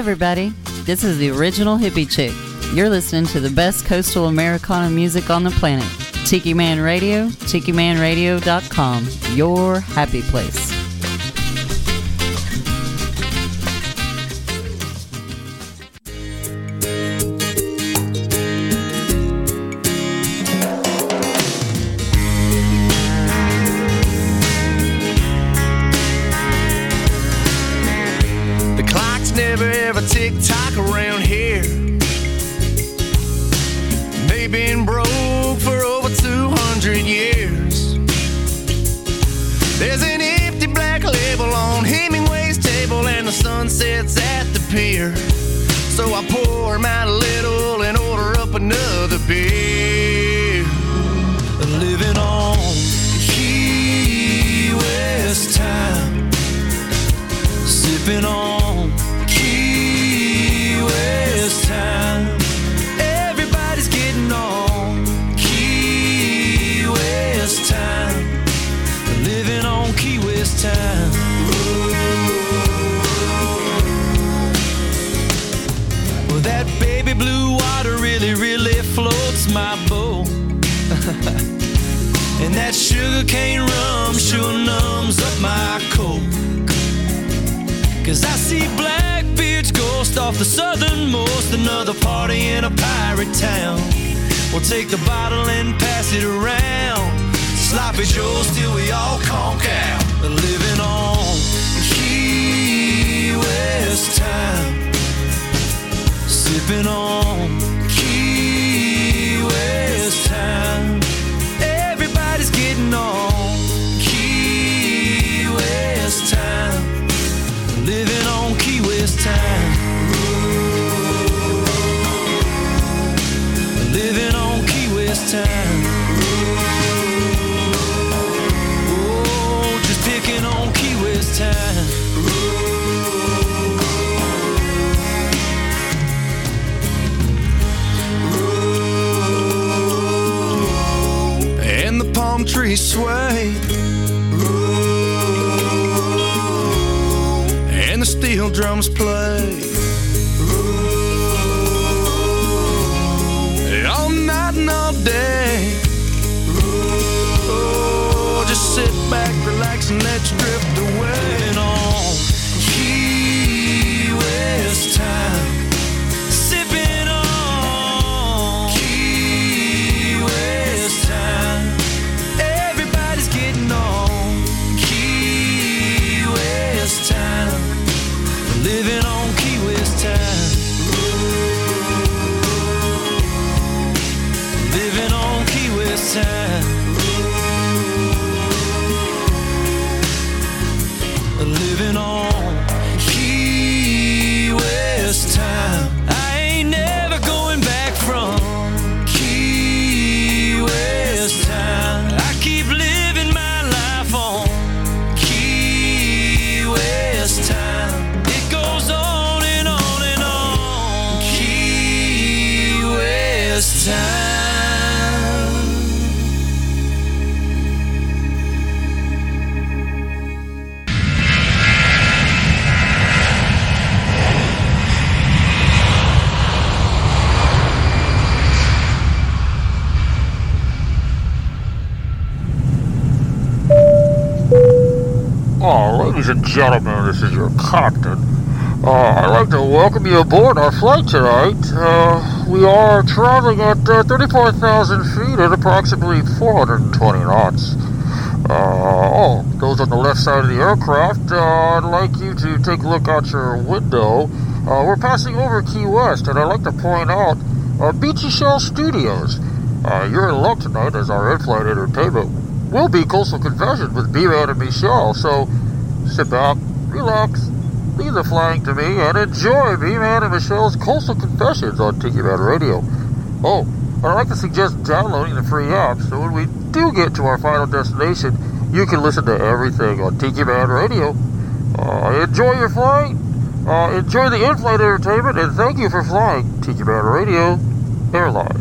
everybody. This is the original hippie chick. You're listening to the best coastal Americana music on the planet. Tiki Man Radio, tikimanradio.com, your happy place. Flight tonight. Uh, we are traveling at uh, 34,000 feet at approximately 420 knots. Uh, oh, those on the left side of the aircraft, uh, I'd like you to take a look out your window. Uh, we're passing over Key West, and I'd like to point out uh, Beechy Shell Studios. You're in luck tonight as our in-flight entertainment will be Coastal Confessions with B-Man and Michelle. So sit back, relax, the flying to me, and enjoy B-Man and Michelle's Coastal Confessions on Tiki Man Radio. Oh, and I'd like to suggest downloading the free app so when we do get to our final destination, you can listen to everything on Tiki Man Radio. Uh, enjoy your flight, uh, enjoy the in-flight entertainment, and thank you for flying Tiki Man Radio Airlines.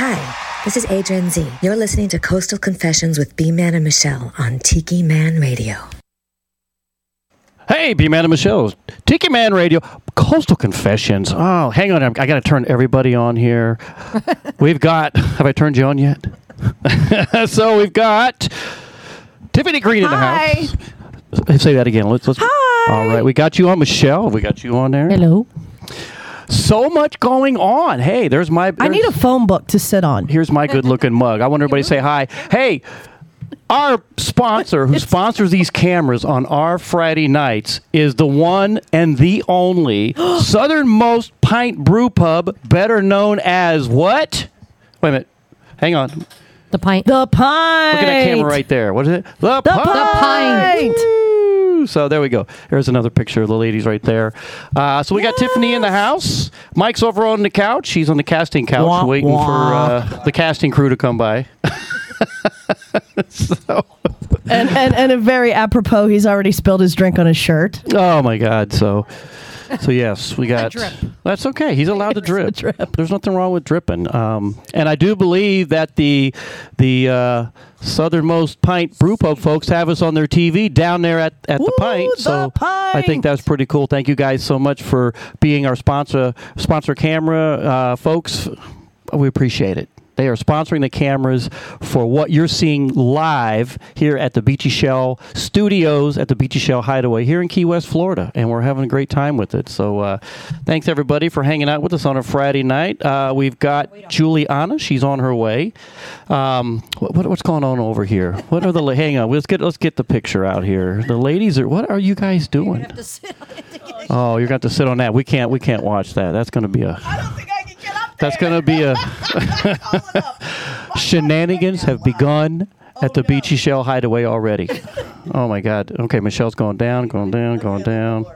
Hi, this is Adrian Z. You're listening to Coastal Confessions with B Man and Michelle on Tiki Man Radio. Hey, B Man and Michelle, Tiki Man Radio, Coastal Confessions. Oh, hang on, I got to turn everybody on here. we've got. Have I turned you on yet? so we've got Tiffani Green in the house. Say that again. Let's. let's Hi. All right, we got you on, Michelle. We got you on there. Hello. So much going on. Hey, there's my. I need a phone book to sit on. Here's my good looking mug. I want everybody to say hi. Hey, our sponsor who sponsors these cameras on our Friday nights is the one and the only southernmost pint brew pub, better known as what? Wait a minute. Hang on. The pint. The pint. Look at that camera right there. What is it? The, The pint. pint. Woo! So there we go. There's another picture of the ladies right there. Uh, so we got Tiffani in the house. Mike's over on the couch. He's on the casting couch Wah, waiting wah. for uh, the casting crew to come by. so, And, and and a very apropos, he's already spilled his drink on his shirt. oh my God. So, so yes, we got. That's okay. He's allowed to drip. drip. There's nothing wrong with dripping. Um, and I do believe that the the uh, southernmost pint brew pub folks have us on their TV down there at, at the pint. the So I think that's pretty cool. Thank you guys so much for being our sponsor sponsor camera uh, folks. We appreciate it. They are sponsoring the cameras for what you're seeing live here at the Beechy Shell Studios at the Beechy Shell Hideaway here in Key West, Florida, and we're having a great time with it. So, uh, thanks everybody for hanging out with us on a Friday night. Uh, we've got Juliana; she's on her way. Um, what, what- what's going on over here? What are the? la- Hang on, let's get let's get the picture out here. The ladies are. What are you guys doing? Oh, you're going to sit on that. We can't. We can't watch that. That's going to be a. I don't think I can get up That's going to be a. Shenanigans have begun at the Beechy Shell Hideaway already. Oh my God. Okay, Michelle's going down, going down, going down.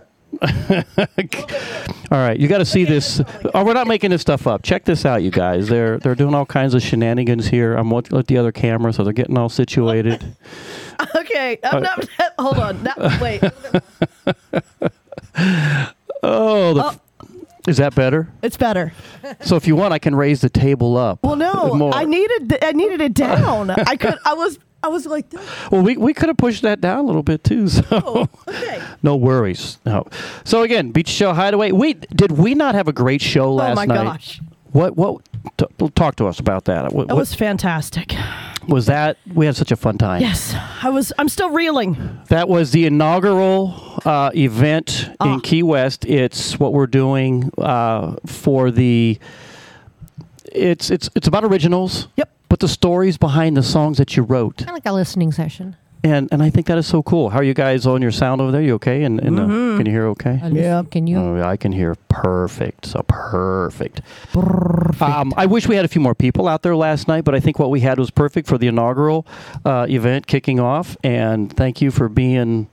all right, you got to see this. Oh, we're not making this stuff up. Check this out, you guys. They're they're doing all kinds of shenanigans here. I'm looking at the other camera, so they're getting all situated. Okay, uh, oh, I'm not. Hold on. No, wait, Oh, the, oh. Is that better? it's better. So if you want, I can raise the table up. Well, no, more. I needed. th- I needed it down. I could. I was. I was like, this. Well, we, we could have pushed that down a little bit too. So oh, okay. no worries. No. So again, Beach Show Hideaway. We did we not have a great show oh last night? oh my night? gosh, What what? T- talk to us about that. What, that what- was fantastic. was that? We had such a fun time. Yes, I was. I'm still reeling. That was the inaugural uh, event Ah. in Key West. It's what we're doing uh, for the. It's it's it's about originals. Yep. But the stories behind the songs that you wrote. Kind of like a listening session. And and I think that is so cool. How are you guys on your sound over there? You okay? And, and uh, can you hear okay? Yeah. Can you? Oh, yeah, I can hear perfect. So perfect. Um, I wish we had a few more people out there last night, but I think what we had was perfect for the inaugural uh, event kicking off. And thank you for being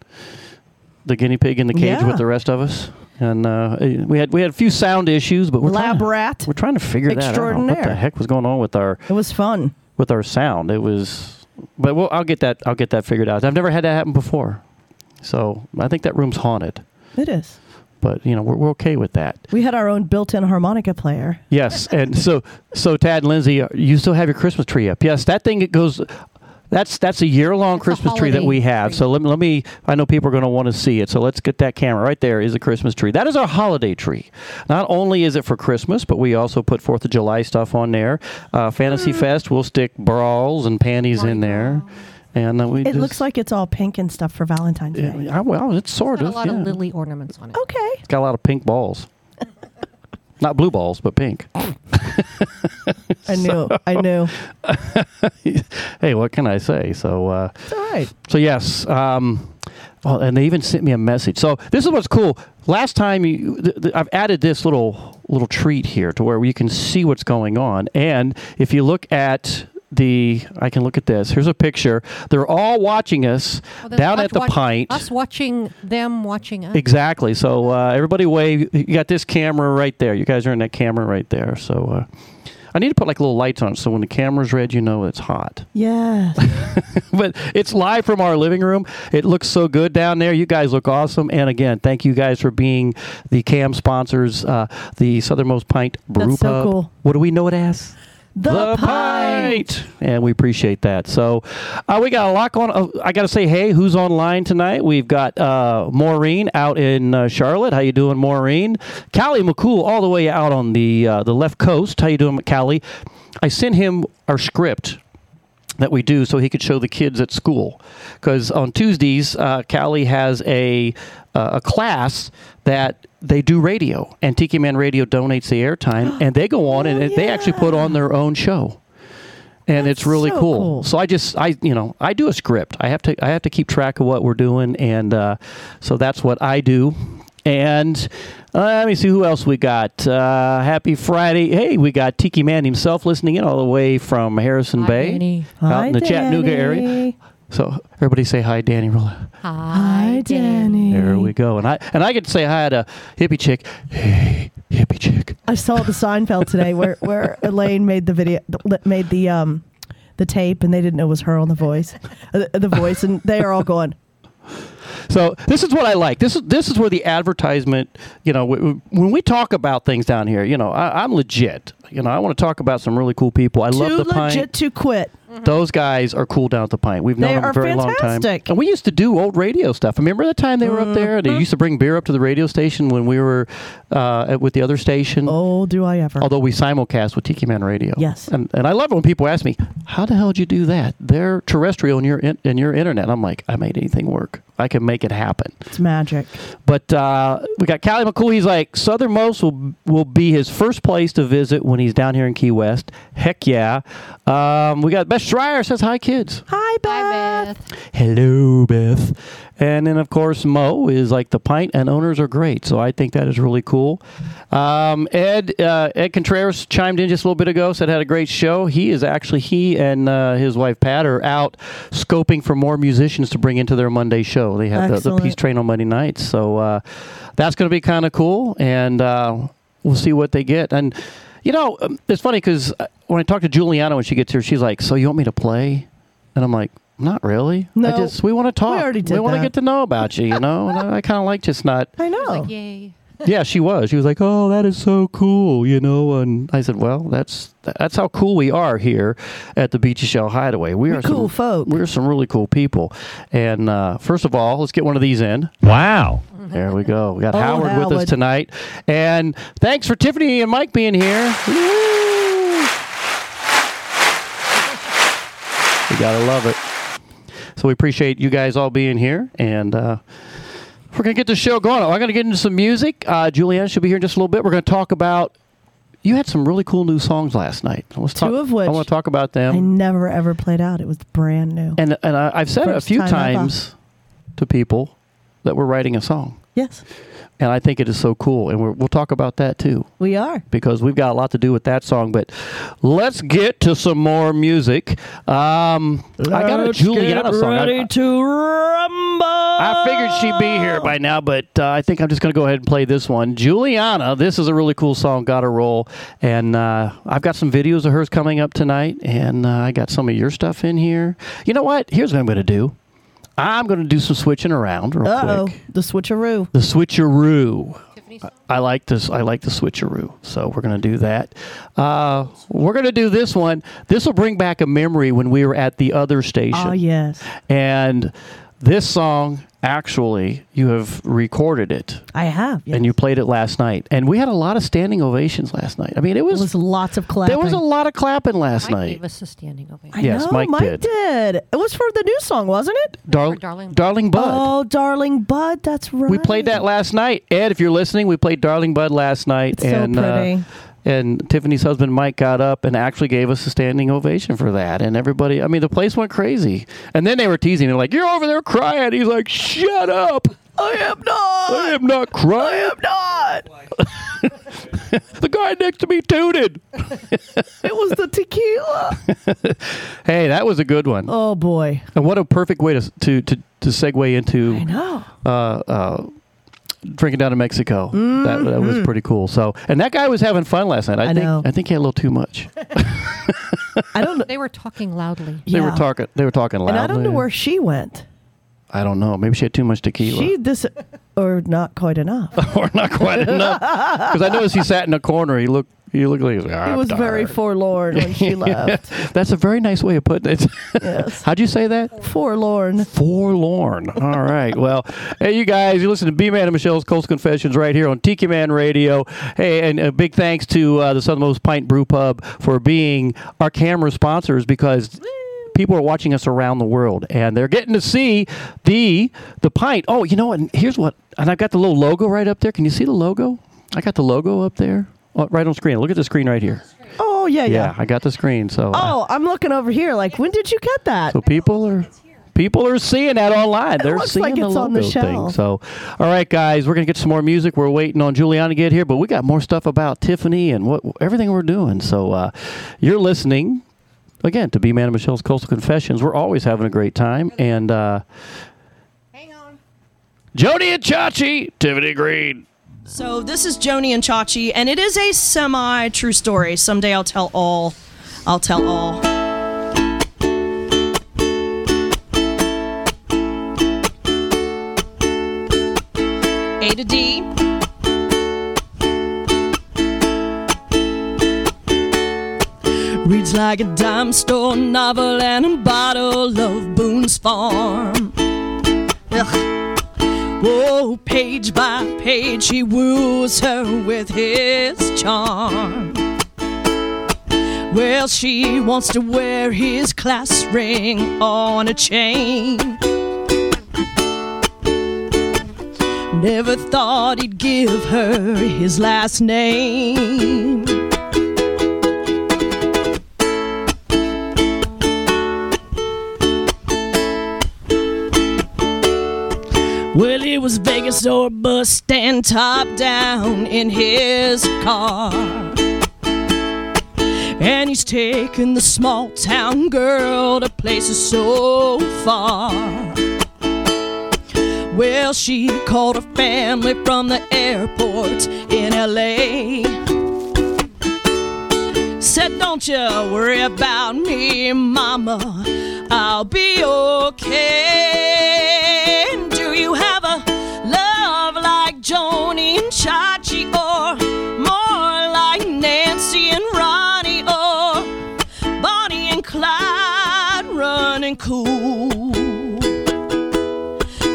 the guinea pig in the cage Yeah. with the rest of us. And uh, we had we had a few sound issues, but we're trying, Lab to, rat. we're trying to figure that out. What the heck was going on with our It was fun. with our sound? It was, but well, I'll get that I'll get that figured out. I've never had that happen before, so I think that room's haunted. It is. But you know we're, we're okay with that. We had our own built-in harmonica player. Yes, and so so Tad and Lindsay, you still have your Christmas tree up? Yes, that thing it goes. That's that's a year long Christmas tree that we have. tree. So let me, let me. I know people are going to want to see it. So let's get that camera right there. Is a Christmas tree. That is our holiday tree. Not only is it for Christmas, but we also put Fourth of July stuff on there. Uh, Fantasy Mm. Fest, we'll stick brawls and panties in there, and uh, we. It just, looks like it's all pink and stuff for Valentine's Day. Yeah, well, it's sort Got a lot yeah. of lily ornaments on it. Okay. It's got a lot of pink balls. Not blue balls, but pink. I knew. I knew. hey, what can I say? So, uh, It's all right. so yes. Um, oh, and they even sent me a message. So this is what's cool. Last time you, th- th- I've added this little little treat here to where you can see what's going on. And if you look at the, I can look at this. Here's a picture. They're all watching us Oh, down us at the watch- pint. Us watching them watching us. Exactly. So uh, everybody wave. You got this camera right there. You guys are in that camera right there. So uh, I need to put like little lights on so when the camera's red, you know it's hot. Yes. but it's live from our living room. It looks so good down there. You guys look awesome. And again, thank you guys for being the cam sponsors, uh, the Southernmost Pint Brew That's so cool. What do we know it as? The Pint. and we appreciate that. So uh, we got a lot going. Uh, I got to say, hey, who's online tonight? We've got uh, Maureen out in uh, Charlotte. How you doing, Maureen? Callie McCool, all the way out on the uh, the left coast. How you doing, Callie? I sent him our script that we do so he could show the kids at school. Because on Tuesdays, uh, Callie has a uh, a class that they do radio, and Tiki Man Radio donates the airtime, and they go on and they actually put on their own show. And it's really so cool. cool. So I just I you know I do a script. I have to I have to keep track of what we're doing, and uh, so that's what I do. And uh, let me see who else we got. Uh, happy Friday! Hey, we got Tiki Man himself listening in all the way from Harrison Hi, Bay, Danny. out Hi, in the Chattanooga area. Danny. So everybody say hi, Danny. Real- Hi, Danny. There we go. And I and I get to say hi to hippie chick. Hey, hippie chick. I saw the Seinfeld today where where Elaine made the video made the um the tape and they didn't know it was her on the voice uh, the, the voice and they are all going So this is what I like. This is this is where the advertisement. You know, w- w- when we talk about things down here, you know, I, I'm legit. You know, I want to talk about some really cool people. I too love the legit pint. to quit. Those guys are cool down at the pint. We've known They them a very long time. And we used to do old radio stuff. I remember the time they were up there? Mm-hmm. They used to bring beer up to the radio station when we were uh, with the other station. Oh, do I ever? Although we simulcast with Tiki Man Radio. Yes. And, and I love it when people ask me, how the hell did you do that? They're terrestrial in your, in, in your internet. I'm like, I made anything work. I can make it happen. It's magic. But uh, we got Callie McCool. He's like, Southernmost will, will be his first place to visit when he's down here in Key West. Heck yeah. Um, we got Beth Schreier says, hi, kids. Hi, Beth. Hi, Beth. Hello, Beth. And then, of course, Mo is like the pint, and owners are great. So I think that is really cool. Um, Ed uh, Ed Contreras chimed in just a little bit ago, said had a great show. He is actually he and uh, his wife Pat are out scoping for more musicians to bring into their Monday show. They have the, the Peace Train on Monday nights, so uh, that's going to be kind of cool, and uh, we'll see what they get. And you know, um, it's funny because when I talk to Juliana when she gets here, she's like, "So you want me to play?" And I'm like, "Not really. I No. just we want to talk. already did want to that. get to know about you, you know." and I, I kind of like just not. I know. Like, yay. Yeah, she was. She was like, "Oh, that is so cool," you know. And I said, "Well, that's that's how cool we are here at the Beechy Shell Hideaway. We We're are cool some, folk. We're some really cool people." And uh, first of all, let's get one of these in. Wow. There we go. We got Oh, Howard, with us tonight, and thanks for Tiffani and Mike being here. Woo! We gotta love it. So we appreciate you guys all being here, and uh, we're gonna get the show going. I'm gonna get into some music. Uh, Juliana should be here in just a little bit. We're gonna talk about. You had some really cool new songs last night. Let's Two talk, of which I want to talk about them. I never ever played out. It was brand new. and and I, I've said it a few time times to people that we're writing a song, yes, and I think it is so cool. And we're, we'll talk about that too. we are. because we've got a lot to do with that song. But let's get to some more music. Um, I got a Juliana get song. I- Ready to rumble. I figured she'd be here by now, but uh, I think I'm just going to go ahead and play this one. Juliana, this is a really cool song, Got to Roll. And uh, I've got some videos of hers coming up tonight, and uh, I got some of your stuff in here. You know what? Here's what I'm going to do I'm going to do some switching around real Uh oh, quick. the switcheroo. The switcheroo. Tiffani's I like this. I like the switcheroo. So we're going to do that. Uh, we're going to do this one. This will bring back a memory when we were at the other station. Oh yes, And this song, actually, you have recorded it I have. Yes. and you played it last night. And we had a lot of standing ovations last night. I mean, it It was, was lots of clapping. there was a lot of clapping last Mike night. gave us a standing ovation. I Yes, know, Mike did. did. It was for the new song, wasn't it? Dar- For Darling- Darling Bud. Oh, darling bud, that's right. We played that last night. Ed, if you're listening, we played Darling Bud last night. It's so and, pretty. Uh, and Tiffani's husband Mike got up and actually gave us a standing ovation for that. And everybody, I mean, the place went crazy. And then they were teasing. They're like, "You're over there crying." He's like, "Shut up! I am not. I am not crying. I am not. The guy next to me tooted." It was the tequila. Hey, that was a good one. oh boy, And what a perfect way to to to, to segue into I know. uh, uh, drinking down in Mexico. That, that was pretty cool. So, and that guy was having fun last night. I, Mm-hmm. I think know. I think he had a little too much. I don't know. They were talking loudly. They were talking. They were talking loudly. And I don't know where she went. I don't know. Maybe she had too much tequila. She this or not quite enough. or not quite enough. Because I noticed he sat in a corner. He looked. He looked like He "I'm was very forlorn when she left. That's a very nice way of putting it. Yes. How'd you say that? Forlorn. Forlorn. All right. Well, hey, you guys, you listen to B Man and Michelle's Coast Confessions right here on Tiki Man Radio. Hey, and a big thanks to uh, the Southernmost Pint Brew Pub for being our camera sponsors because people are watching us around the world and they're getting to see the the pint. Oh, you know what? And here's what. And I've got the little logo right up there. Can you see the logo? I got the logo up there. Oh, right on screen. Look at the screen right here. Oh yeah, Yeah, yeah. I got the screen. So, uh, Oh, I'm looking over here. Like, when did you get that? so people are people are seeing that online. They're looks seeing like the it's on logo the thing. shelf. So, all right, guys, we're gonna get some more music. We're waiting on Juliana to get here, but we got more stuff about Tiffani and what everything we're doing. So, uh, you're listening again to B Man and Michelle's Coastal Confessions. We're always having a great time, and uh, Hang on. Jody and Chachi, Tiffani Green. So this is Joni and Chachi, and it is a semi-true story. Someday I'll tell all. I'll tell all. A to D. Reads like a dime store novel and a bottle of Boone's Farm. Ugh. Whoa, page by page, he woos her with his charm. Well, she wants to wear his class ring on a chain. Never thought he'd give her his last name. It was Vegas or bust and top down in his car. And he's taken the small town girl to places so far. Well, she called her family from the airport in LA. Said, Don't you worry about me, mama. I'll be okay. Running cool?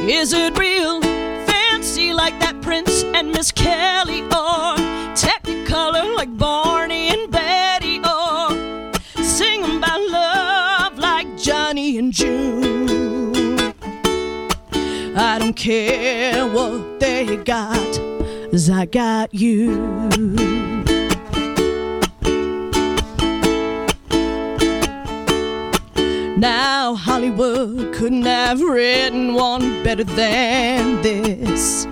Is it real fancy like that Prince and Miss Kelly, or Technicolor like Barney and Betty, or sing about love like Johnny and June? I don't care what they got, as I got you. Now Hollywood couldn't have written one better than this.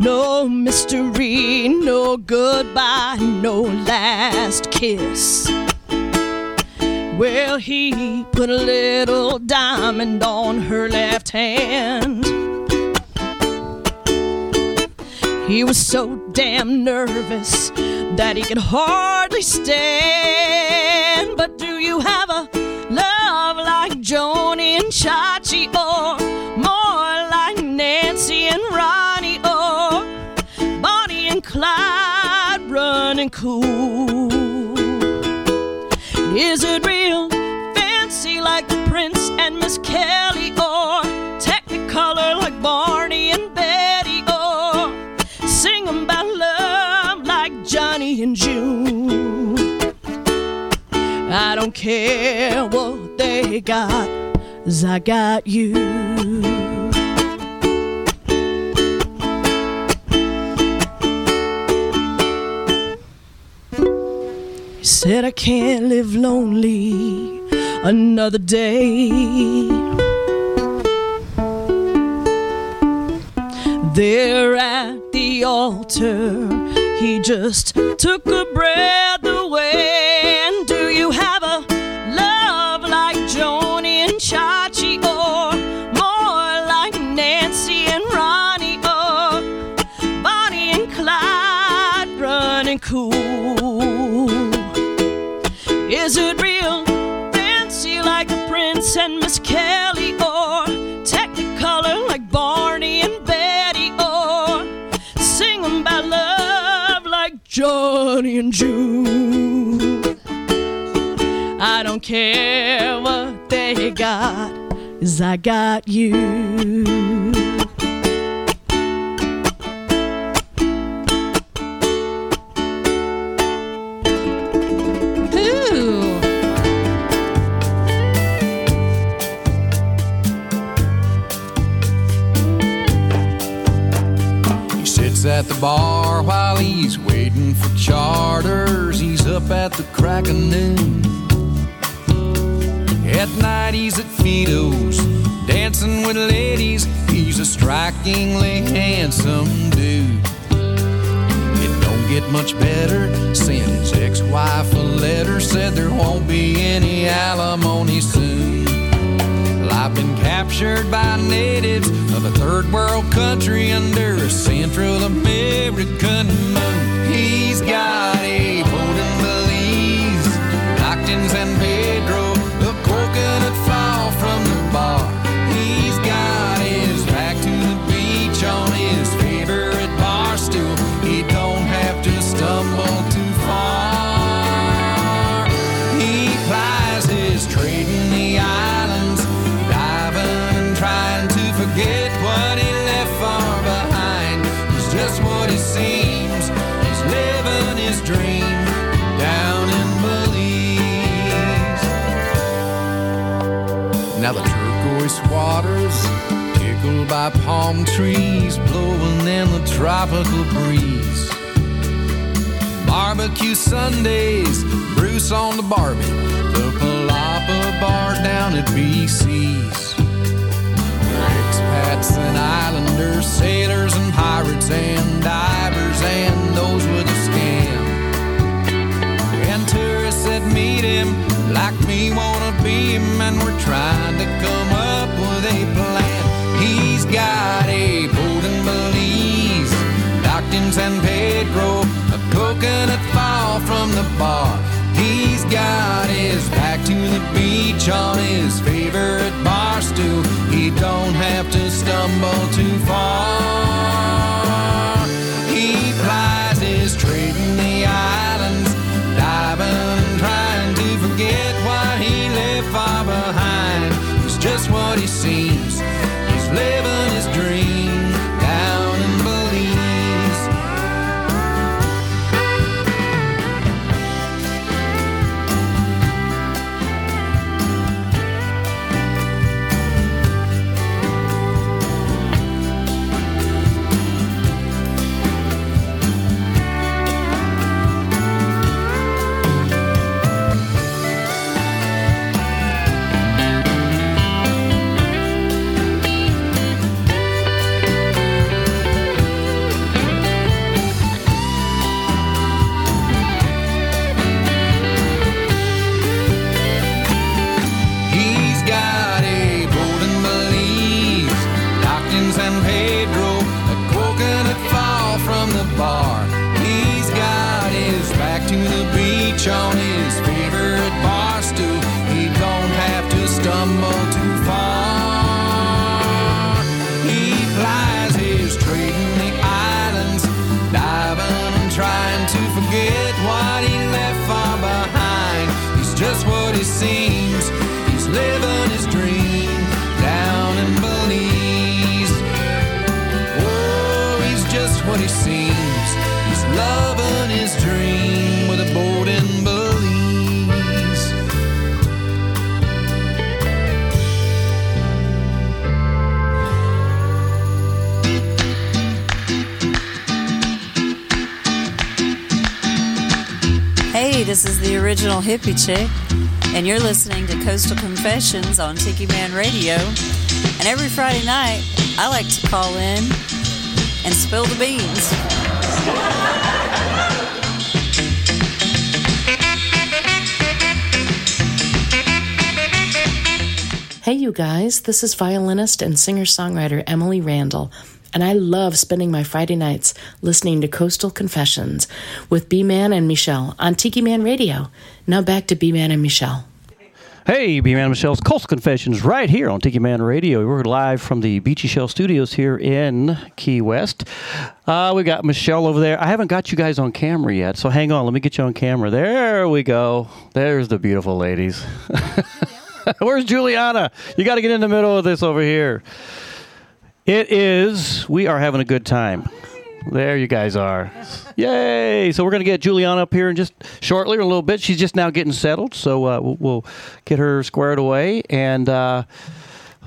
No mystery, no goodbye, no last kiss. Well, he put a little diamond on her left hand. He was so damn nervous that he could hardly stand. But do you have a love like Joni and Chachi, or more like Nancy and Ronnie, or Bonnie and Clyde running cool? Is it real fancy like the Prince and Miss Kelly, or Technicolor like Barney and Betty, And June? I don't care what they got, 'cause I got you. He said I can't live lonely another day. There at the altar, he just took a breath away. Johnny and June. I don't care what they got, 'cause I got you. Ooh. He sits at the bar while he's charters. He's up at the crack of noon. At night he's at Fido's, dancing with ladies. He's a strikingly handsome dude. It don't get much better. Sent his ex-wife a letter, said there won't be any alimony soon. Well, I've been captured by natives of a third world country under a Central American moon. He's got a tickled by palm trees, blowing in the tropical breeze. Barbecue Sundays, Bruce on the Barbie, the Palapa bar down at BC's. Expats and islanders, sailors and pirates and divers and those with a scam. And tourists that meet him like me wanna be him, and we're trying to come up with a plan. He's got a boat in Belize, docked in San Pedro, a coconut fall from the bar. He's got his back to the beach on his favorite bar stool. He don't have to stumble too far. He plies this is the original hippie chick, and you're listening to Coastal Confessions on Tiki Man Radio. And every Friday night, I like to call in and spill the beans. Hey, you guys, this is violinist and singer songwriter Emily Randall, and I love spending my Friday nights listening to Coastal Confessions with B Man and Michelle on Tiki Man Radio. Now back to B Man and Michelle. Hey, B Man and Michelle's Coastal Confessions right here on Tiki Man Radio. We're live from the Beechy Shell Studios here in Key West. Uh, we got Michelle over there. I haven't got you guys on camera yet, so hang on. Let me get you on camera. There we go. There's the beautiful ladies. Where's Juliana? You got to get in the middle of this over here. It is, we are having a good time. There you guys are. Yay! So we're going to get Juliana up here in just shortly, or a little bit. She's just now getting settled, so uh, we'll, we'll get her squared away. And uh,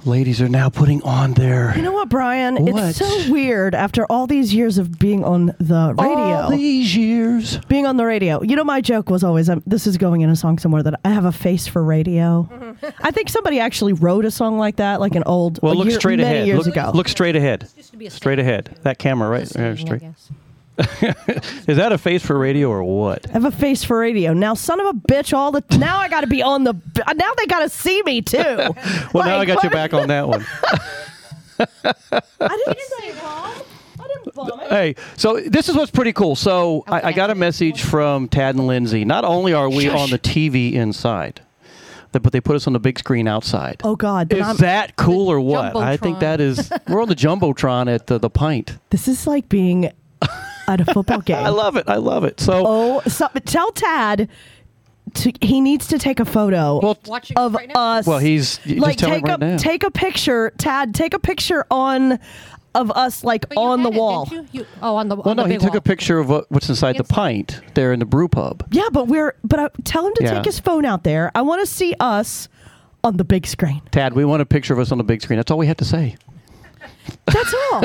ladies are now putting on their You know what, Brian? What? It's so weird after all these years of being on the radio. all these years. being on the radio. You know, my joke was always, um, this is going in a song somewhere that I have a face for radio. I think somebody actually wrote a song like that, like an old, Well, look year- straight many ahead. years Look, ago. look straight ahead. to be a Straight ahead. That camera, right? there, Saying, I straight. Is that a face for radio or what? I have a face for radio. Now, son of a bitch, all the now I got to be on the. Now they got to see me too. Well, now I Like, got you what- back on that one. I didn't say bomb. I didn't bomb it. Hey, so this is what's pretty cool. So I, I got a message from Tad and Lindsay. Not only are we Shush. on the TV inside, but they put us on the big screen outside. Oh God, Is I'm- that cool or what? I think that is. We're on the jumbotron at the, the pint. this is like being at a football game. I love it. I love it. So Oh, so, tell Tad to, he needs to take a photo Well, of right us. well, he's you like just tell take him right a now. take a picture, Tad. Take a picture on of us like But on the it, wall. you? You- oh, on the wall. well, on no, the he big took wall. a picture of what, what's inside the pint there in the brew pub. Yeah, but we're but I, tell him to Yeah. take his phone out there. I want to see us on the big screen. Tad, we want a picture of us on the big screen. That's all we have to say. That's all.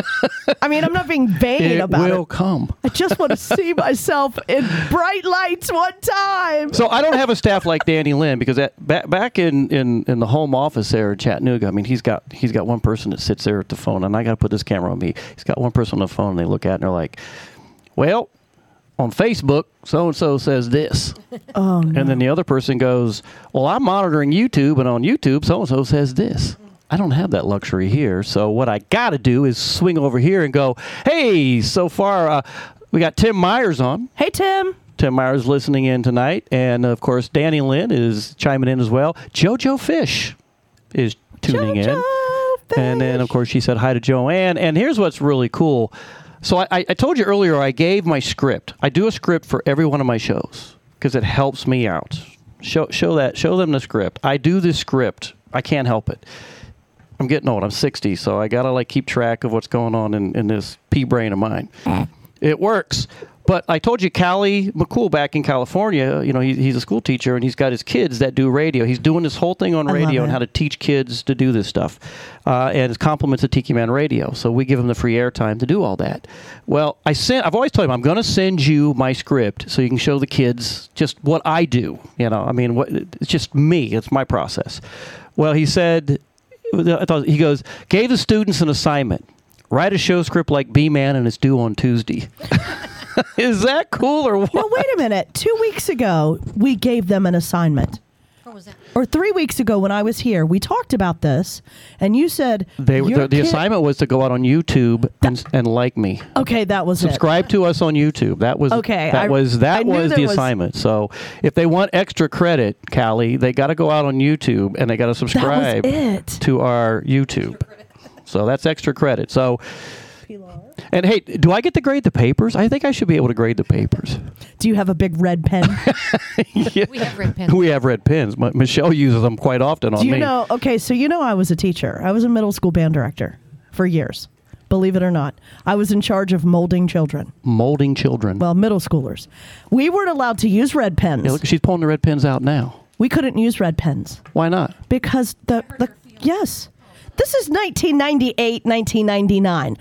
I mean, I'm not being vain It about will it. come. I just want to see myself in bright lights one time. So I don't have a staff like Danny Lynn because at, back back in, in, in the home office there in Chattanooga, I mean he's got he's got one person that sits there at the phone, and I got to put this camera on me. He's got one person on the phone, and they look at it and they're like, "Well, on Facebook, so and so says this," Oh no. and then the other person goes, "Well, I'm monitoring YouTube, and on YouTube, so and so says this." I don't have that luxury here, so what I got to do is swing over here and go, "Hey, so far uh, we got Tim Myers on." Hey Tim. Tim Myers listening in tonight, and of course Danny Lynn is chiming in as well. JoJo Fish is tuning in, JoJo and then of course she said hi to Joanne. And here's what's really cool. So I, I told you earlier I gave my script. I do a script for every one of my shows because it helps me out. Show show that show them the script. I do this script. I can't help it. I'm getting old. I'm 60, so I gotta like keep track of what's going on in, in this pea brain of mine. It works. But I told you, Callie McCool back in California, you know, he, he's a school teacher and he's got his kids that do radio. He's doing this whole thing on I radio and how to teach kids to do this stuff. Uh, and it's compliments of Tiki Man Radio. So we give him the free airtime to do all that. Well, I sent, I've always told him, I'm going to send you my script so you can show the kids just what I do. You know, I mean, what, it's just me, it's my process. Well, he said, I thought, he goes, gave the students an assignment write a show script like B Man and it's due on Tuesday. Is that cool or what? Now wait a minute. Two weeks ago, we gave them an assignment. What was that? Or three weeks ago, when I was here, we talked about this, and you said They, the, the kid- assignment was to go out on YouTube and, and like me. Okay, that was Subscribe to us on YouTube. That was Okay, That I- was that knew was the was- assignment. So if they want extra credit, Callie, they got to go out on YouTube and they got to it. That was subscribe to our YouTube. So that's extra credit. So. And hey, do I get to grade the papers? I think I should be able to grade the papers. Do you have a big red pen? Yeah. We have red pens. We have red pens. M- Michelle uses them quite often on Do you me. know? Okay, so you know I was a teacher. I was a middle school band director for years. Believe it or not, I was in charge of molding children. Molding children. Well, middle schoolers. We weren't allowed to use red pens. Yeah, look, she's pulling the red pens out now. we couldn't use red pens Why not? because the the yes, this is 1998, 1999.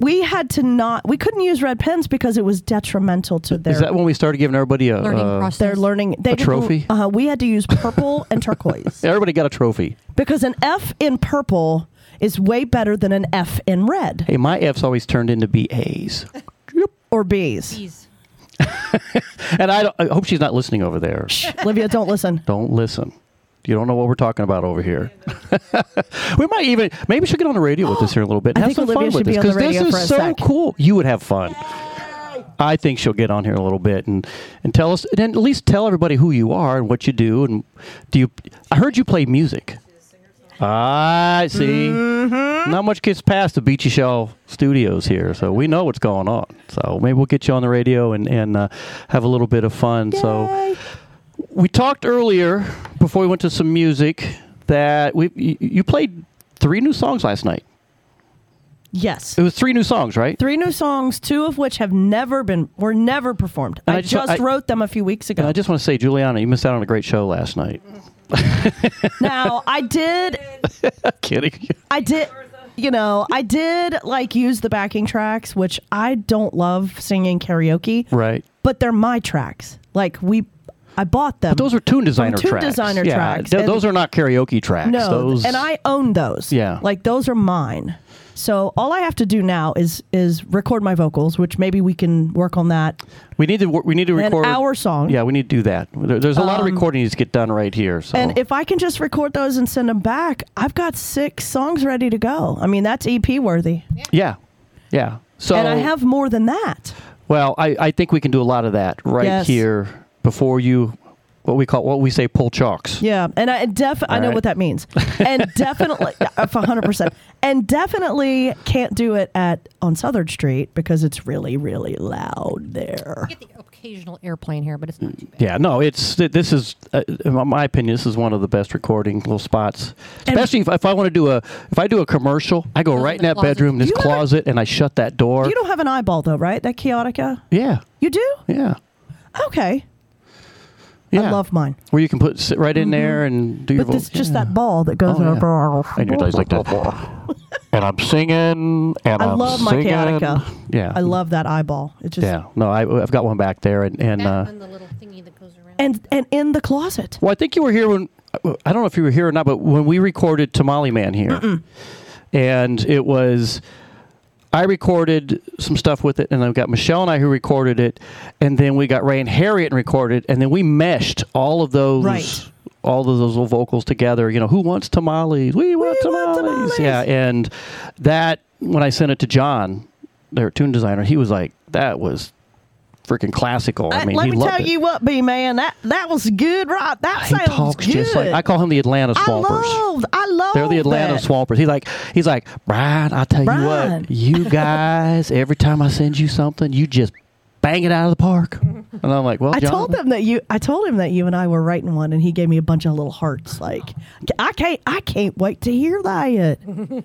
We had to not. We couldn't use red pens because it was detrimental to their Is that when we started giving everybody a Learning uh, process. their learning. They A trophy? Uh, we had to use purple and turquoise Everybody got a trophy. because an F in purple is way better than an F in red Hey, my F's always turned into BAs. or B's. Bees. And I, don't, I hope she's not listening over there. Olivia, don't listen. Don't listen. You don't know what we're talking about over here. we might even maybe we should get on the radio with this here a little bit. And I have think some Olivia fun with this because this is so sec. cool. You would have fun. I think she'll get on here a little bit and, and tell us, and at least tell everybody who you are and what you do. And do you? I heard you play music. I see. Mm-hmm. Not much gets past the Beechy Shell Studios here, so we know what's going on. So maybe we'll get you on the radio and and uh, have a little bit of fun. So we talked earlier before we went to some music that we you, played three new songs last night. Yes. It was three new songs, right? Three new songs, two of which have never been were never performed. I, I just- just, I- wrote them a few weeks ago. I just want to say, Juliana, you missed out on a great show last night. now I did Kidding. I did you know, I did like use the backing tracks, which I don't love singing karaoke, Right. but they're my tracks. Like we I bought them. But those are tune designer tune tracks. designer yeah, tracks. th- those are not karaoke tracks. No, those, and I own those. Yeah. like those are mine. So all I have to do now is is record my vocals, which maybe we can work on that. we need to we need to record hour song. Yeah, we need to do that. There, there's a lot of Um, recording needs to get done right here. So And if I can just record those and send them back, I've got six songs ready to go. I mean, that's EP worthy. yeah, yeah. So and I have more than that. well, I, I think we can do a lot of that right Yes. here before you what we call what we say pull chocks. Yeah, and I def I know right. what that means, and definitely hundred percent, and definitely can't do it at on Southard Street because it's really really loud there. Get the occasional airplane here, but it's not too bad. Yeah, no, it's this is uh, in my opinion this is one of the best recording little spots. Especially if, if I want to do a if I do a commercial, I go right in the that closet. bedroom, this You never- closet, and I shut that door. You don't have an eyeball though, right? That Kaotica. yeah, You do? yeah, Okay. Yeah. I love mine. where you can put sit right in there and do your But voice. it's just that ball that goes Oh, yeah. over. and your dice like that. and I'm singing, and I am love my singing. Kaotica. Yeah, I love that eyeball. It just yeah. No, I, I've got one back there, and and uh, and the little thingy that goes around. and and in the closet. well, I think you were here when I don't know if you were here or not, but when we recorded Tamale Man here, and it was. I recorded some stuff with it, and I've got Michelle and I who recorded it, and then we got Ray and Harriet and recorded, and then we meshed all of those, Right. all of those little vocals together. You know, who wants tamales? We want, We want tamales. tamales. Yeah, and that when I sent it to John, their tune designer, he was like, "That was freaking classical." I Uh, mean, let me tell it. you what, B man, that that was good, right? That he sounds talks good. just like I call him the Atlanta I Swampers. love, I love. They're the Atlanta that. Swampers. He's like, he's like, Brian. I tell Brian." you what, you guys. Every time I send you something, you just bang it out of the park. And I'm like, well, I John, told them that you. I told him that you and I were writing one, and he gave me a bunch of little hearts. Like, I can't. I can't wait to hear that.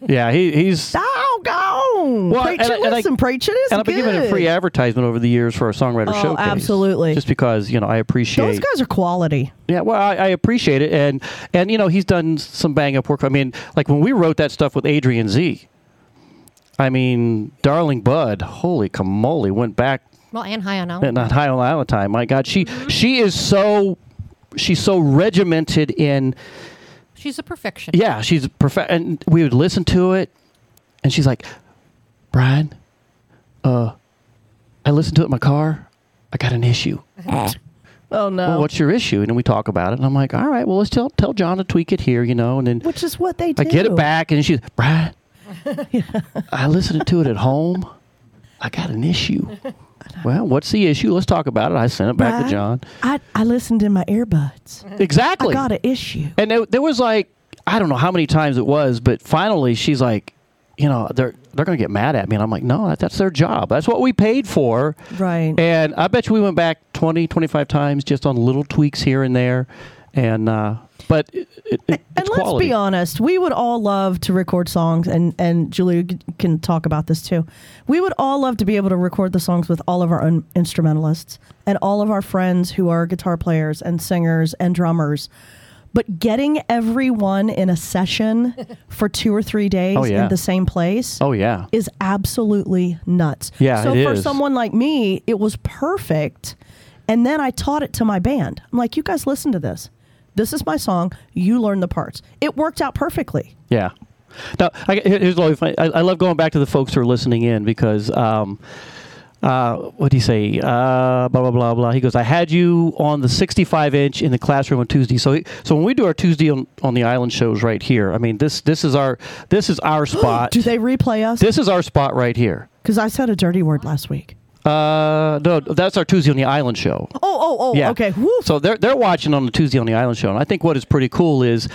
yeah, he, he's. Doggone! Well, preach and it, I- and I- listen, preach it is And I've been giving him free advertisement over the years for our songwriter Oh, showcase. absolutely. Just because you know I appreciate. Those guys are quality. Yeah, well, I, I appreciate it, and and you know he's done some bang up work. I mean, like when we wrote that stuff with Adrian Z. I mean, Darling Bud, holy camole, went back well, and high on out. and not high on Island time. My God, she she is so she's so regimented in. She's a perfection. Yeah, she's perfect, and we would listen to it, and she's like, Brian, uh, I listened to it in my car. I got an issue. Oh no! Well, what's your issue? And then we talk about it, and I'm like, all right, well, let's tell tell John to tweak it here, you know, and then Which is what they do. I get it back, and she's Brian. I listened to it at home. I got an issue. Well, what's the issue? Let's talk about it. I sent it back to John. I I listened in my earbuds. Exactly. I got an issue. And there, there was like I don't know how many times it was, but finally she's like, you know, they're they're going to get mad at me, and I'm like, no, that, that's their job. That's what we paid for. Right. And I bet you we went back 20, 25 times just on little tweaks here and there, and uh, but it, it, And let's quality. be honest, we would all love to record songs, and and Julia can talk about this too. We would all love to be able to record the songs with all of our own instrumentalists and all of our friends who are guitar players and singers and drummers. But getting everyone in a session for two or three days Oh, yeah. in the same place Oh yeah. is absolutely nuts. Yeah, So for is. someone like me, it was perfect. And then I taught it to my band. I'm like, you guys listen to this. This is my song. You learn the parts. It worked out perfectly. Yeah. Now, I, here's what I, I love going back to the folks who are listening in because, um, uh, what do you say? Uh, blah blah blah blah. He goes, "I had you on the 65 inch in the classroom on Tuesday." So, so when we do our Tuesday on, on the island shows right here, I mean this this is our this is our spot. Do they replay us? this is our spot right here. Because I said a dirty word last week. Uh, no, that's our Tuesday on the Island show. Oh, oh, oh. Yeah. Okay. Woo. So they're they're watching on the Tuesday on the Island show, and I think what is pretty cool is,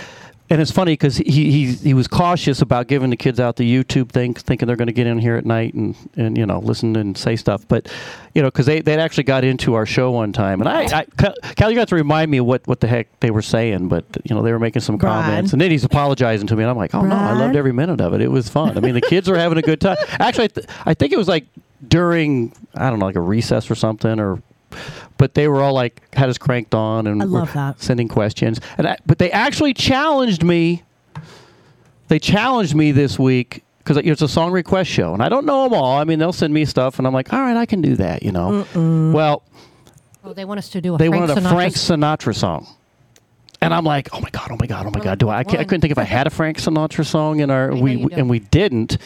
and it's funny because he, he he was cautious about giving the kids out the YouTube thing, thinking they're going to get in here at night and and you know listen and say stuff, but you know because they they actually got into our show one time, and I, I Cal, you got to remind me what what the heck they were saying, but you know they were making some Brian. comments, and then he's apologizing to me, and I'm like, oh no, I loved every minute of it. It was fun. I mean, the kids were having a good time. Actually, I, th- I think it was like during I don't know like a recess or something or but they were all like had us cranked on and I were love that. sending questions and I, but they actually challenged me they challenged me this week because it's a song request show and I don't know them all I mean they'll send me stuff and I'm like all right I can do that you know well Oh, they want us to do a they Frank wanted a Sinatra Frank Sinatra song and I'm like, oh my god, oh my god, oh my god. Do I? I, I couldn't think if I had a Frank Sinatra song in our I we and we didn't.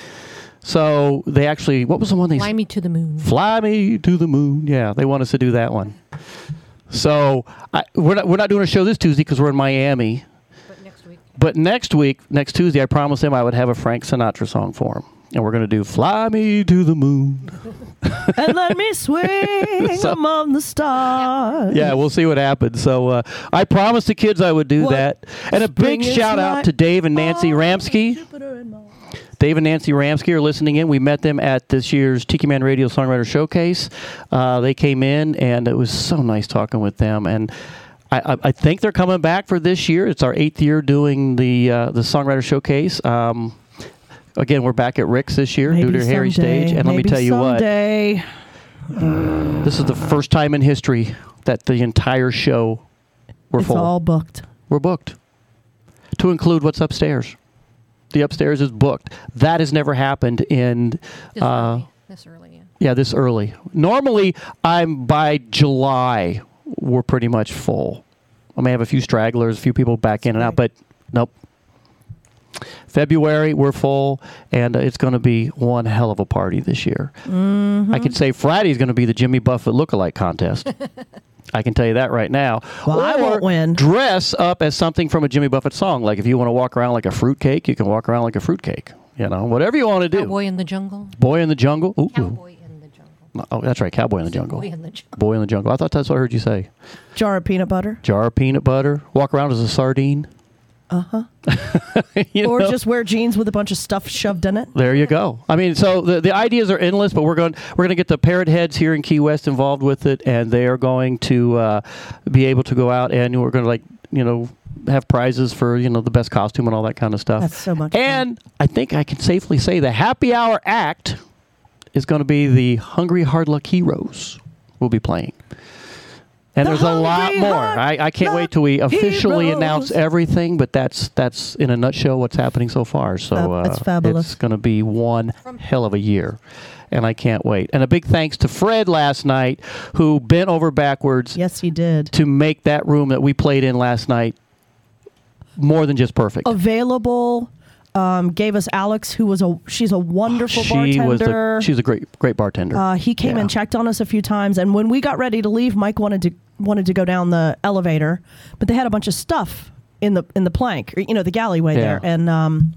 So they actually, what was the one they Fly me to the moon. Fly me to the moon. Yeah, they want us to do that one. So I, we're not we're not doing a show this Tuesday because we're in Miami. But next week. But next week, next Tuesday, I promised him I would have a Frank Sinatra song for him, and we're going to do "Fly Me to the Moon." and let me swing So- among the stars. Yeah, we'll see what happens. So uh, I promised the kids I would do What that, and a spring big shout out to Dave and Nancy Ramsky. Jupiter and Mars. Dave and Nancy Ramsky are listening in. We met them at this year's Tiki Man Radio Songwriter Showcase. Uh, they came in, and it was so nice talking with them. And I, I, I think they're coming back for this year. It's our eighth year doing the uh, the Songwriter Showcase. Um, again, we're back at Rick's this year, due Maybe to Harry Stage. And let me maybe tell you someday. what, this is the first time in history that the entire show we're full. It's full. all booked. We're booked. To include what's upstairs. The upstairs is booked. That has never happened in This uh, early. This early, yeah. yeah, this early. Normally I'm by July we're pretty much full. I may have a few stragglers, a few people back in and out, but nope. February we're full, and uh, it's going to be one hell of a party this year. I can say Friday is going to be the Jimmy Buffett lookalike contest. I can tell you that right now. Well, I won't win. Dress up as something from a Jimmy Buffett song. Like if you want to walk around like a fruitcake, you can walk around like a fruitcake. You know, whatever you want to do. Cowboy in the jungle. Boy in the jungle. Ooh. Cowboy in the jungle. Oh, that's right. Cowboy in the jungle. Boy in the jungle. Boy in the jungle. I thought that's what I heard you say. Jar of peanut butter. Jar of peanut butter. Walk around as a sardine. Uh huh. Or know? just wear jeans with a bunch of stuff shoved in it. There you go. I mean, so the, the ideas are endless, but we're going we're going to get the Parrot Heads here in Key West involved with it, and they are going to uh, be able to go out and we're going to like you know have prizes for you know the best costume and all that kind of stuff. That's so much. fun. And I think I can safely say the Happy Hour act is going to be the Hungry Hard Luck Heroes. We'll be playing. And The there's a lot more. I, I can't wait till we officially announce everything, but that's that's in a nutshell what's happening so far. So uh, that's fabulous. It's going to be one hell of a year, and I can't wait. And a big thanks to Fred last night, who bent over backwards yes, he did. to make that room that we played in last night more than just perfect. Available. Um, gave us Alex, who was a she's a wonderful she bartender. was the she was a great great bartender. Uh, he came Yeah. and checked on us a few times, and when we got ready to leave, Mike wanted to wanted to go down the elevator, but they had a bunch of stuff in the in the plank, or, you know, the galleyway there, and um,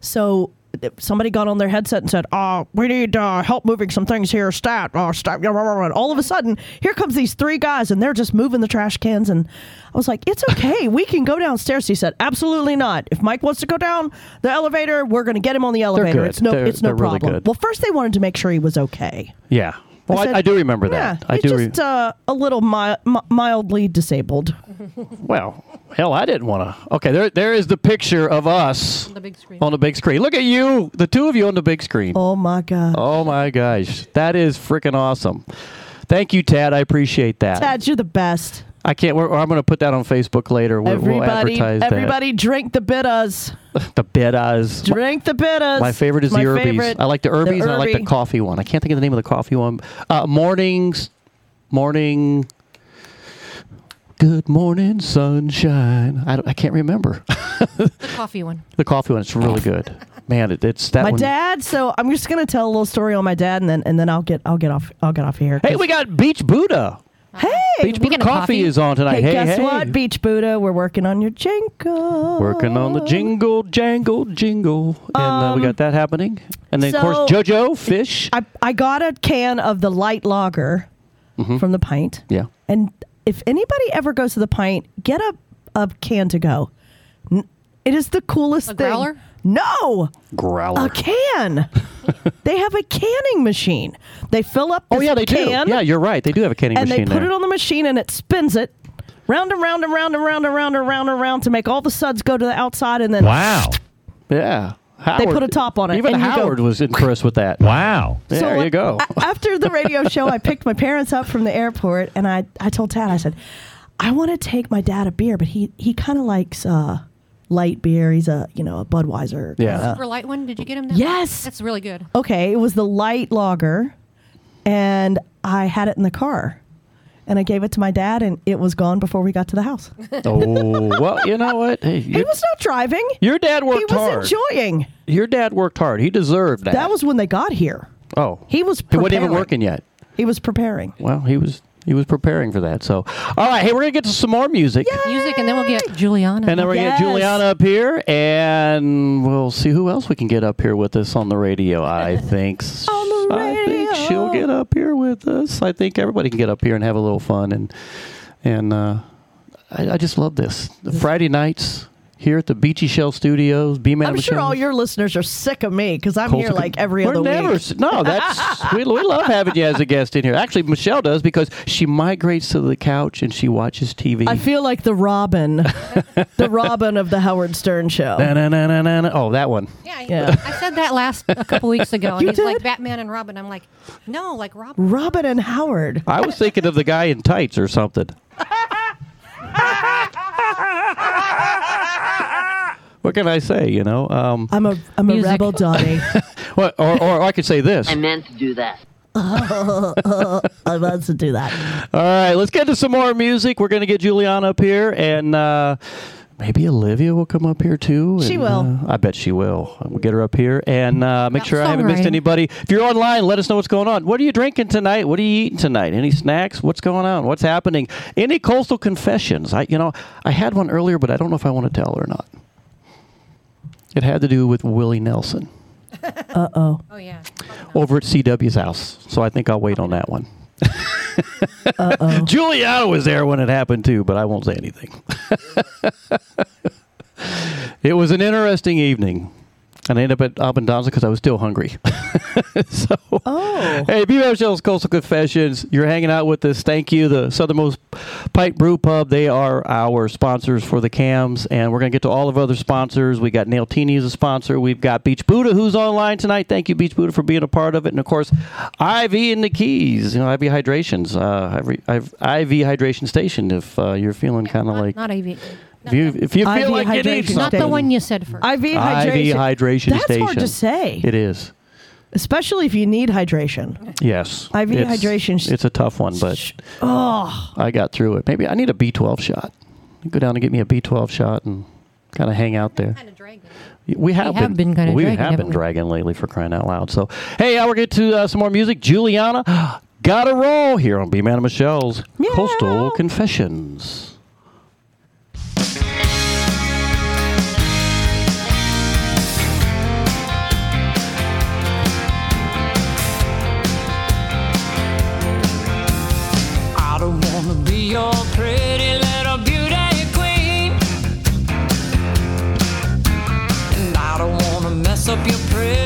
so somebody got on their headset and said, "Uh, we need uh, help moving some things here, stat, uh, stat." blah, blah, blah." And all of a sudden, here comes these three guys, and they're just moving the trash cans, and I was like, "It's okay, we can go downstairs." He said, "Absolutely not. If Mike wants to go down the elevator, we're going to get him on the elevator. It's no, They're- it's no really problem." good. Well, first they wanted to make sure he was okay. yeah. Well, I, said, I do remember Yeah, that. I he's do. re- just uh, a little mi- mi- mildly disabled. well, hell, I didn't want to. Okay, there there is the picture of us The big screen. on the big screen. Look at you, the two of you on the big screen. Oh my god, Oh my gosh, that is freaking awesome. Thank you, Tad. I appreciate that. Tad, you're the best. I can't. We're, I'm going to put that on Facebook later. We'll, we'll everybody, advertise everybody, drink the bitters. The Betas. Drink the bitters. My favorite is My the Urbies. favorite, I like the Urbies and I like the coffee one. I can't think of the name of the coffee one. Uh, mornings, morning. Good morning, sunshine. I, don't- I can't remember The coffee one. the coffee one. It's really good. Man, it, it's that My one. dad. So I'm just gonna tell a little story on my dad, and then and then I'll get I'll get off I'll get off here. Hey, we got Beach Buddah. Hey, Beach Buddah coffee, coffee- is on tonight. Hey, Hey, guess hey. what, Beach Buddah? We're working on your jingle. Working on the jingle, jangle, jingle, and uh, we got that happening. And then, of course, Um, JoJo Fish. I, I got a can of the light lager Mm-hmm. from the pint. Yeah. And if anybody ever goes to the pint, get a, a can to go. It is the coolest A thing. growler? No, Growler. a can. they have a canning machine. They fill up. Oh yeah, they can, do. Yeah, you're right. They do have a canning and machine And they put there. it on the machine and it spins it round and round and round and round and round and round and round to make all the suds go to the outside and then Wow. yeah, They put a top on it, Even and you go- Howard was impressed with that. Wow. So There So, you like, go. after the radio show, I picked my parents up from the airport, and I, I told Dad, I said, I want to take my dad a beer, but he he kind of likes uh, light beer. He's a you know a Budweiser. Yeah. kinda- Super light one. Did you get him that? Yes. That's really good. Okay, it was the light lager, and I had it in the car, and I gave it to my dad, and it was gone before we got to the house. oh well, you know what? Hey, He was not driving. your dad worked hard. He was hard. enjoying. your dad worked hard. He deserved that. That was when they got here. oh, He was. he wasn't even working yet. He was preparing. Well, he was he was preparing for that. So, all right, hey, we're gonna get to some more music. Music, and then we'll get Juliana. And then we're Yes. gonna get Juliana up here, and we'll see who else we can get up here with us on the radio. I think. On the I think she'll get up here with us. I think everybody can get up here and have a little fun, and and uh, I, I just love this. The Friday nights here at the Beechy Shell Studios. B Man I'm sure all your listeners are sick of me because I'm here Coastal- like every We're other never, week. No, that's we, we love having you as a guest in here. Actually, Michelle does because she migrates to the couch and she watches TV. I feel like the Robin, the Robin of the Howard Stern show. Na-na-na-na-na. Oh, that one. Yeah, Yeah. I said that last a couple weeks ago. And You he's like? Batman and Robin. I'm like, no, like Robin. Robin and Howard. I was thinking of the guy in tights or something. what can I say? You know, um, I'm a I'm a Music. rebel, Donnie. what, or, or I could say this. I meant to do that. I meant to do that. All right, let's get to some more music. We're going to get Juliana up here, and uh, maybe Olivia will come up here too. She and, will. uh, I bet she will. We'll get her up here and uh, make That sure I haven't missed anybody. If you're online, let us know what's going on. What are you drinking tonight? What are you eating tonight? Any snacks? What's going on? What's happening? Any coastal confessions? I, you know, I had one earlier, but I don't know if I want to tell or not. It had to do with Willie Nelson Uh oh. Oh yeah. over at CW's house, so I think I'll wait on that one. Giuliano was there when it happened too, but I won't say anything. it was an interesting evening. And I ended up at Abbondanza because I was still hungry. so, Oh. hey, B. Michelle's Coastal Confessions. You're hanging out with us. Thank you. The Southernmost Pint Brew Pub. They are our sponsors for the cams. And we're going to get to all of our other sponsors. We got Nailtini as a sponsor. We've got Beach Buddah, who's online tonight. Thank you, Beach Buddah, for being a part of it. And of course, IV in the Keys. You know, IV Hydrations. Uh, IV, IV Hydration Station. If uh, you're feeling kind of like. not AV. If you, if you feel IV like you need hydration Not the something. one you said first. IV hydration. IV hydration That's station. hard to say, It is. especially if you need hydration. Yes. IV It's- hydration- It's a tough one, but Oh, I got through it. Maybe I need a B12 shot. Go down and get me a B12 shot and kind of hang out there. kind of dragging. We have, We have been kinda we dragging, have haven't been we? dragging lately for crying out loud. So, hey, now we're getting to uh, some more music. Juliana, got a roll here on B Man and Michelle's Meow. Coastal Confessions. Up your pretty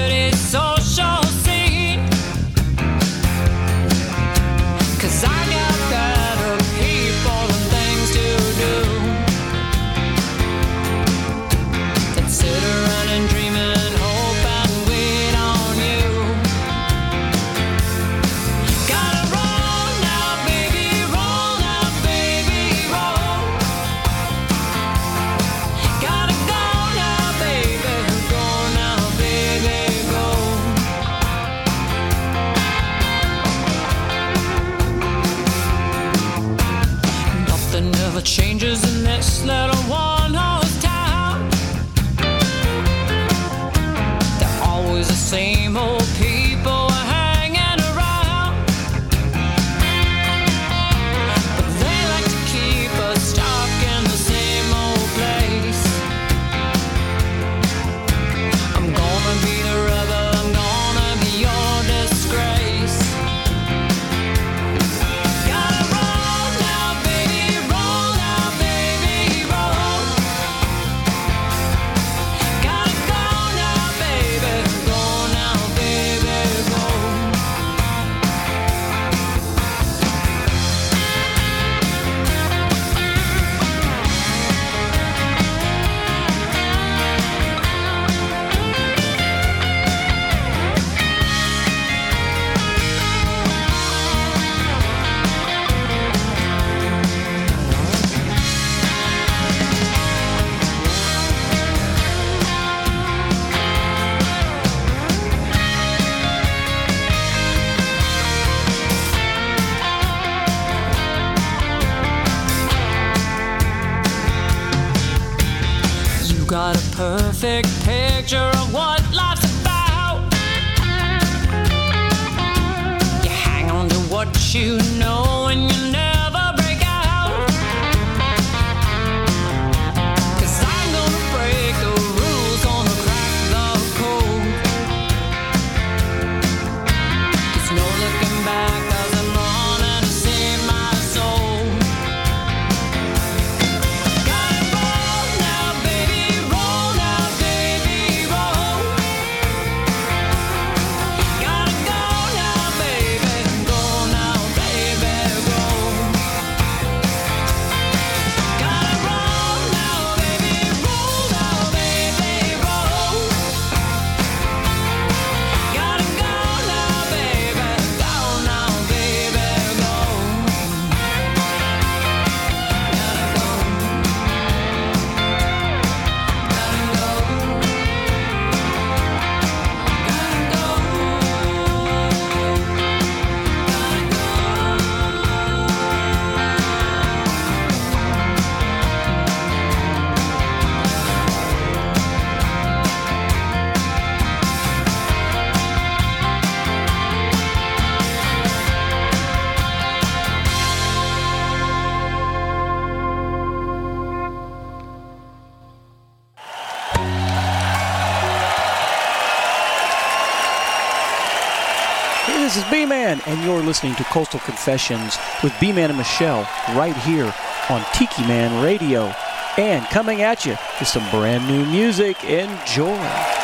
listening to Coastal Confessions with B Man and Michelle right here on Tiki Man Radio. And coming at you with some brand new music. Enjoy.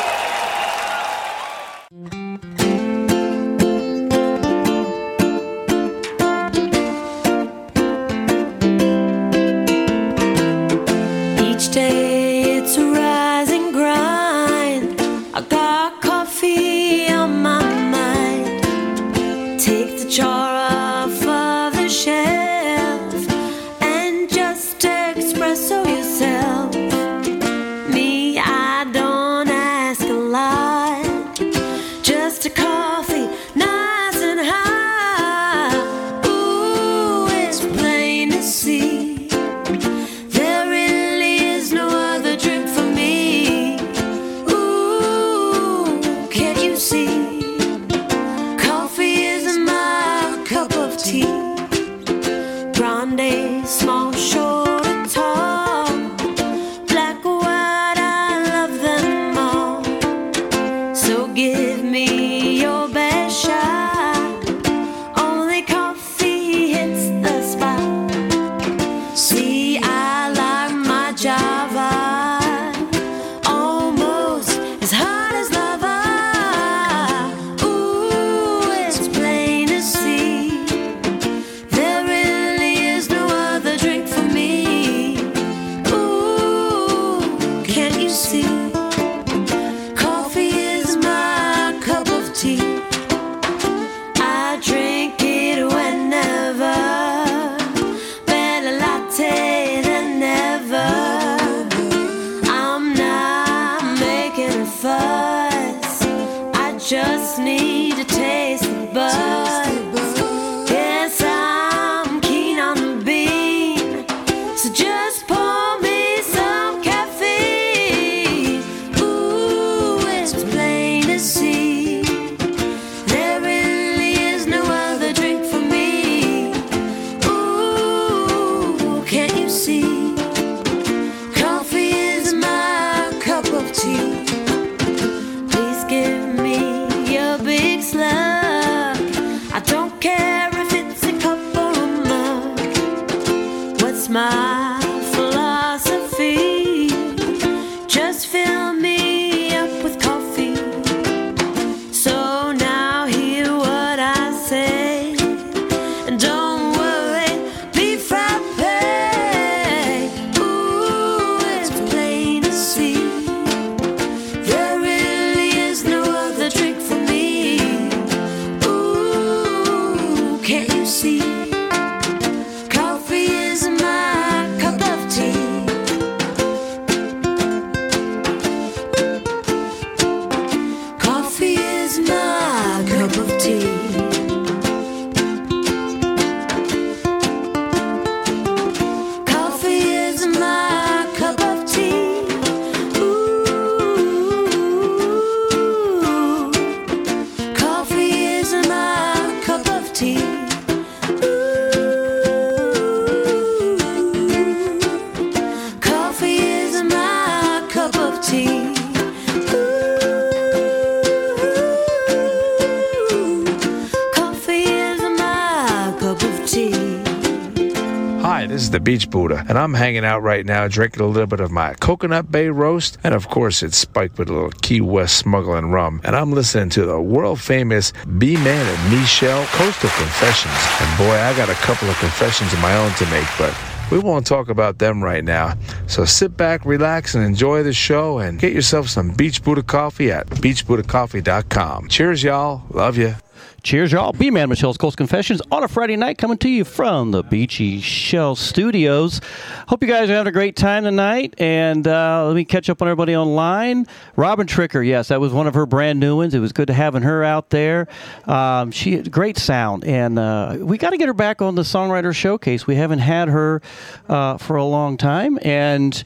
Beach Buddah, and I'm hanging out right now drinking a little bit of my Coconut Bay roast, and of course it's spiked with a little Key West smuggling rum. And I'm listening to the world famous B Man and Michelle Coastal Confessions. And boy, I got a couple of confessions of my own to make, but we won't talk about them right now. So sit back, relax, and enjoy the show and get yourself some Beach Buddah coffee at beachbuddhacoffee.com. Cheers, y'all. Love you. Cheers, y'all. B Man Michelle's Coast Confessions on a Friday night coming to you from the Beechy Shell Studios. Hope you guys are having a great time tonight. And uh, let me catch up on everybody online. Robin Tricker, yes, that was one of her brand new ones. It was good to having her out there. Um, she had great sound. And uh, we got to get her back on the Songwriter Showcase. We haven't had her uh, for a long time. And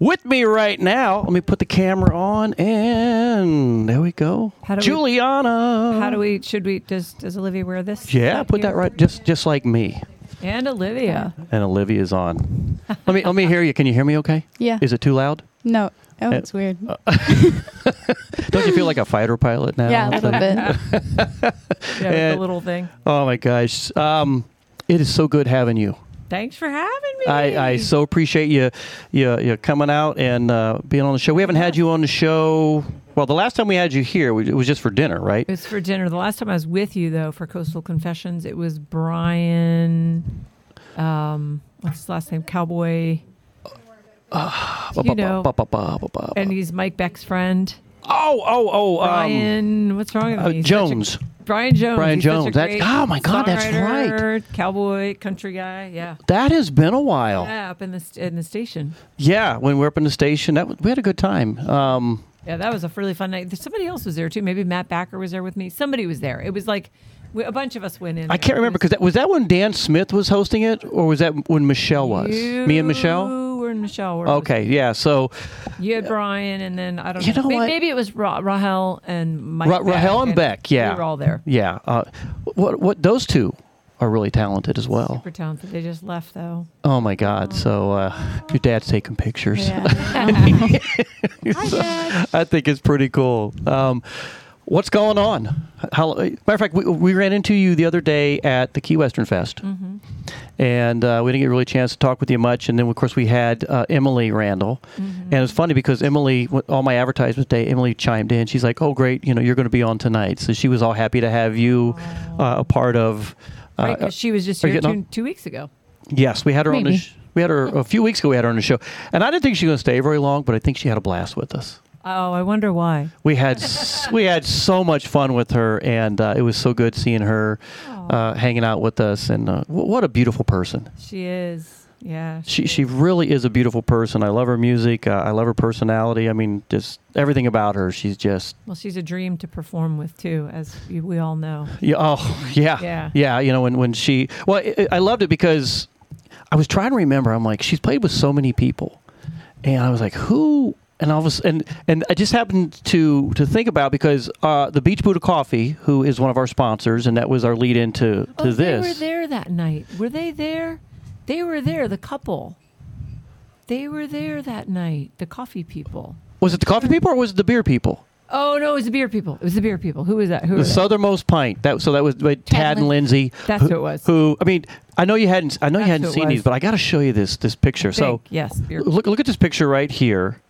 with me right now, let me put the camera on, and there we go. How do we- Juliana. How do we? Should we? Does Does Olivia wear this? Yeah, put that right, just just like me. And Olivia. And Olivia's on. let me let me hear you. Can you hear me? Okay. Yeah. Is it too loud? No. Oh, Uh, it's weird. Don't you feel like a fighter pilot now? Yeah, a little bit. Yeah, with the little thing. Oh my gosh. Um, it is so good having you. Thanks for having me. I, I so appreciate you, you, you coming out and uh, being on the show. We haven't had you on the show. Well, the last time we had you here, it was just for dinner, right? It was for dinner. The last time I was with you, though, for Coastal Confessions, it was Brian. Um, what's his last name? Cowboy. you know, and he's Mike Beck's friend. Oh, oh, oh. um, Brian. what's wrong with uh, me? He's such a- Jones. Brian Jones. Brian He's such a Jones. That's- oh, my God, that's songwriter, Cowboy, country guy. Yeah. That has been a while. Yeah, up in the in the station. Yeah, when we were up in the station, that we had a good time. Um, Yeah, that was a really fun night. Somebody else was there too. Maybe Matt Backer was there with me. Somebody was there. It was like we, a bunch of us went in. I can't remember because that was that when Dan Smith was hosting it, or was that when Michelle was? Me and Michelle. Were and Michelle were. Okay, yeah. So You had Brian, and then I don't You know. know May- what? Maybe it was Ra- Rahel and Mike. Ra- Rahel and Beck, yeah, we were all there. Yeah, uh, what what those two are really talented as well. Super talented. They just left though. Oh my God! So uh, your dad's taking pictures. I think it's pretty cool. Um, what's going on? How, matter of fact, we, we ran into you the other day at the Key Western Fest, Mm-hmm. and uh, we didn't get really a chance to talk with you much. And then, of course, we had uh, Emily Randall, Mm-hmm. and it's funny because Emily, all my advertisements day, Emily chimed in. She's like, "Oh, great! You know, you're going to be on tonight." So she was all happy to have you uh, a part of. Uh, Right, because she was just here two, two weeks ago. Yes, we had her on the. Sh- we had her a few weeks ago. We had her on the show, and I didn't think she was going to stay very long, but I think she had a blast with us. Oh, I wonder why. We had s- we had so much fun with her, and uh, it was so good seeing her uh, hanging out with us. And uh, w- what a beautiful person! She is. Yeah. She she really is a beautiful person. I love her music. Uh, I love her personality. I mean, just everything about her. She's just Well, she's a dream to perform with too, as we we all know. Yeah. Oh, yeah. Yeah. Yeah. You know, when, when she, well, I, I loved it because I was trying to remember. I'm like, she's played with so many people, and I was like, who? And I was, and and I just happened to to think about because uh, the Beach Buddah Coffee, who is one of our sponsors, and that was our lead into to oh, this. they were there that night. Were they there? They were there. The couple. They were there that night. The coffee people. Was it the coffee people or was it the beer people? Oh no, it was the beer people. It was the beer people. Who was that? Who the southernmost pint. That so that was by Tad and Lindsay. That's who, who it was. Who I mean, I know you hadn't. I know you hadn't seen these, but I got to show you this this picture. So yes, beer. look look at this picture right here.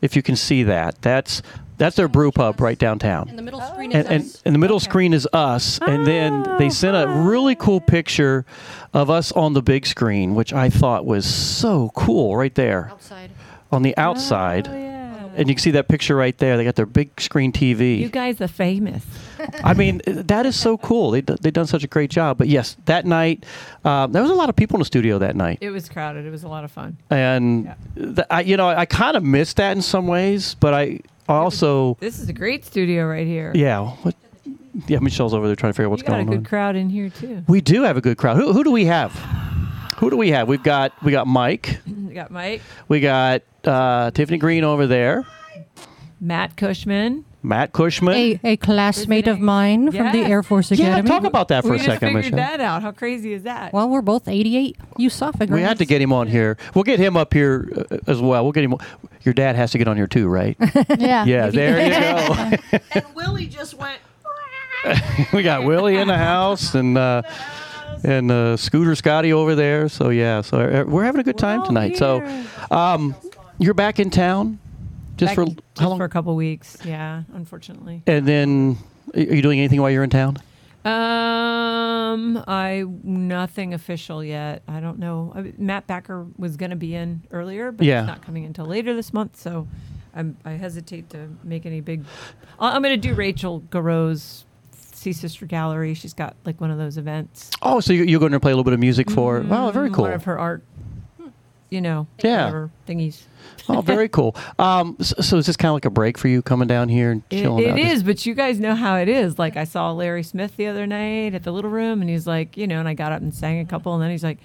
If you can see that, that's that's their brew pub right downtown. And the middle oh. screen And, and, and the middle screen is us, and then they ah. sent a really cool picture of us on the big screen, which I thought was so cool right there. Outside. On the oh, outside. And you can see that picture right there. They got their big screen TV. You guys are famous. I mean, that is so cool. They they've done such a great job. But yes, that night um, there was a lot of people in the studio that night, It was crowded. It was a lot of fun. and th- I, you know I kind of missed that in some ways. But I also This is a great studio right here. yeah what, yeah Michelle's over there trying to figure out what's you got a going good on. crowd in here too. We do have a good crowd. Who, who do we have? Who do we have? We've got we got Mike. We got Mike, We got uh, Tiffani Green over there. Matt Cushman. Matt Cushman. A, a classmate of mine from the Air Force Academy. Yeah, Academy. talk about that for we a just second, figured Michelle. that out. How crazy is that? Well, we're both 88 You USAFA We had to get him on here. We'll get him up here uh, as well. We'll get him. Your dad has to get on here too, right? Yeah. Yeah, there you go. And Willie just went. we got Willie in the house, and uh, and uh, Scooter Scotty over there. So yeah, so uh, we're having a good time tonight. So, um, you're back in town, just Back- for just how long? for a couple weeks. Yeah, unfortunately. and then, are you doing anything while you're in town? Um, I nothing official yet. I don't know. I, Matt Backer was going to be in earlier, but Yeah. he's not coming until later this month. So, I'm, I hesitate to make any big. I'm going to do Rachel Garreau's Sea Sister Gallery. She's got like one of those events. Oh, so you- you're going to play a little bit of music for? Wow, very Mm, cool. One of her art, you know, Yeah. whatever thingies. oh, very cool. Um, so, so is this kind of like a break for you coming down here and chilling it out? Is, but you guys know how it is. Like I saw Larry Smith the other night at the little room, and he's like, you know, and I got up and sang a couple, and then he's like,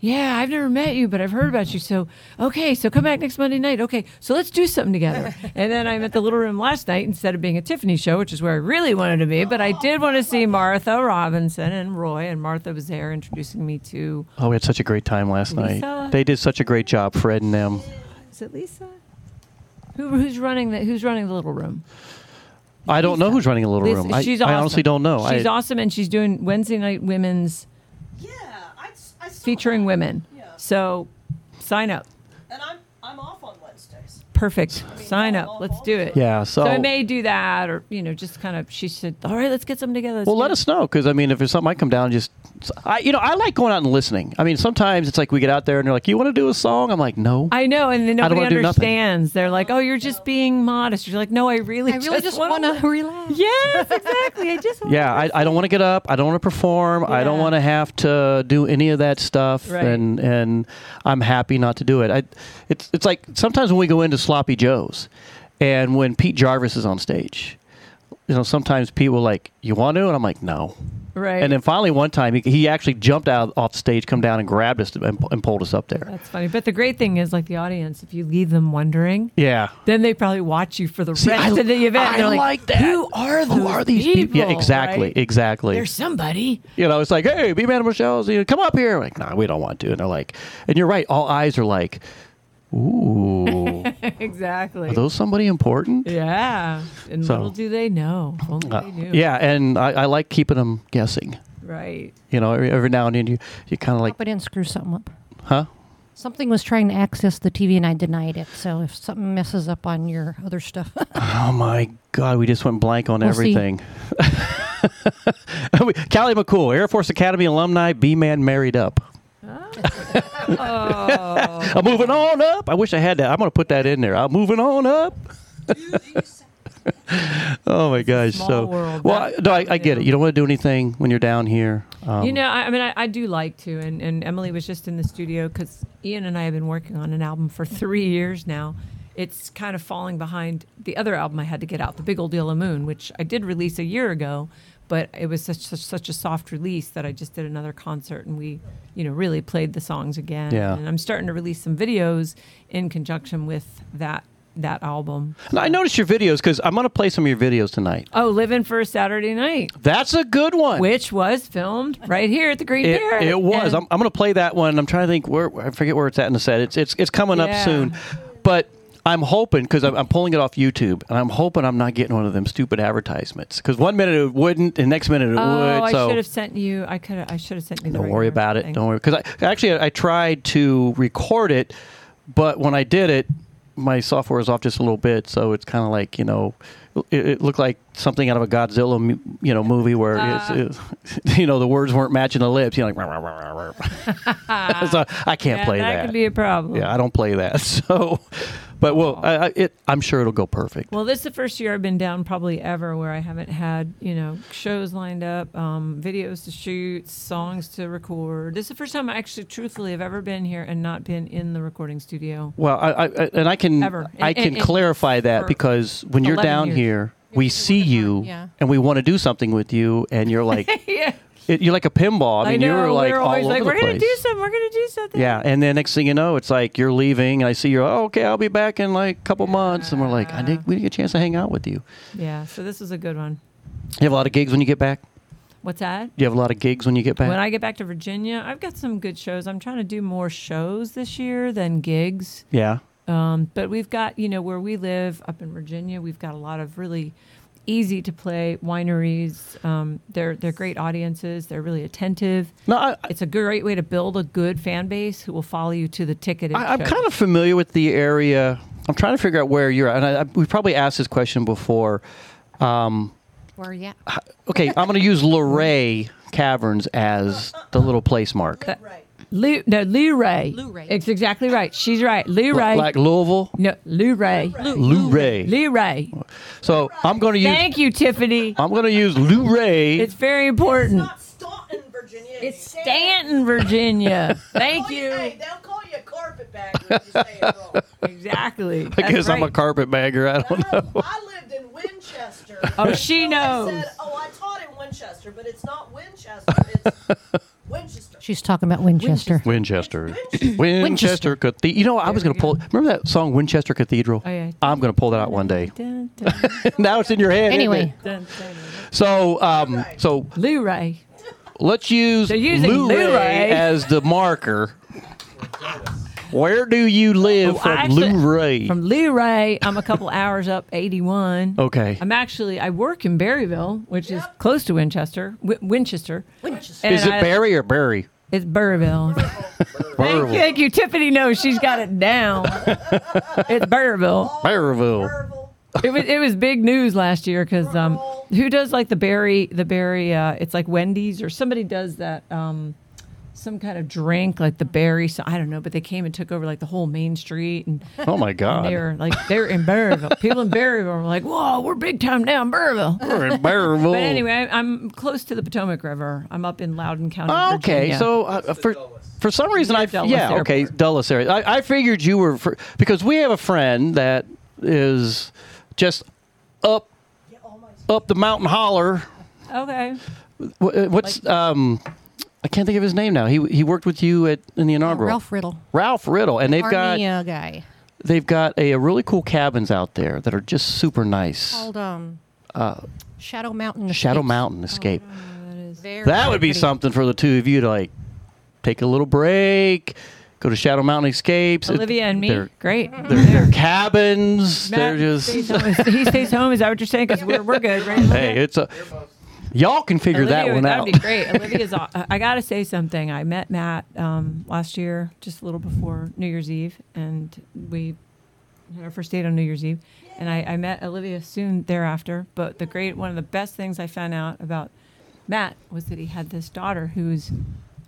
"Yeah, I've never met you, but I've heard about you. So okay, so come back next Monday night. Okay, so let's do something together." and then I'm at the little room last night instead of being a Tiffani show, which is where I really wanted to be, but I did want to see Martha Robinson and Roy, and Martha was there introducing me to. Oh, we had such a great time last Lisa. night. They did such a great job, Fred and them. Is it Lisa? Who, who's running the Who's running the little room? I don't know who's running a little Lisa- room. I, she's I awesome. honestly don't know. She's I, awesome, and she's doing Wednesday night women's. Yeah I. featuring women. So, sign up. And I'm I'm off on Wednesdays. Perfect. Sign up. Let's do it. Yeah, so- I may do that, or you know, just kind of. She said, "All right, let's get something together." Let's Well, let it." us know because I mean, if there's something I come down, and just I, you know, I like going out and listening. I mean, sometimes it's like we get out there and they're like, "You want to do a song?" I'm like, "No." I know, and then nobody wanna do nothing. understands. They're like, "Oh, you're just being modest." You're like, "No, I really, I really just want want to relax. Yes, exactly. I just Yeah, I, I don't want to get up. I don't want to perform. I don't want to have to do any of that stuff. Right. And and I'm happy not to do it. I, it's it's like sometimes when we go into Sloppy Joe's, and when Pete Jarvis is on stage, you know, sometimes people are like, "You want to?" And I'm like, "No." Right. And then finally one time he, he actually jumped out off stage, come down and grabbed us and, and pulled us up there. That's funny. But the great thing is, like the audience, if you leave them wondering, Yeah. then they probably watch you for the See, rest I- of the event. I They're like, like that. Who are those Who are these people? Yeah, exactly, right? exactly. There's somebody. You know, it's like, hey, B Man Michelle's, you know, come up here. Like, nah, we don't want to. And they're like, and you're right. All eyes are like, ooh, exactly. are those somebody important? Yeah. And So- little do they know. Only Uh, they knew. yeah, and I, I like keeping them guessing. Right. You know, every, every now and then you, you kind of like, Hope I didn't screw something up. huh? Something was trying to access the TV and I denied it. So if something messes up on your other stuff, Oh my God, we just went blank on We'll see. everything. Callie McCool, Air Force Academy alumni, B Man married up. Oh. I'm moving on up. I wish I had that. I'm going to put that in there. I'm moving on up. oh my gosh! small So, world. well, I, no, I, I get it. You don't want to do anything when you're down here. Um, you know, I, I mean, I, do like to, and, and Emily was just in the studio because Ian and I have been working on an album for three years now. It's kind of falling behind the other album I had to get out, The Big Old Yellow Moon, which I did release a year ago, but it was such, such such a soft release that I just did another concert and we, you know, really played the songs again. Yeah. And I'm starting to release some videos in conjunction with that that album. I noticed your videos because I'm going to play some of your videos tonight. Oh, Living for a Saturday Night. That's a good one. Which was filmed right here at the Green It, Parrot. it was. And- I'm, I'm going to play that one. I'm trying to think where I forget where it's at in the set. It's it's it's coming up soon, but I'm hoping because I'm, I'm pulling it off YouTube, and I'm hoping I'm not getting one of them stupid advertisements. Because one minute it wouldn't, and next minute it Oh, would. I so should have sent you. I could. I should have sent you. The don't worry about it. Don't worry. Because I actually I tried to record it, but when I did it, my software was off just a little bit, so it's kind of like you know. It, it looked like something out of a Godzilla, you know, movie where ah. it's, it's, you know the words weren't matching the lips. You know, like, "Rah, rah, rah, rah, rah." so I can't Yeah, play that that. could be a problem. Yeah, I don't play that. So, but well, I, I, it, I'm sure it'll go perfect. Well, this is the first year I've been down probably ever where I haven't had you know shows lined up, um, videos to shoot, songs to record. This is the first time I actually, truthfully, have ever been here and not been in the recording studio. Well, I, I and I can Ever. I And- can and- and clarify that because when you're down years. here, we see you yeah. and we want to do something with you, and you're like, yeah. It, you're like a pinball. I mean, know. you're like we're all always over like, the we're gonna do something. We're gonna do something. Yeah, and then next thing you know, it's like you're leaving, and I see you. Oh, okay, I'll be back in like a couple months, and we're like, I did, we didn't get a chance to hang out with you. Yeah. So this is a good one. You have a lot of gigs when you get back. What's that? You have a lot of gigs when you get back. When I get back to Virginia, I've got some good shows. I'm trying to do more shows this year than gigs. yeah. Um, but we've got, you know, where we live up in Virginia, we've got a lot of really easy to play. Wineries, um, they're they're great audiences. They're really attentive. No, I, it's a great way to build a good fan base who will follow you to the ticket. I, I'm kind of familiar with the area. I'm trying to figure out where you're at. And I, I, we've probably asked this question before. Um, Where are you at? okay, I'm going to use Luray Caverns as the little place mark. Lou, no, Lou Ray. Lou Ray. It's exactly right. She's right. Lou Ray. Like Louisville? No, Lou Ray. Lou Ray. Lou Ray. So I'm going to use. Thank you, Tiffani. I'm going to use Lou Ray. It's very important. It's not Staunton, Virginia. It's Stanton, Virginia. Thank you. Hey, they'll call you a carpetbagger if you say it wrong. Exactly. I That's guess I'm a carpetbagger. I don't know. I lived in Winchester. Oh, she knows. I said, oh, I taught in Winchester, but it's not Winchester. It's Winchester. She's talking about Winchester. Winchester. Winchester. Cathedral. You know, I was going to pull. Remember that song, Winchester Cathedral? Oh, yeah. I'm going to pull that out one day. now it's in your head. Anyway. So, um, so Lou Ray. let's use They're using Lou Lou Ray Ray. as the marker. Where do you live Oh, from I actually- Lou Ray? From Lou Ray, I'm a couple hours up 81. Okay. I'm actually I work in Berryville, which is close to Winchester. W- Winchester. Winchester. Is it Barry or Barry? It's Burrville. thank, you, thank you. Tiffani knows she's got it down. it's Burrville. Barryville. It was it was big news last year because um, who does like the berry the berry? Uh, it's like Wendy's or somebody does that. Um, some kind of drink like the berry. So I don't know, but they came and took over like the whole main street and. Oh my God. they were like they're in Burrville. People in Burrville were like, "Whoa, we're big time now in Burrville." We're in Barryville. But anyway, I- I'm close to the Potomac River. I'm up in Loudoun County. Okay, Virginia. so uh, for for some reason I Dulles yeah okay Airport. Dulles area. I, I figured you were for, because we have a friend that is just up up the mountain holler. okay. Wh- uh, What's um I can't think of his name now. He he worked with you at in the inaugural. Ralph Riddle. Ralph Riddle, and they've got Army uh, guy they've got a, a really cool cabins out there that are just super nice. called um, Uh, Shadow Mountain. Shadow Mountain Escape. Very, That would be pretty. something for the two of you to like take a little break, go to Shadow Mountain Escapes. It- Olivia and me, they're- great. They're, they're cabins. they're just stays he stays home. Is that what you're saying? Because we're, we're good, right? hey, it's a y'all can figure that Olivia, one that'd out. be great. Olivia's. aw- I got to say something. I met Matt um, last year, just a little before New Year's Eve, and we had our first date on New Year's Eve. And I, I met Olivia soon thereafter. But the great, one of the best things I found out about Matt was that he had this daughter who's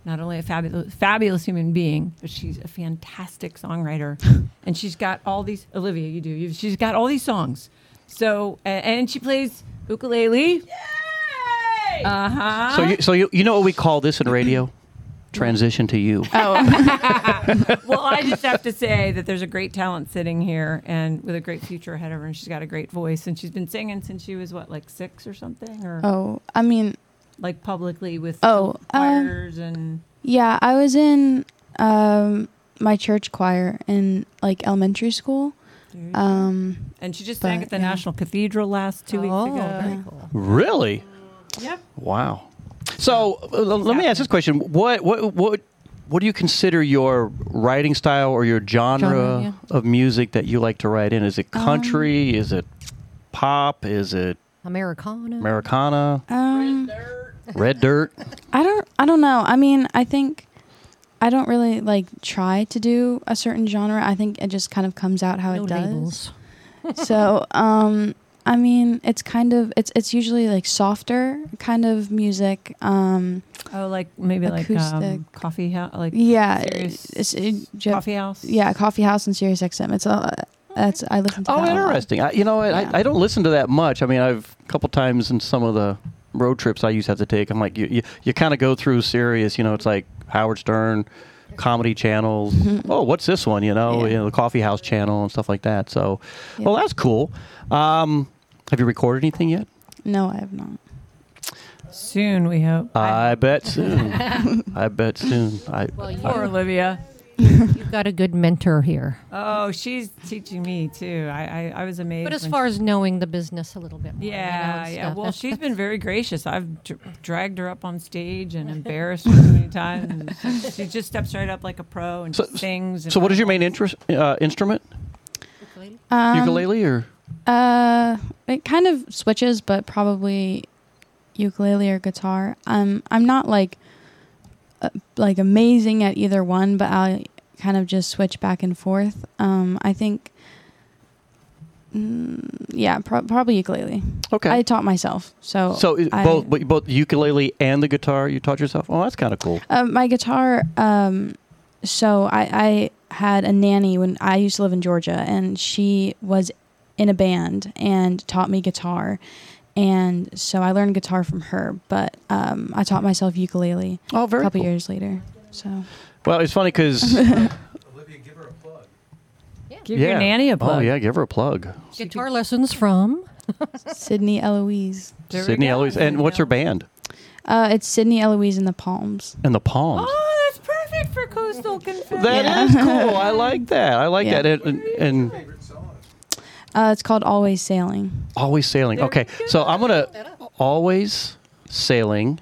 not only a fabulous, fabulous human being, but she's a fantastic songwriter, and she's got all these. Olivia, you do. You, she's got all these songs. So a- and she plays ukulele. Uh huh. So you, so you, you know what we call this in radio? Transition to you. Oh. well, I just have to say that there's a great talent sitting here and with a great future ahead of her. And she's got a great voice. And she's been singing since she was, what, like six or something? Or Oh, I mean, like publicly with Oh, um, choirs and. yeah, I was in um, my church choir in like elementary school. Um, And she just sang at the yeah. National Cathedral last two weeks Oh, ago. very cool. Really? Yep. Wow. So uh, l- let me ask this question: What what what what do you consider your writing style or your genre, Genre, yeah. of music that you like to write in? Is it Um, country? Is it pop? Is it Americana. Americana? um, Red dirt? I don't. I don't know. I mean, I think I don't really like try to do a certain genre. I think it just kind of comes out how No it does. labels. so, um, I mean, it's kind of it's it's usually like softer kind of music. Um, Oh, like maybe like um, coffee house, like yeah, Sirius it's, it, ju- coffee house. Yeah, coffee house and Sirius XM. It's all that's I listen to. Oh, that interesting. I, you know, what? I, I don't listen to that much. I mean, I've a couple times in some of the road trips I used to have to take. I'm like, you you, you kind of go through Sirius. You know, it's like Howard Stern, comedy channels. oh, what's this one? You know, Yeah. you know, the Coffee House channel and stuff like that. So, well, that's cool. Um, have you recorded anything yet? No, I have not. Soon, we hope. I bet soon. I bet soon. I, Well, you- Poor Olivia. You've got a good mentor here. Oh, she's teaching me too. I I, I was amazed. But as when far as knowing the business a little bit more. you know, Yeah, yeah. stuff, Well, that's- she's that's- been very gracious. I've dr- dragged her up on stage and embarrassed her so many times. She, she just steps right up like a pro and So- sings. And so, what is your main interest uh, instrument? Um, Ukulele or? Uh, it kind of switches, but probably ukulele or guitar. Um, I'm not like uh, like amazing at either one, but I kind of just switch back and forth. Um, I think, mm, yeah, pro- probably ukulele. Okay. I taught myself, so So I- both both ukulele and the guitar you taught yourself. Oh, that's kind of cool. Um, my guitar. Um, so I, I had a nanny when I used to live in Georgia, and she was in a band and taught me guitar, and so I learned guitar from her. But um, I taught myself ukulele. Oh, very A couple cool. years later. So Well, it's funny because Olivia, Give her a plug. Yeah. Give yeah. your nanny a plug. Oh yeah, give her a plug. Guitar lessons from Sydney Eloise. Sydney Eloise. And what's her band? Uh, it's Sydney Eloise and the Palms. And the Palms. Oh, that's perfect for coastal confession. That is cool. I like that. I like Yeah. that. And, and, and Uh, it's called Always Sailing. always sailing. Okay, so I'm gonna always sailing.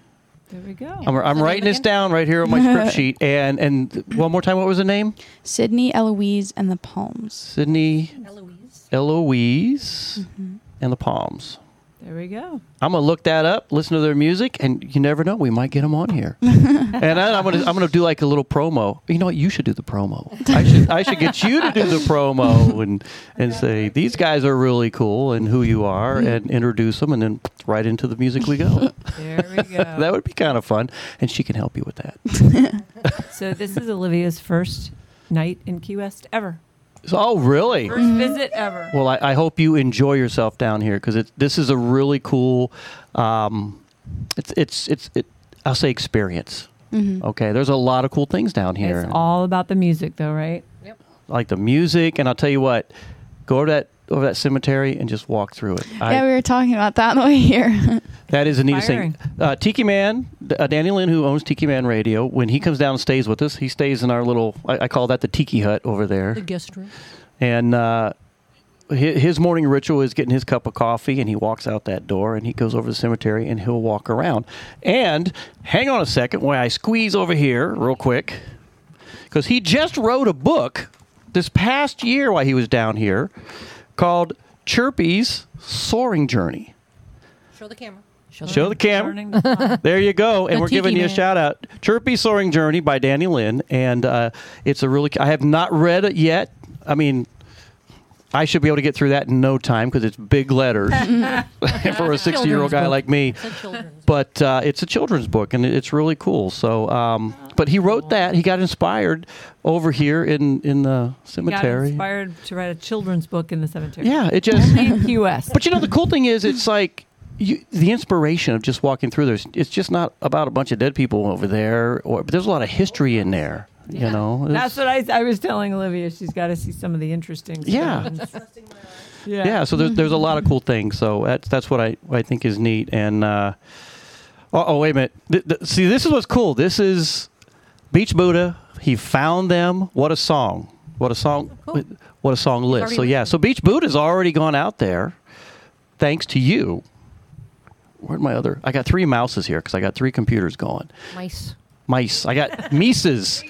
There we go. I'm, I'm writing this down right here on my script sheet. And and one more time, what was the name? Sydney Eloise and the Palms. Sydney Eloise Eloise and the Palms. There we go. I'm gonna look that up, listen to their music, and you never know, we might get them on here. and then I'm gonna I'm gonna do like a little promo. You know what? You should do the promo. I should I should get you to do the promo and and say these guys are really cool and who you are and introduce them and then right into the music we go. There we go. that would be kind of fun, and she can help you with that. so this is Olivia's first night in Key West ever. So- oh, really? 1st visit ever. Well, I, I hope you enjoy yourself down here because this is a really cool. Um, it's it's it's it, I'll say experience. Mhm. Okay, there's a lot of cool things down here, It's all about the music, though, right? Yep. like the music, and I'll tell you what, go over that over that cemetery and just walk through it. I- yeah, we were talking about that on the way here. That is the neatest thing. Uh, Tiki Man, uh, Danny Lynn, who owns Tiki Man Radio, when he comes down and stays with us, he stays in our little, I, I call that the Tiki Hut over there. the guest room. And uh, hi- his morning ritual is getting his cup of coffee, and he walks out that door, and he goes over to the cemetery, and he'll walk around. And hang on a second, while I squeeze over here real quick, because he just wrote a book this past year while he was down here called Chirpy's Soaring Journey. Show the camera. Show the camera. there you go. And The we're giving you a Man. shout out. Chirpy Soaring Journey by Danny Lynn. And uh, it's a really, I have not read it yet. I mean, I should be able to get through that in no time because it's big letters for a 60 year old guy book. like me. It's But uh, it's a children's book and it's really cool. So, um, but he wrote that. He got inspired over here in, in the Got cemetery. inspired to write a children's book in the cemetery. Yeah, it just Only in Key West. But you know, the cool thing is, it's like you, the inspiration of just walking through there. It's just not about a bunch of dead people over there, or but there's a lot of history in there. You know, That's what I, I was telling Olivia. She's got to see some of the interesting stuff. Yeah. yeah. yeah. So there's there's a lot of cool things. So that's that's what I what I think is neat. And uh, oh, oh wait a minute. Th- th- see, this is what's cool. This is Beach Buddah. He found them. What a song! What a song! What a song list. So yeah. So Beach Buddah's already gone out there, thanks to you. Where'd my other? I got three mouses here because I got three computers going. Mice. Mice. I got Mises.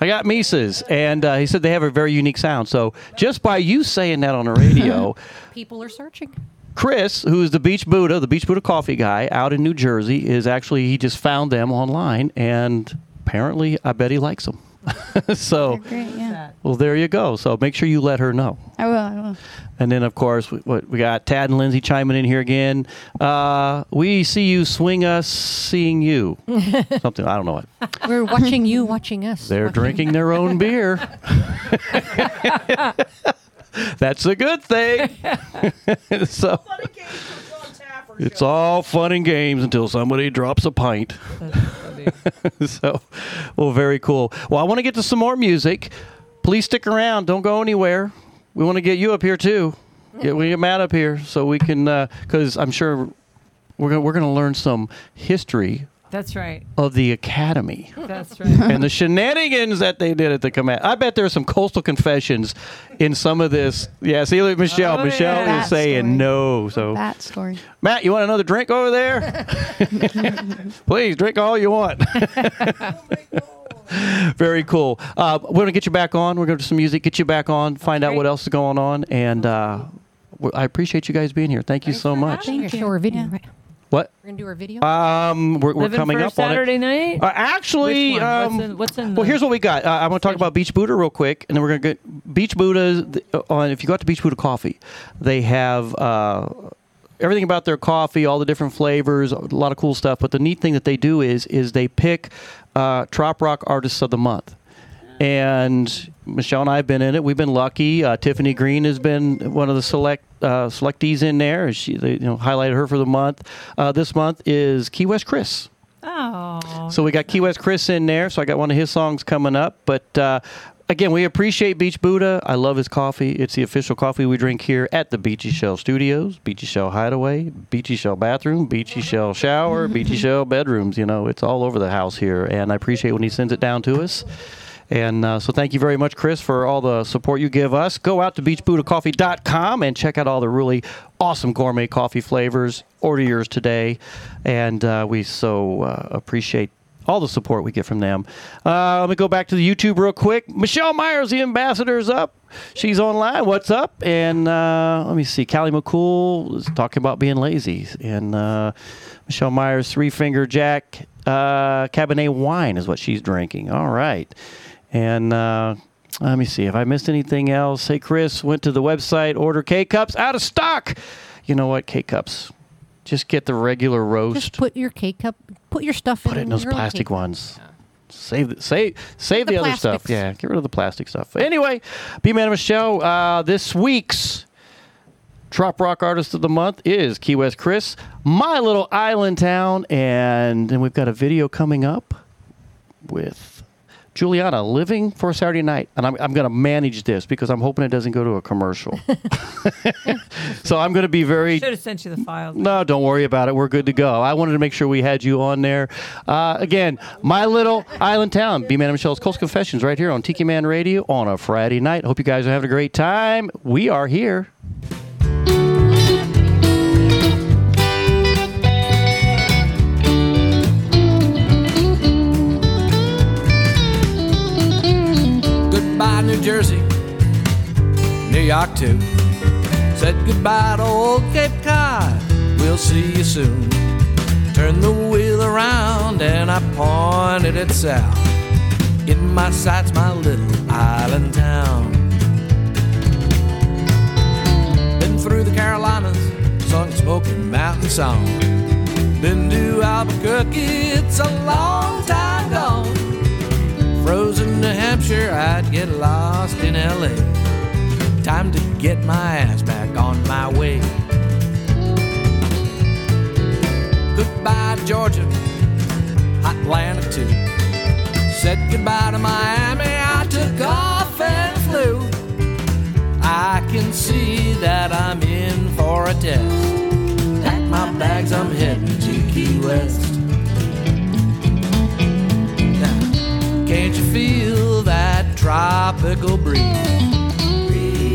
I got Mises, and uh, he said they have a very unique sound. So just by you saying that on the radio, People are searching. Chris, who is the Beach Buddah, the Beach Buddah coffee guy out in New Jersey, is actually he just found them online, and apparently, I bet he likes them. so, Great, yeah. well, there you go. So make sure you let her know. I will. I will. And then, of course, we, what, we got Tad and Lindsay chiming in here again. Uh, we see you swing us, seeing you. Something I don't know what. We're watching you, watching us. They're drinking their own beer. That's a good thing. so it's all fun and games until somebody drops a pint. so, well, very cool. Well, I want to get to some more music. Please stick around. Don't go anywhere. We want to get you up here too. Get, we get Matt up here so we can, uh, because I'm sure we're gonna, we're gonna learn some history That's right. of the academy That's right. and the shenanigans that they did at the command. I bet there's some coastal confessions in some of this. Yeah, see, look, Michelle. Oh, Michelle yeah. is That saying story. no. So, That story. Matt, you want another drink over there? Please drink all you want. Very cool. Uh, we're gonna get you back on. We're gonna do some music, get you back on, find out what else is going on, and uh, w- I appreciate you guys being here. Thank you so much. Thank you. Show her video, right? What? We're gonna do our video. Um, we're, we're coming for up on it. Saturday night. Uh, actually, Which one? um, what's in, what's in well, here's what we got. Uh, I'm going to talk about Beach Buddah real quick, and then we're going to get Beach Buddah on. If you go out to Beach Buddah Coffee, they have uh, everything about their coffee, all the different flavors, a lot of cool stuff. But the neat thing that they do is is they pick uh, Trop Rock Artists of the Month. And Michelle and I have been in it. We've been lucky. Uh, Tiffani Green has been one of the select uh, selectees in there. She, they, you know, highlighted her for the month. Uh, this month is Key West Chris. Oh. So we got Key West Chris in there. So I got one of his songs coming up. But uh, again, we appreciate Beach Buddah. I love his coffee. It's the official coffee we drink here at the Beechy Shell Studios, Beechy Shell Hideaway, Beechy Shell Bathroom, Beechy Shell Shower, Beechy Shell Bedrooms. You know, it's all over the house here. And I appreciate when he sends it down to us. And uh, so thank you very much, Chris, for all the support you give us. Go out to beachbuddahcoffee.com and check out all the really awesome gourmet coffee flavors. Order yours today. And uh, we so uh, appreciate all the support we get from them. Uh, let me go back to the YouTube real quick. Michelle Myers, the ambassador, is up. She's online. What's up? And uh, let me see. Callie McCool is talking about being lazy. And uh, Michelle Myers, Three Finger Jack Cabernet wine is what she's drinking. All right. And uh, let me see if I missed anything else. Hey, Chris went to the website, order K cups out of stock. You know what? K cups. Just get the regular roast. Just put your K cup, Put your stuff Put in. it in those plastic ones. Save the, save save the the, other stuff. Yeah, get rid of the plastic stuff. Anyway, B Man Michelle. Uh, this week's Trop Rock Artist of the Month is Key West Chris, My Little Island Town, and then we've got a video coming up with Juliana living for a Saturday night, and I'm I'm going to manage this because I'm hoping it doesn't go to a commercial. so I'm going to be very Should have sent you the file. no, don't worry about it. We're good to go. I wanted to make sure we had you on there. Uh, again, my little island town, B Man and Michelle's Coast Confessions, right here on Tiki Man Radio on a Friday night. Hope you guys are having a great time. We are here. Too. Said goodbye to old Cape Cod. We'll see you soon. Turned the wheel around and I pointed it south. In my sights, my little island town. Been through the Carolinas, sung smoking Mountain song. Been to Albuquerque, it's a long time gone. Frozen New Hampshire, I'd get lost in LA. Time to get my ass back on my way. Goodbye, Georgia, Atlanta too. Said goodbye to Miami, I took off and flew. I can see that I'm in for a test. Pack my bags, I'm heading to Key West. Can't you feel that tropical breeze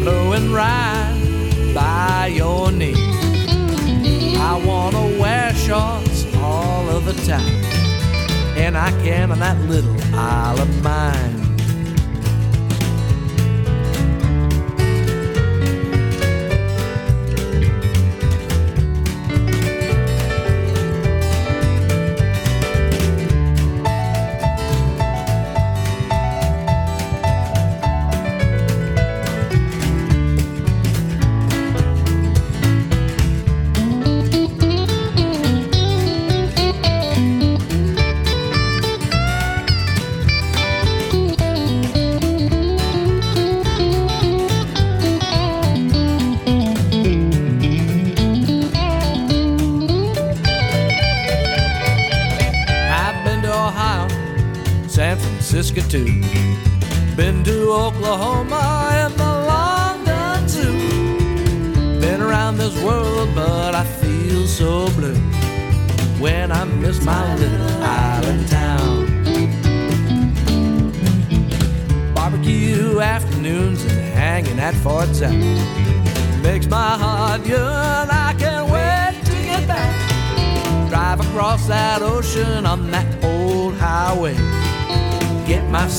blowing right by your knee? I wanna wear shorts all of the time, and I can on that little isle of mine.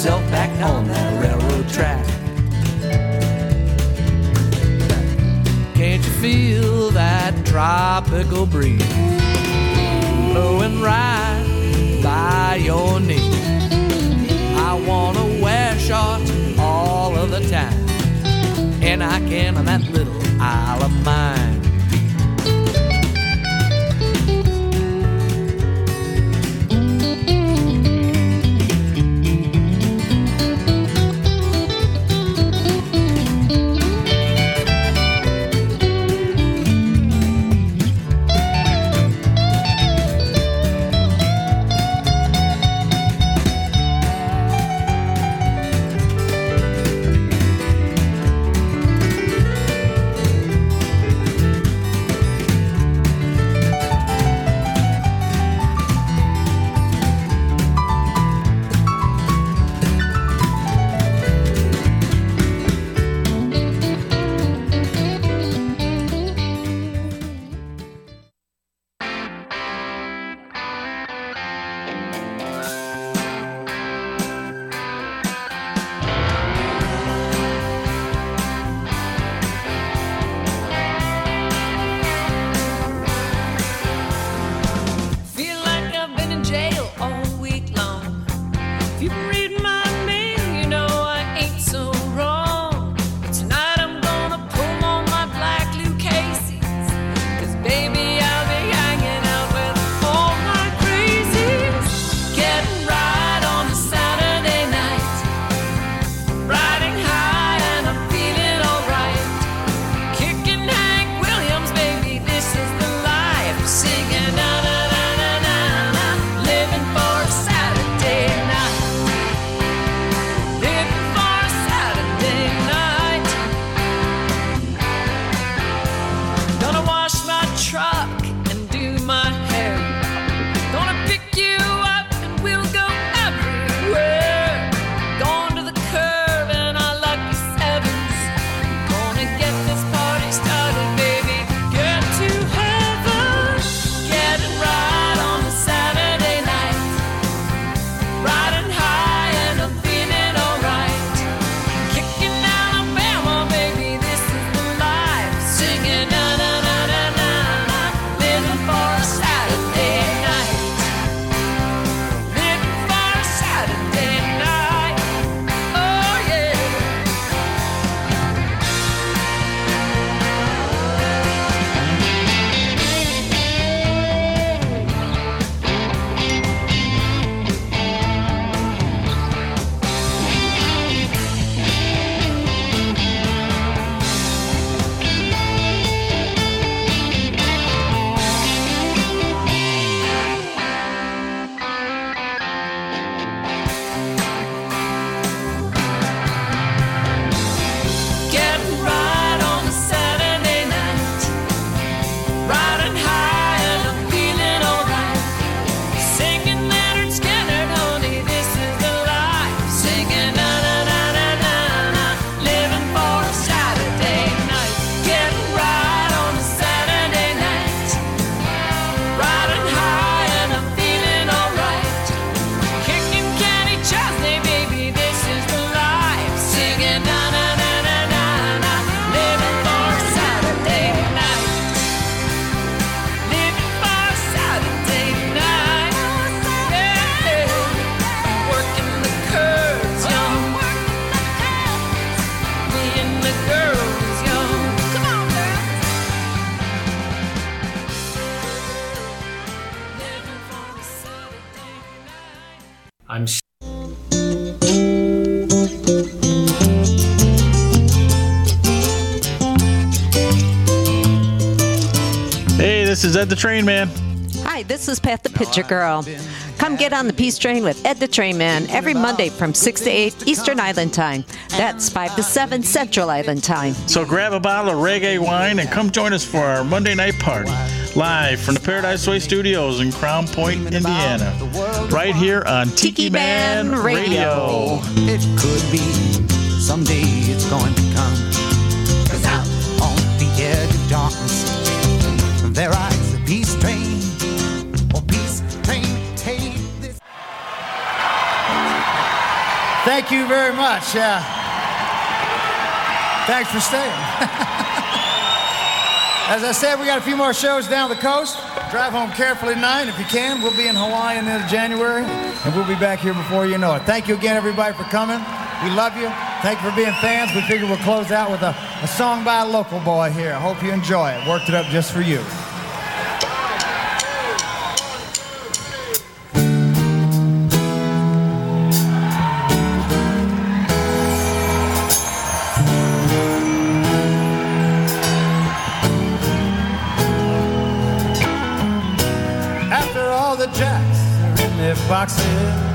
myself back on that railroad track. Can't you feel that tropical breeze blowing right by your knee? I wanna wear shorts all of the time, and I can on that little Isle of mine. Ed the Train Man. Hi, this is Pat the Pitcher Girl. Come get on the Peace Train with Ed the Train Man every Monday from 6 to 8 Eastern Island Time. That's 5 to 7 Central Island Time. So grab a bottle of reggae wine and come join us for our Monday night party live from the Paradise Way Studios in Crown Point, Indiana. Right here on Tiki, Tiki Man, Man Radio. Radio. It could be someday it's going to come. Peace train, oh, peace train, take this. Thank you very much. Uh, thanks for staying. As I said, we got a few more shows down the coast. Drive home carefully tonight if you can. We'll be in Hawaii in the end of January, and we'll be back here before you know it. Thank you again, everybody, for coming. We love you. Thank you for being fans. We figure we'll close out with a, a song by a local boy here. I hope you enjoy it. Worked it up just for you. Boxes,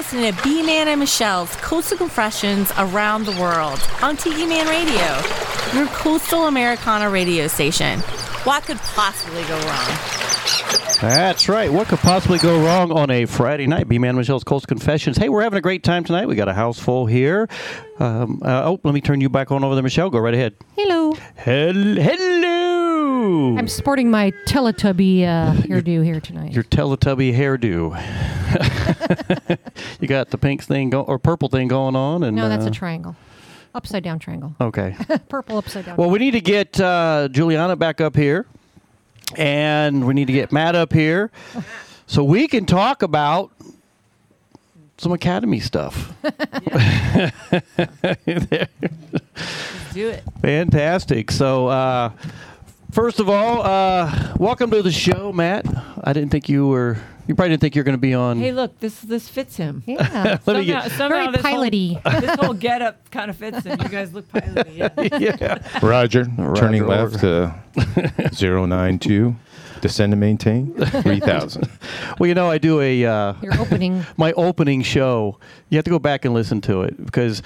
listening to B Man and Michelle's Coastal Confessions Around the World on Tiki Man Radio, your coastal Americana radio station. What could possibly go wrong? That's right. What could possibly go wrong on a Friday night? B Man Michelle's Coastal Confessions. Hey, we're having a great time tonight. We got a house full here. Um, uh, oh, let me turn you back on over there, Michelle. Go right ahead. Hello. Hel- hello. I'm sporting my Teletubby uh, hairdo here tonight. Your Teletubby hairdo. you got the pink thing go- or purple thing going on, and no, that's uh, a triangle. Upside down triangle. Okay. Purple upside down. Well, we need to get uh, Juliana back up here, and we need to get Matt up here, so we can talk about some academy stuff. Do it. Fantastic. So, uh, first of all, uh, welcome to the show, Matt. I didn't think you were You probably didn't think you're going to be on. Hey, look, this this fits him. Yeah. Let me get- somehow Very this whole- piloty. this whole get up kind of fits him. You guys look piloty. Yeah. Roger. Turning Roger, left to 092. Descend and maintain 3000. Well, you know, I do a uh, Your opening. my opening show. You have to go back and listen to it because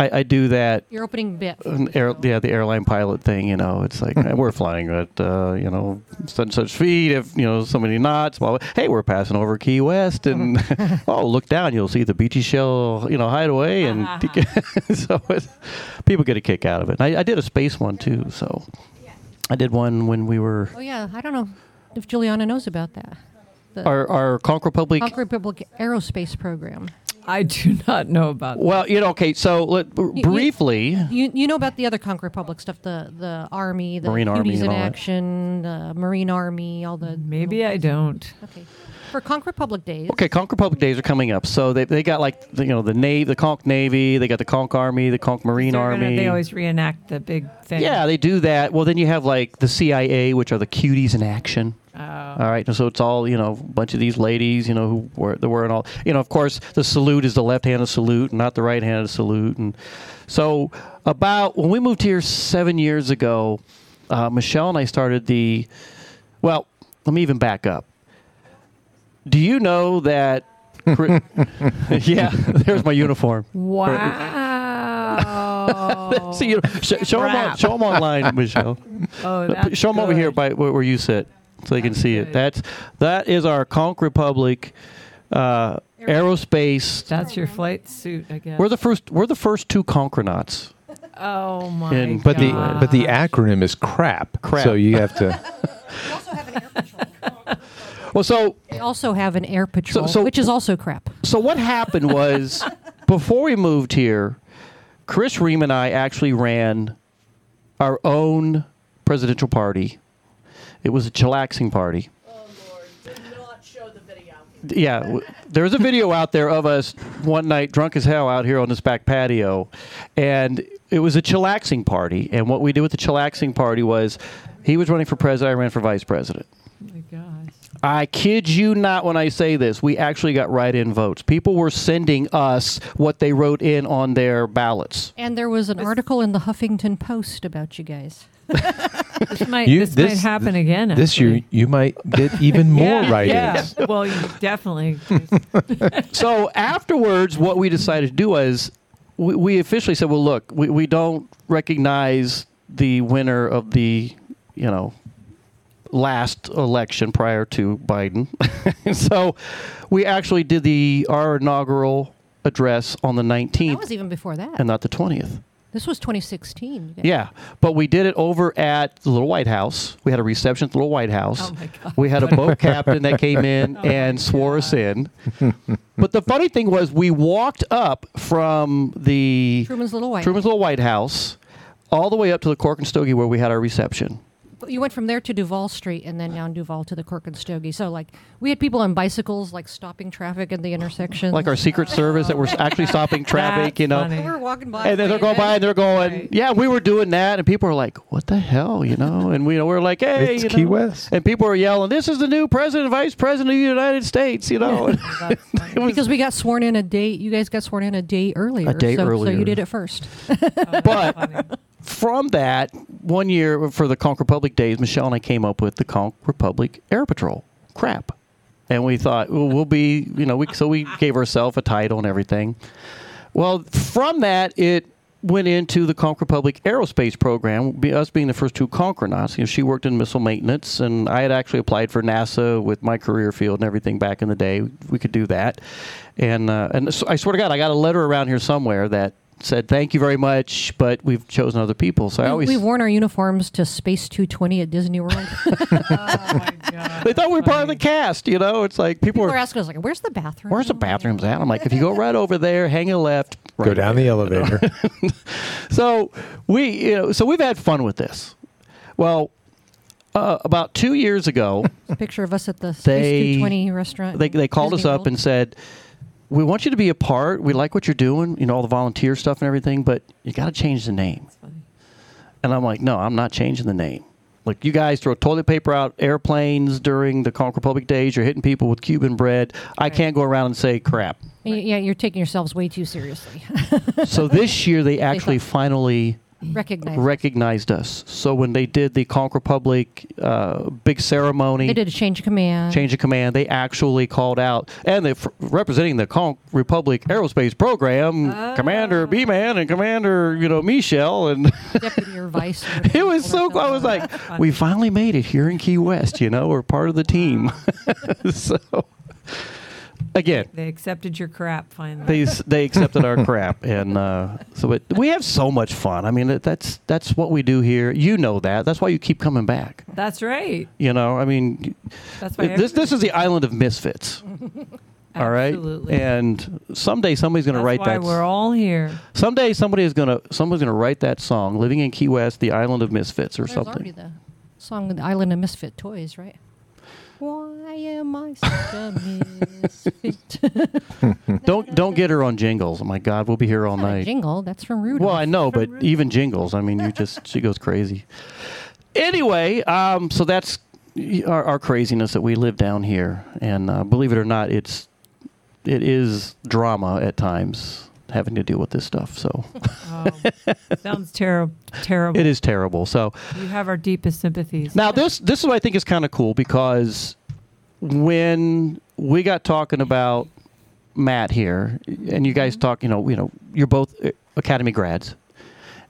I, I do that. Your opening bit. Air, yeah, the airline pilot thing. You know, it's like we're flying at uh, you know such such speed. If you know so many knots. Blah, blah. Hey, we're passing over Key West, and oh, look down, you'll see the Beechy Shell, you know, hideaway, and so it, people get a kick out of it. I, I did a space one too, so I did one when we were Oh yeah, I don't know if Juliana knows about that. The our our Conch Republic. Conch Republic Aerospace Program. I do not know about. That. Well, you know, okay, so let, you- briefly. You you know about the other Conch Republic stuff, the the Army, the Marine Army Cuties in all that. Action, the Marine Army, all the. Maybe I don't. Okay. For Conch Republic Days. Okay, Conch Republic days are coming up. So they, they got like the, you know the Navy, the Conch Navy, they got the Conch Army, the Conch Marine They're gonna- Army. they always reenact the big thing. yeah, they do that. Well, then you have like the CIA, which are the cuties in action. Oh. All right, and so it's all you know, a bunch of these ladies, you know, who were they're wearing all, you know, of course, the salute is the left-handed salute, not the right-handed salute, and so about when we moved here seven years ago, uh, Michelle and I started the, well, let me even back up. Do you know that? Yeah, there's my uniform. Wow. See, you sh- show them on, Crap. show 'em online, Michelle. Oh, that's show them over here by where, where you sit, so they can see it. That's that is our Conch Republic uh, aerospace. That's your flight suit, I guess. We're the first. We're the first two Concronauts. Oh my In- But the God. but the acronym is crap. Crap. So you have to Well, so They also have an air patrol, so- which is also crap. so what happened was before we moved here, Chris Ream and I actually ran our own presidential party. It was a chillaxing party. Yeah, w- there's a video out there of us one night drunk as hell out here on this back patio, and it was a chillaxing party. And what we did with the chillaxing party was, he was running for president, I ran for vice president. Oh my gosh. I kid you not when I say this. We actually got write-in votes. People were sending us what they wrote in on their ballots. And there was an article in the Huffington Post about you guys. This might you this, might happen again. This year you might get even more yeah, write-ins. Yeah. Well, definitely. so afterwards, what we decided to do was we, we officially said, well, look, we, we don't recognize the winner of the, you know, last election prior to Biden. so we actually did the our inaugural address on the 19th That was even before that. and not the 20th. This was 2016. you. Yeah, but we did it over at the Little White House. We had a reception at the Little White House. Oh my God. We had a boat captain that came in oh and swore us in. But the funny thing was, we walked up from the Truman's Little White Truman's Little White House all the way up to the Cork and Stogie where we had our reception. But You went from there to Duval Street and then down Duval to the Cork and Stogie. So, like, we had people on bicycles, like, stopping traffic at the intersection. Like our Secret Service that were actually stopping traffic, you know. We were walking by. And then they're going by and they're going, yeah, we were doing that. And people are like, what the hell, you know? And we, you know, we're like, hey, It's you Key know. West. And people are yelling, this is the new president, vice president of the United States, you know? because we got sworn in a day. You guys got sworn in a day earlier. A day so, So you did it first. but from that, one year for the Conch Republic days, Michelle and I came up with the Conch Republic Air Patrol. Crap. And we thought, well, we'll be, you know, we, so we gave ourselves a title and everything. Well, from that, it went into the Conch Republic Aerospace Program, us being the first two Concronauts. You know, she worked in missile maintenance, and I had actually applied for NASA with my career field and everything back in the day. We could do that. And, uh, and so I swear to God, I got a letter around here somewhere that said, thank you very much, but we've chosen other people. So I We- always. We've worn our uniforms to Space 220 at Disney World. they thought we were part of the cast, you know? It's like people, People are. are asking us, like, where's the bathroom? Where's the bathrooms at? I'm like, if you go right over there, hang a left, Go right down the elevator. so we, you know, so we've had fun with this. Well, uh, about two years ago, A picture of us at the Space They- 220 restaurant. they they called us Disney up World. and said, "We want you to be a part. We like what you're doing. You know, all the volunteer stuff and everything, but you got to change the name." And I'm like, "No, I'm not changing the name. Like you guys throw toilet paper out airplanes during the Conch Republic days. You're hitting people with Cuban bread. I can't go around and say crap. Y- Yeah, you're taking yourselves way too seriously. so this year they actually finally Recognized. recognized us. So when they did the Conch Republic uh, big ceremony, They did a change of command. change of command, they actually called out, and they representing the Conch Republic Aerospace Program, Commander B Man and Commander, you know, Michelle, and Deputy or vice. it was so. cool. I was like, we finally made it here in Key West. You know, we're part of the team. so again, They accepted your crap finally. they they accepted our crap, and uh, so it, we have so much fun. I mean, that's that's what we do here. You know that. That's why you keep coming back. That's right. You know, I mean, That's why this this is the island of misfits. All right, Absolutely. and someday somebody's going to write why that. we're all here. someday somebody is going to somebody's going to write that song, "Living in Key West, the Island of Misfits" or There's something. already the song "The Island of Misfit Toys," right? Why am I such a misfit? don't don't get her on jingles. Oh my God, we'll be here all Not a night. jingle. That's from Rudolph. Well, I know, but even jingles. I mean, you just she goes crazy. Anyway, um, so that's our, our craziness that we live down here, and uh, believe it or not, it's it is drama at times having to deal with this stuff. So Oh, sounds terrible. Terrible. it is terrible. So You have our deepest sympathies. now this this is what I think is kind of cool because when we got talking about Matt here, and you guys talk, you know, you know, you're both uh, academy grads,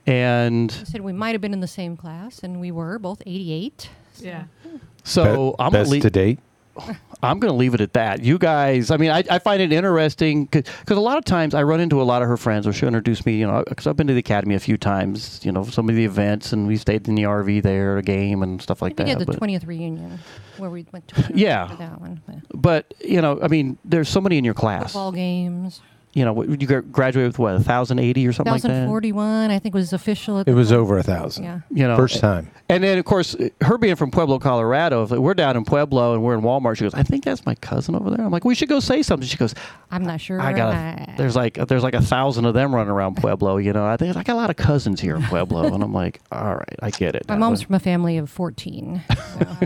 and I said we might have been in the same class, and we were both 88. Yeah. So Be- I'm best gonna leave, to date. I'm going to leave it at that. You guys, I mean, I, I find it interesting because a lot of times I run into a lot of her friends, or she'll introduce me, you know, because I've been to the academy a few times, you know, some of the events, and we stayed in the RV there, a game and stuff like We that. had the but- 20th reunion where we went to Yeah. that one. but but you know, I mean, there's so many in your class. Football games. You know, what- you gra- graduated with what, 1,080 or something like that. 1041, I think was official. At It the was time. over a thousand. Yeah. You know, First time. And then, of course, her being from Pueblo, Colorado, if we're down in Pueblo and we're in Walmart, she goes, "I think that's my cousin over there." I'm like, "We should go say something." She goes, I'm not sure. I got I- there's like there's like a thousand of them running around Pueblo. You know, I think I got a lot of cousins here in Pueblo, and I'm like, all right, I get it. My now." mom's from a family of 14.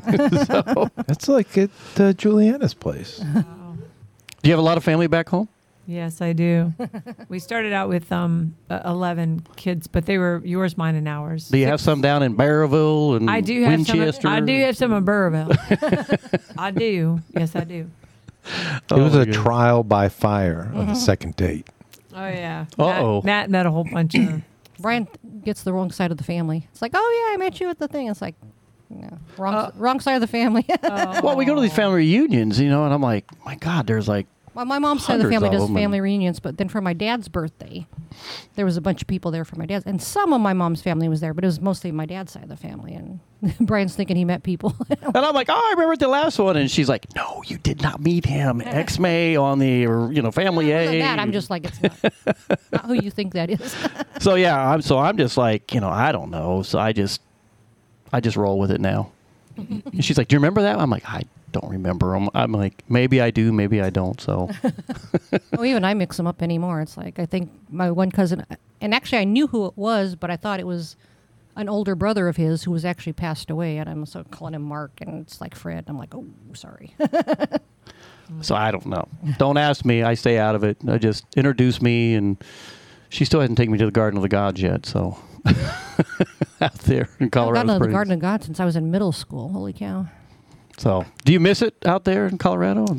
That's like at uh, Juliana's place. Do you have a lot of family back home? Yes, I do. we started out with um, uh, 11 kids, but they were yours, mine, and ours. Do you have some down in Barrowville and I do have Winchester? some. I do have some in Burrville. I do. Yes, I do. it was Oh, a good. trial by fire on the Mhm. second date. Oh yeah. Uh-oh. Matt, Matt met a whole bunch of. Brian gets the wrong side of the family. It's like, oh yeah, I met you at the thing. It's like, no, wrong, Uh, wrong side of the family. Well, we go to these family reunions, you know, and I'm like, my God, there's like Well, my mom's side of the family does family reunions, but then for my dad's birthday, there was a bunch of people there for my dad's, and some of my mom's family was there, but it was mostly my dad's side of the family. And Brian's thinking he met people. And I'm like, oh, I remember the last one, and she's like, no, you did not meet him. X May on the, or, you know, Family A. that, I'm just like, it's not, not who you think that is. so yeah, I'm so I'm just like, you know, I don't know. So I just, I just roll with it now. And she's like, do you remember that? I'm like, I don't remember. I'm, I'm like, maybe I do, maybe I don't. So well, even I mix them up anymore. It's like I think my one cousin, and actually I knew who it was, but I thought it was an older brother of his who was actually passed away, and I'm so calling him Mark, and it's like Fred. I'm like, oh, sorry. So I don't know. Don't ask me. I stay out of it. I just introduce me, and she still hasn't taken me to the Garden of the Gods yet. So out there in Colorado I've Colorado gotten to the Garden of God since I was in middle school. Holy cow! So do you miss it out there in Colorado?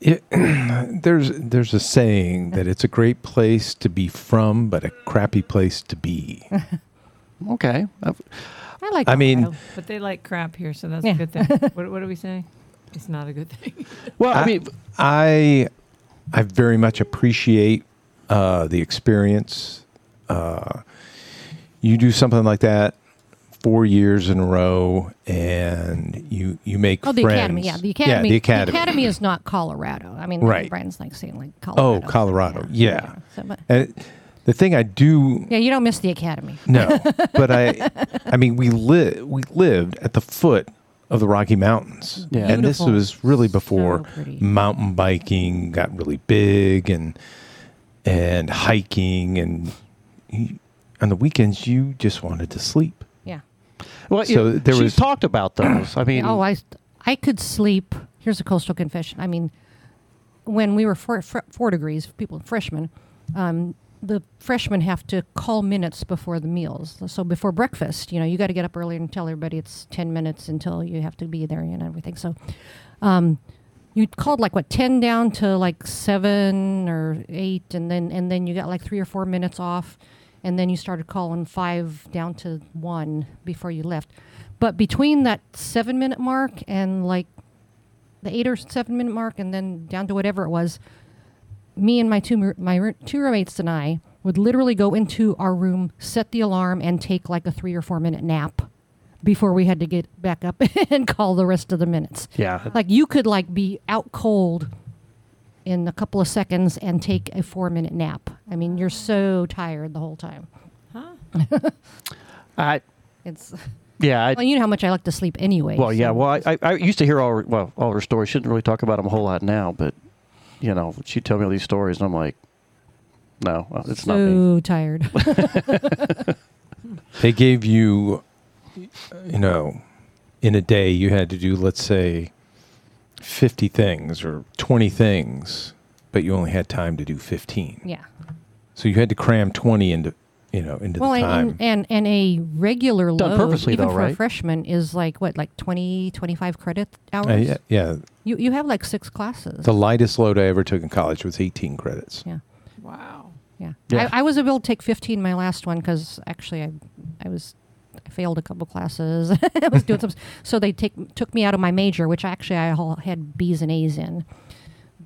It, there's there's a saying that it's a great place to be from, but a crappy place to be. okay. I like. I mean, Colorado. But they like crap here, so that's Yeah. a good thing. what, what do we say? It's not a good thing. Well, I mean, I I very much appreciate uh, the experience. Uh, you do something like that four years in a row, and you you make Oh, the friends. academy. Yeah, the academy. Yeah, the academy. is not Colorado. I mean, Right. Brian's like saying like Colorado. Oh, Colorado. Yeah. So, but- And the thing I do yeah, you don't miss the academy. No, but I, I mean, we lived we lived at the foot of the Rocky Mountains, Yeah. and this was really before pretty. mountain biking got really big, and and hiking, and you, on the weekends you just wanted to sleep. Yeah. Well, so yeah, there she's was talked about those. I mean, oh, I I could sleep. Here's a coastal confession. I mean, when we were four, four, four degrees, people freshmen, um, the freshmen have to call minutes before the meals. So before breakfast, you know, you got to get up early and tell everybody it's ten minutes until you have to be there and everything. So. Um, you called like what ten down to like seven or eight, and then and then you got like three or four minutes off, and then you started calling five down to one before you left. But between that seven minute mark and like the eight or seven minute mark, and then down to whatever it was, me and my two my two roommates and I would literally go into our room, set the alarm, and take like a three or four minute nap before we had to get back up and call the rest of the minutes. Yeah. Like you could like be out cold in a couple of seconds and take a four minute nap. I mean, you're so tired the whole time. Huh? I It's yeah. I, well, you know how much I like to sleep anyway. well, yeah. Well, I, I, I used to hear all her, well all her stories. Shouldn't really talk about them a whole lot now, but you know, she'd tell me all these stories, and I'm like, no, well, it's not me. so tired. they gave you, you know, in a day you had to do, let's say, 50 things or 20 things, but you only had time to do 15. yeah. So you had to cram 20 into, you know, into Well, the time. and, and and a regular Done load, purposely, even though, for a freshman, is like what, like 20, 25 credit hours. Uh, yeah, yeah. You you have like six classes. The lightest load I ever took in college was 18 credits. Yeah. Wow. Yeah. Yeah. I, I was able to take 15 my last one because actually I, I was, I failed a couple classes. I was doing some, so they take took me out of my major, which actually I all had B's and A's in,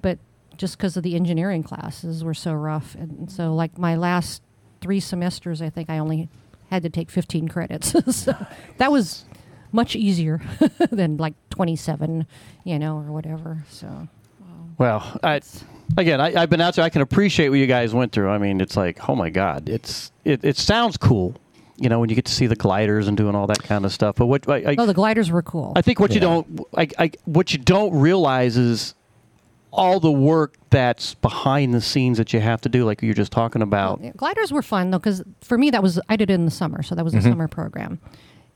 but just because of the engineering classes were so rough, and so like my last three semesters, I think I only had to take 15 credits. so that was much easier than like 27, you know, or whatever. So. Well, I, again, I, I've been out there. I can appreciate what you guys went through. I mean, it's like, oh my God, it's it, it sounds cool, you know, when you get to see the gliders and doing all that kind of stuff. But what I, I, Oh, the gliders were cool. I think what you don't, I, I, what you don't realize is all the work that's behind the scenes that you have to do, like you're just talking about. Yeah, gliders were fun though, because for me that was I did it in the summer, so that was a Mhm. summer program,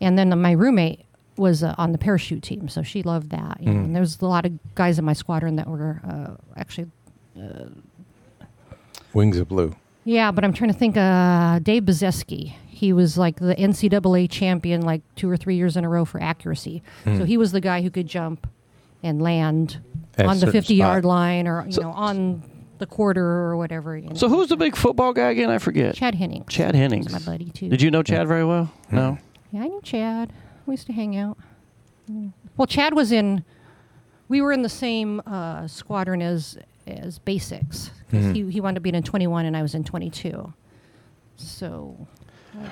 and then my roommate was uh, on the parachute team, so she loved that. You know, Mm. and there was a lot of guys in my squadron that were uh, actually, uh, Wings of Blue. yeah, but I'm trying to think. Uh, Dave Bazeski, he was like the NCAA champion, like two or three years in a row for accuracy. Hmm. So he was the guy who could jump and land At on the certain 50 yard line or you So- know on the quarter or whatever. You know. So who's the big football guy again? I forget. Chad Hennings. Chad Hennings. He's my buddy, too. Did you know Chad very well? No. Yeah, I knew Chad. We used to hang out. Mm. Well, Chad was in. We were in the same uh, squadron as as basics. 'cause Mhm. He he wound up being in 21, and I was in 22. So.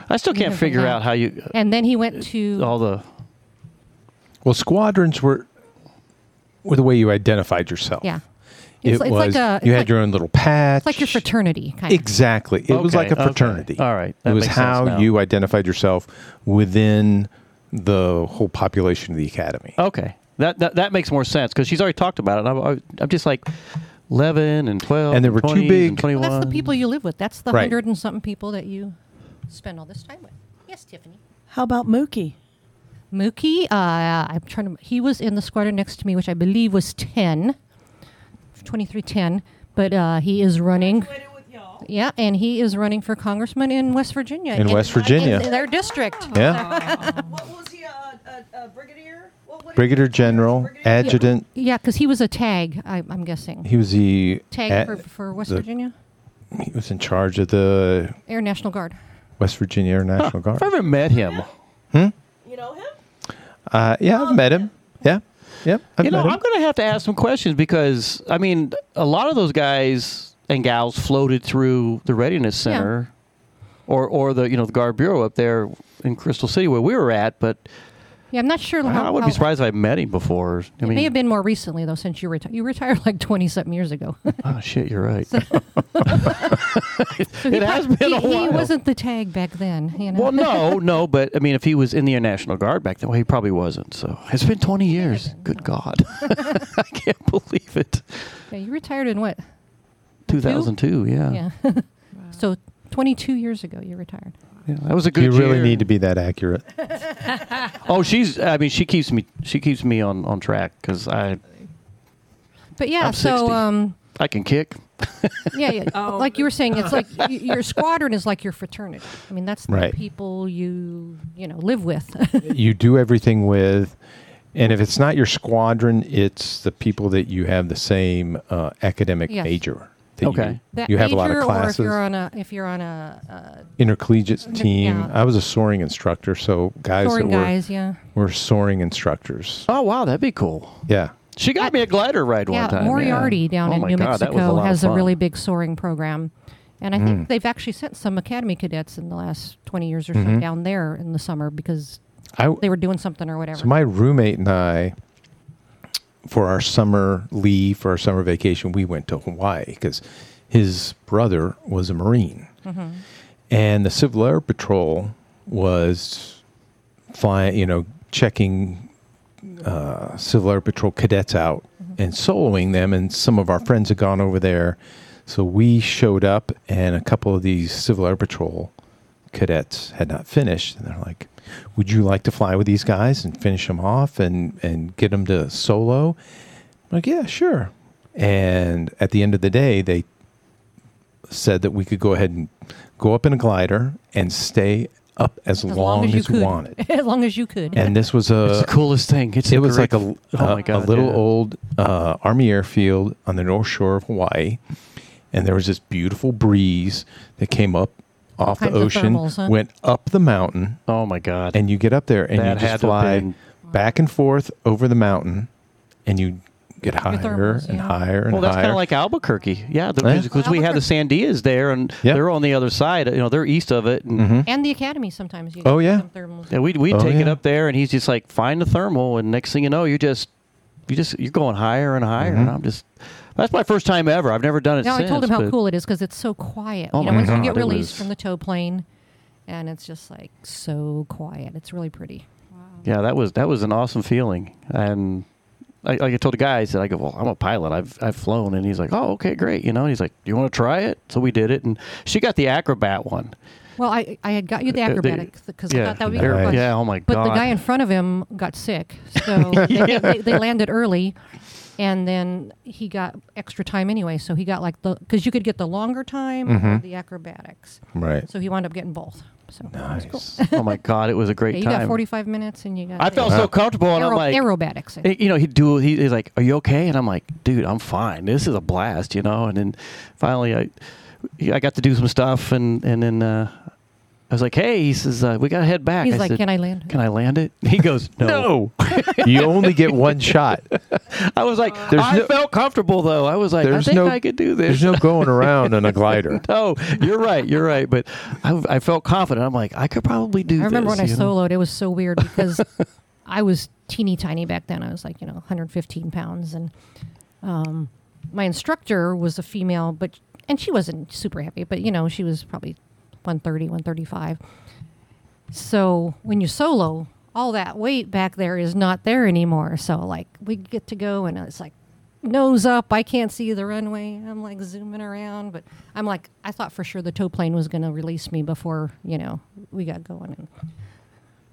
I still can't figure out how you. Uh, and then he went to. all the. Well, squadrons were were the way you identified yourself. Yeah. It It's like- it's was like a- it's you had like- your own little patch. It's like your fraternity, kind of. Exactly. It was Okay, like a okay. fraternity. All right. It was makes sense how now. you identified yourself within the whole population of the academy. Okay. That that, that makes more sense because she's already talked about it. I'm, I'm just like 11 and 12. And there were two 20s big- And 21. Well, that's the people you live with. That's the Right. hundred and something people that you spend all this time with. Yes, Tiffani. How about Mookie? Mookie, uh, I'm trying to. He was in the squadron next to me, which I believe was 10, 2310. But uh, he is running. Yeah, and he is running for congressman in West Virginia. In West Virginia. in their district. Yeah. what was he? A, brigadier? Brigadier General, Adjutant. Yeah, because he was a tag. I, I'm guessing. He was the tag a- for, for West the- Virginia He was in charge of the Air National Guard. West Virginia Air National Guard. I've never met him. Hmm? You know him? Uh, yeah, I've met him. Yeah. Yep. I've you know, met him. I'm going to have to ask some questions because, I mean, a lot of those guys and gals floated through the Readiness Yeah. Center or, or the, you know, the Guard Bureau up there in Crystal City where we were at, but Yeah, I'm not sure how. I wouldn't be how- surprised if I met him before. I it mean, may have been more recently though, since you retired. You retired like 20 something years ago. oh, shit, you're right. So he it has prob- been a he, while. He wasn't the tag back then. You know? Well, no, no, but I mean, if he was in the National Guard back then, well, he probably wasn't. So it's been 20 years. Good God. I can't believe it. Yeah, you retired in what? 2002, yeah. Yeah. so 22 years ago, you retired. Yeah, that was a good You really year. need to be that accurate. Oh, she's. I mean, she keeps me. She keeps me on on track because I. But yeah, I'm so 60. um, I can kick. yeah, yeah. like you were saying, it's like y- your squadron is like your fraternity. I mean, that's the Right. people you you know live with. you do everything with, and if it's not your squadron, it's the people that you have the same uh, academic Yes. major. That Okay. that You, you have a lot of major, or if classes. you're on a if you're on a uh, intercollegiate team. yeah. I was a soaring instructor, so guys Soaring that were, guys, yeah. were soaring instructors. Oh wow, that'd be cool. Yeah. She got me a glider ride yeah, one time. Moriarty yeah. down oh in New God, Mexico lot of has a really big soaring program, and I think Mm. they've actually sent some academy cadets in the last twenty years or so Mhm. down there in the summer because I- they were doing something or whatever. So my roommate and I, for our summer leave, for our summer vacation, we went to Hawaii because his brother was a Marine. Mhm. And the Civil Air Patrol was flying, you know, checking uh, Civil Air Patrol cadets out and soloing them. And some of our friends had gone over there. So we showed up, and a couple of these Civil Air Patrol cadets had not finished. And they're like, Would you like to fly with these guys and finish them off and, and get them to solo? I'm like, Yeah, sure. And at the end of the day, they said that we could go ahead and go up in a glider and stay up as, as long, as you as, could, wanted. as long as you could. And this was a It's the coolest thing. It's it was great- like a, oh a- God, a little yeah. old uh, army airfield on the north shore of Hawaii, and there was this beautiful breeze that came up off the kinds of ocean, thermals, huh? went up the mountain. Oh my God! And you get up there and That you had just to have fly been- back and forth over the mountain, and you get higher thermals, and yeah. higher and higher. Well, that's higher. kind of like Albuquerque. Yeah, Yeah. because we had the Sandias there, and they're on the other side. You know, they're east of it. And, Mm-hmm. and the academy sometimes. You Oh, get yeah. some thermals. Yeah, we'd, we'd Oh, take it yeah. up there, and he's just like, find the thermal, and next thing you know, you just, you just, you're going higher and higher, and Mhm. I'm just, that's my first time ever. I've never done it No, since. I told him how cool it is because it's so quiet. Oh you know, my once you get released was- from the tow plane, and it's just like so quiet. It's really pretty. Wow. Yeah, that was that was an awesome feeling, and I, like I told the guy, I said, I go, well, I'm a pilot. I've I've flown, and he's like, oh, okay, great. You know, he's like, Do you want to try it? So we did it, and she got the acrobat one. Well, I I had got you the Uh, they- acrobatic because I thought that would be they're- fun. yeah, oh my But the guy in front of him got sick, so they, they, they landed early, and then he got extra time anyway. So he got like the because you could get the longer time or Mhm. the acrobatics. Right. So he wound up getting both. So cool. oh my God, it was a great Yeah, you time. got 45 minutes and you got. I felt so comfortable, and I'm like, aerobatics. Eh, You know, he'd do. he- He's like, "Are you okay?" And I'm like, "Dude, I'm fine. This is a blast," you know. And then finally, I, I got to do some stuff, and and then uh, I was like, "Hey," he says, uh, "We got to head back." He's I like, said, "Can I land?" Can I land it? He goes, "No." you only get one shot. I was like, There's I no- felt comfortable though. I was like, I There's think no- I could do this. There's no going around in a glider. no, you're right. You're right. But I, I felt confident. I'm like, I could probably do. I remember this, when I know? soloed, it was so weird because I was teeny tiny back then. I was like, you know, 115 pounds. And um, my instructor was a female, but, and she wasn't super heavy, but, you know, she was probably 130, 135. So when you solo, all that weight back there is not there anymore. So, like, we get to go and it's like, nose up. I can't see the runway. I'm like zooming around, but I'm like, I thought for sure the tow plane was going to release me before, you know, we got going. And,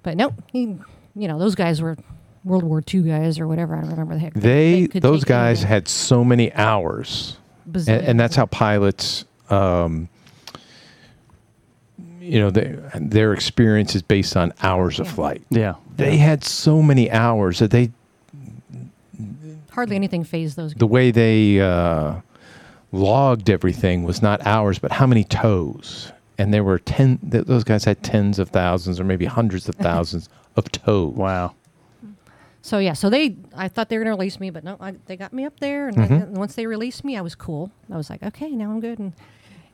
but nope, he, you know, those guys were World War II guys or whatever. I don't remember the heck. They could those guys anything. had so many hours, and, and that's how pilots. Um, you know, they, their experience is based on hours of flight. Yeah, they had so many hours that they hardly anything phased those. the way they uh, logged everything was not hours, but how many toes. And there were ten. Those guys had tens of thousands, or maybe hundreds of thousands of toes. Wow. So yeah, so they, I thought they were gonna release me, but no, I, they got me up there, and, Mhm. and once they released me, I was cool. I was like, okay, now I'm good, and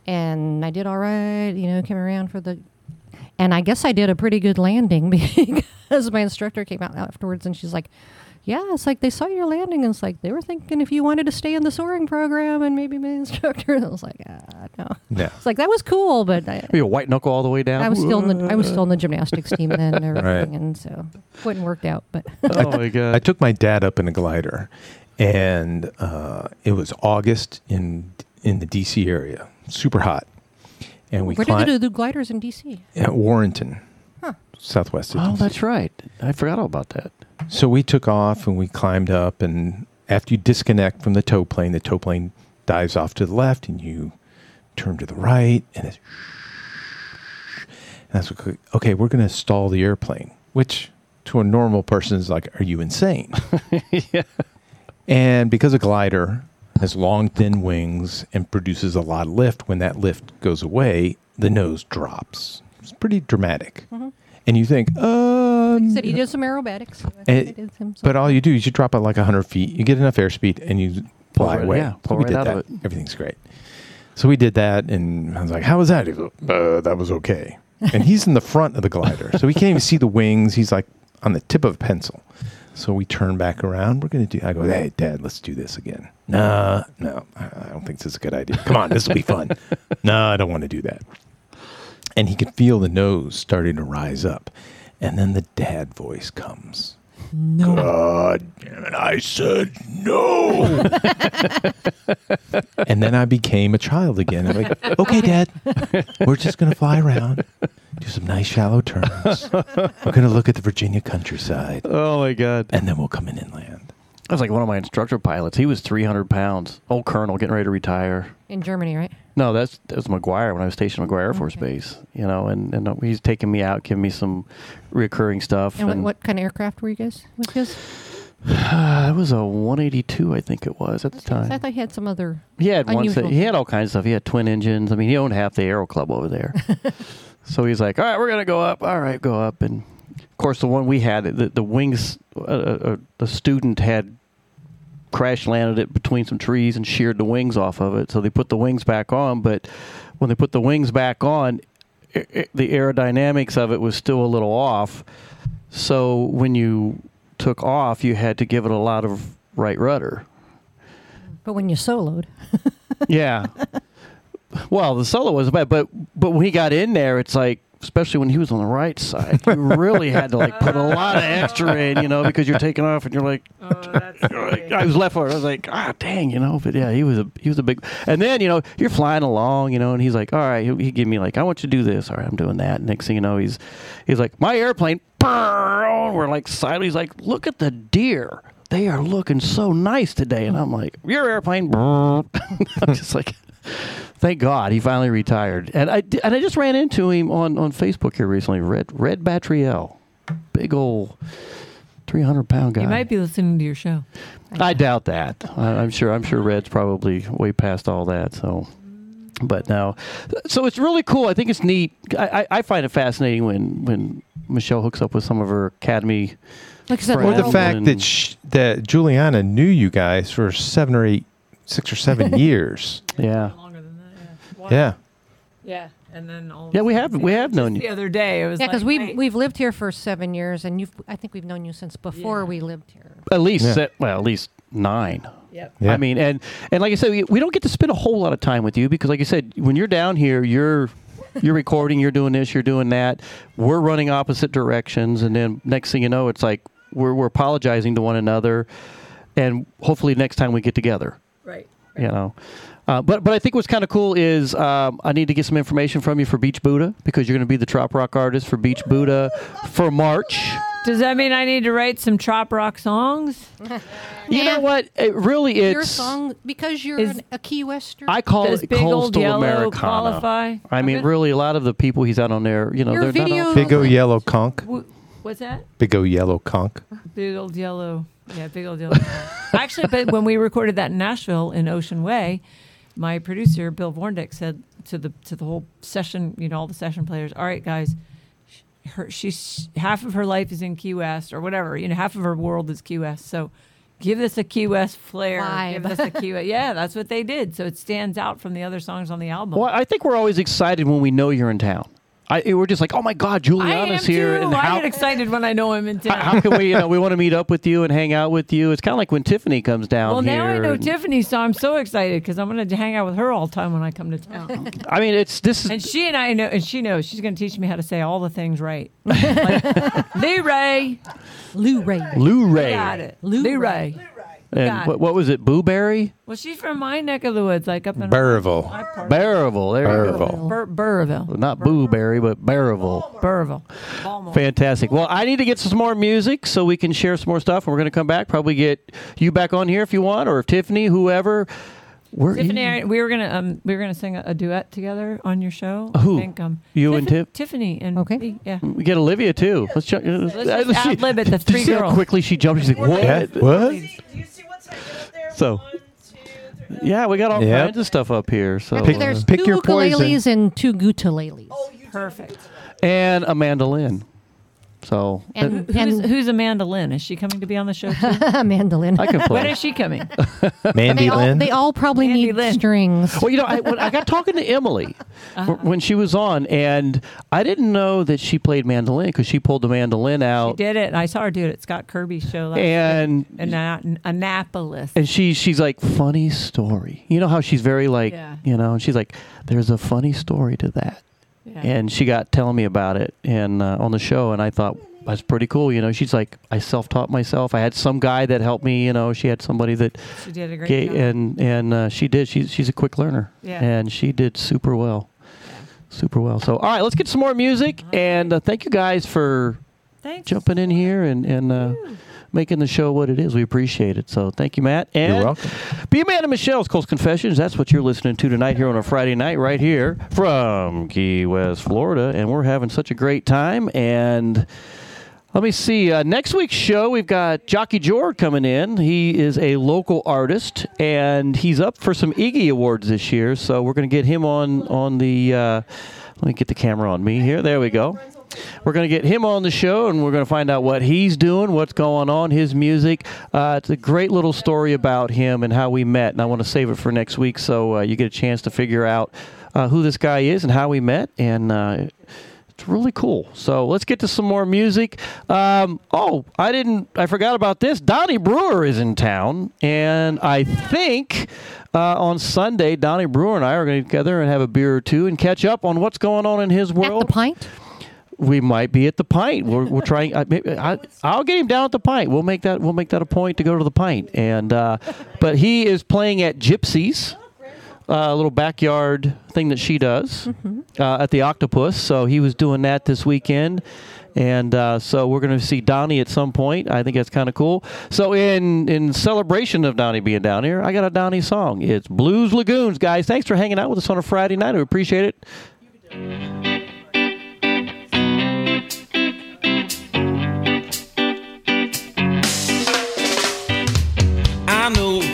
and I did all right. You know, came around for the, and I guess I did a pretty good landing because my instructor came out afterwards, and she's like, yeah, it's like they saw your landing, and it's like they were thinking if you wanted to stay in the soaring program, and maybe my instructor. I was like, ah, no. Yeah. It's like that was cool, but I, you white knuckle all the way down? I was still in the I was still in the gymnastics team then and everything, Right. and so it wouldn't worked out. But Oh my god! I took my dad up in a glider, and uh, it was August in in the DC area, super hot, and we Where do they do the gliders in D.C.? at Warrenton, Huh. southwest of Oh, DC. that's right. I forgot all about that. So we took off and we climbed up, and after you disconnect from the tow plane, the tow plane dives off to the left, and you turn to the right, and it's and that's what, okay. We're going to stall the airplane, which to a normal person is like, are you insane? yeah. And because a glider has long, thin wings and produces a lot of lift, when that lift goes away, the nose drops. It's pretty dramatic. Mhm. And you think, uh, He said he did some aerobatics. so and- did some- but all you do is you drop it like 100 feet, you get enough airspeed, and you Pull fly right- away. yeah, So pull we right did out that. of it. Everything's great. So we did that, and I was like, "How was that?" He goes, uh, "That was okay." And he's in the front of the glider, so he can't even see the wings. He's like on the tip of a pencil. So we turn back around. We're gonna do. I go, "Hey, Dad, let's do this again." Nah, no, I I don't think this is a good idea. Come on, this will be fun. no, I don't want to do that. And he could feel the nose starting to rise up, and then the dad voice comes. No. God damn it, I said no. and then I became a child again. I'm like, okay, Dad, we're just going to fly around, do some nice shallow turns. We're going to look at the Virginia countryside. Oh, my God. And then we'll come in inland. That was like one of my instructor pilots. He was 300 pounds. Old colonel getting ready to retire. in Germany, right? No, that's that was McGuire when I was stationed at McGuire Air Force Base. You know, and, and he's taking me out, giving me some recurring stuff. And what, what kind of aircraft were you guys with his? it was a 182, I think it was at the time. I thought he had some other. He had one. unusual he had all kinds of stuff. He had twin engines. I mean, he owned half the Aero Club over there. so he's like, "All right, we're gonna go up. All right, go up." And of course, the one we had, the, the wings, uh, uh, the student had crash landed it between some trees and sheared the wings off of it. So they put the wings back on, but when they put the wings back on, i i the aerodynamics of it was still a little off. So when you took off, you had to give it a lot of right rudder. But when you soloed, Yeah. well, the solo was bad, but but when he got in there, it's like, especially when he was on the right side, you really had to like put a lot of extra in, you know, because you're taking off and you're like, you're like- I was left for it. I was like, ah, dang, you know. But yeah, he was a he was a big. And then you know you're flying along, you know, and he's like, all right, he, he gave me like, I want you to do this. All right, I'm doing that. Next thing you know, he's he's like, my airplane. We're like. He's like, look at the deer. They are looking so nice today. And I'm like, your airplane. I'm just like, thank God he finally retired. And I and I just ran into him on, on Facebook here recently. Red Red Batriel, big old three hundred pound guy. You might be listening to your show. I doubt that. I, I'm sure. I'm sure Red's probably way past all that. So, but no. So it's really cool. I think it's neat. I, I, I find it fascinating when when Michelle hooks up with some of her academy. Like Or the fact that sh- that Juliana knew you guys for seven or eight, six or seven years. Yeah. Yeah. Yeah, and then all. Yeah, we have we have known you. The other day, it was like, yeah, like, because we wait. we've lived here for seven years, and you've I think we've known you since before we lived here. At least Yeah. se- well, at least nine. Yep. Yeah. I mean, and and like I said, we, we don't get to spend a whole lot of time with you because, like I said, when you're down here, you're you're recording, you're doing this, you're doing that. We're running opposite directions, and then next thing you know, it's like we're we're apologizing to one another, and hopefully next time we get together. Right. You know. Uh, but but I think what's kind of cool is um, I need to get some information from you for Beach Buddah because you're going to be the trop rock artist for Beach Buddah for March. Does that mean I need to write some trop rock songs? You know what? It really Your it's song because you're Is- an, a Key Western. I call Does it Big Old coastal Yellow Americana. qualify? I mean, really, a lot of the people he's out on there, you know, Your they're not all- videos- Big old yellow conch. Wh- What's that? Big O yellow conch. Big old yellow. Yeah, big old yellow. Actually, but when we recorded that in Nashville in Ocean Way, my producer Bill VornDick said to the to the whole session, you know, all the session players, "All right, guys, her she's half of her life is in Key West or whatever. You know, half of her world is Key West. So." Give this a Key West flair. Vibe. Give this a Key West. Yeah, that's what they did. So it stands out from the other songs on the album. Well, I think we're always excited when we know you're in town. I, we're just like, oh my God, I am Juliana's here, too. and I get excited when I know I'm in town. how can we, you know, we want to meet up with you and hang out with you. It's kind of like when Tiffani comes down Well, here. now I know and- Tiffani, so I'm so excited because I'm going to hang out with her all the time when I come to town. Oh, I mean, it's this is and she and I know, and she knows she's going to teach me how to say all the things right. like, Lee Ray, Lou Ray. Lou Ray. got it. Lou, Ray. And God. what, what was it? Booberry? Well, she's from my neck of the woods, like up in Burrville. my part. Barreville. There you go. Burrville. Bur- Burrville. Not Booberry, but Barreville. Burrville. Fantastic. Well, I need to get some more music so we can share some more stuff. And we're going to come back, probably get you back on here if you want, or if Tiffani, whoever. We're Tiffani, I- we were gonna um, we were gonna sing a, a duet together on your show. Who? I think, um, You and Tiff? Tiffani and okay, yeah. We get Olivia too. Let's, ju- uh, Let's just ad-lib it, the did you three see how girls. quickly she jumped. She's like, what? Yeah, what? So, yeah, we got all Yep. kinds of stuff up here. So, Pick- There's pick two your poison. ukuleles and two guitaleles. Perfect. and a mandolin. So, And- uh, Who's, who's Amanda Lynn? Is she coming to be on the show too? mandolin. I can play. when is she coming? Mandy they, all, they all probably Mandy need Lynn. strings. Well, you know, I, when I got talking to Emily uh-huh. w- when she was on, and I didn't know that she played mandolin because she pulled the mandolin out. She did it. I saw her do it at Scott Kirby's show last and in Ana- Annapolis. and she she's like funny story. You know how she's very like Yeah. you know, and she's like, there's a funny story to that, Yeah. and she got telling me about it and uh, on the show, and I thought. That's pretty cool, you know. She's like, I self-taught myself. I had some guy that helped me, you know. She had somebody that, She did a great ga- job. and and uh, she did. She's she's a quick learner, Yeah. and she did super well, super well. So, all right, let's get some more music, and uh, thank you guys for Thanks. jumping in here and and uh, making the show what it is. We appreciate it. So, thank you, Matt. And You're welcome. Be a man of Michelle's Coast Confessions. That's what you're listening to tonight here on a Friday night, right here from Key West, Florida, and we're having such a great time. And let me see. Uh, next week's show, we've got Jockey Jord coming in. He is a local artist, and he's up for some Iggy Awards this year. So we're going to get him on on the. Uh, let me get the camera on me here. There we go. We're going to get him on the show, and we're going to find out what he's doing, what's going on, his music. Uh, it's a great little story about him and how we met, and I want to save it for next week so uh, you get a chance to figure out uh, who this guy is and how we met. And uh, it's really cool. So let's get to some more music. Um, oh, I didn't. I forgot about this. Donnie Brewer is in town, and I think uh, on Sunday, Donnie Brewer and I are going to get together and have a beer or two and catch up on what's going on in his world. At the pint? We might be at the pint. We're, we're trying. I, maybe, I, I'll get him down at the pint. We'll make that. We'll make that a point to go to the pint. And uh, but he is playing at Gypsies, uh, a little backyard thing that she does uh, at the Octopus. So he was doing that this weekend. And uh, so we're going to see Donnie at some point. I think that's kind of cool. So in in celebration of Donnie being down here, I got a Donnie song. It's Blues Lagoons, guys. Thanks for hanging out with us on a Friday night. We appreciate it.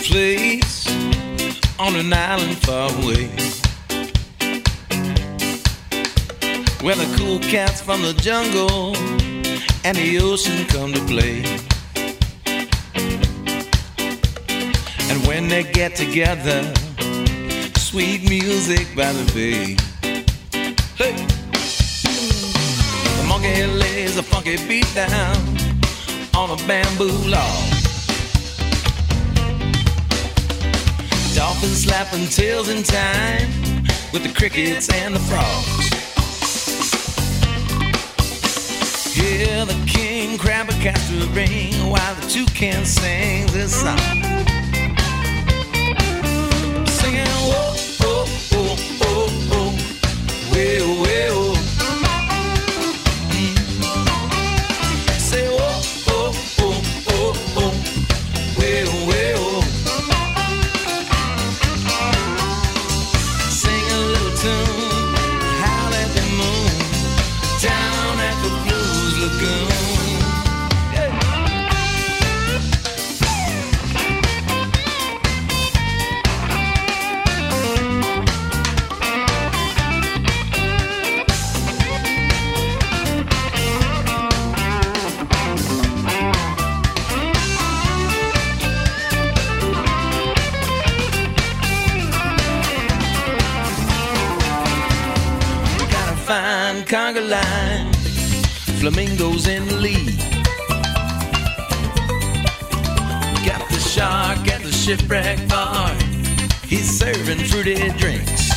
Place on an island far away where the cool cats from the jungle and the ocean come to play. And when they get together, sweet music by the bay. Hey! The monkey lays a funky beat down on a bamboo log. Dolphins slapping tails in time with the crickets and the frogs. Hear the king crab a castor ring while the toucan sings this song. Singing whoa, whoa, whoa, whoa, whoa, way, way, conga line, flamingos in the lead. Got the shark at the shipwreck bar, he's serving fruity drinks.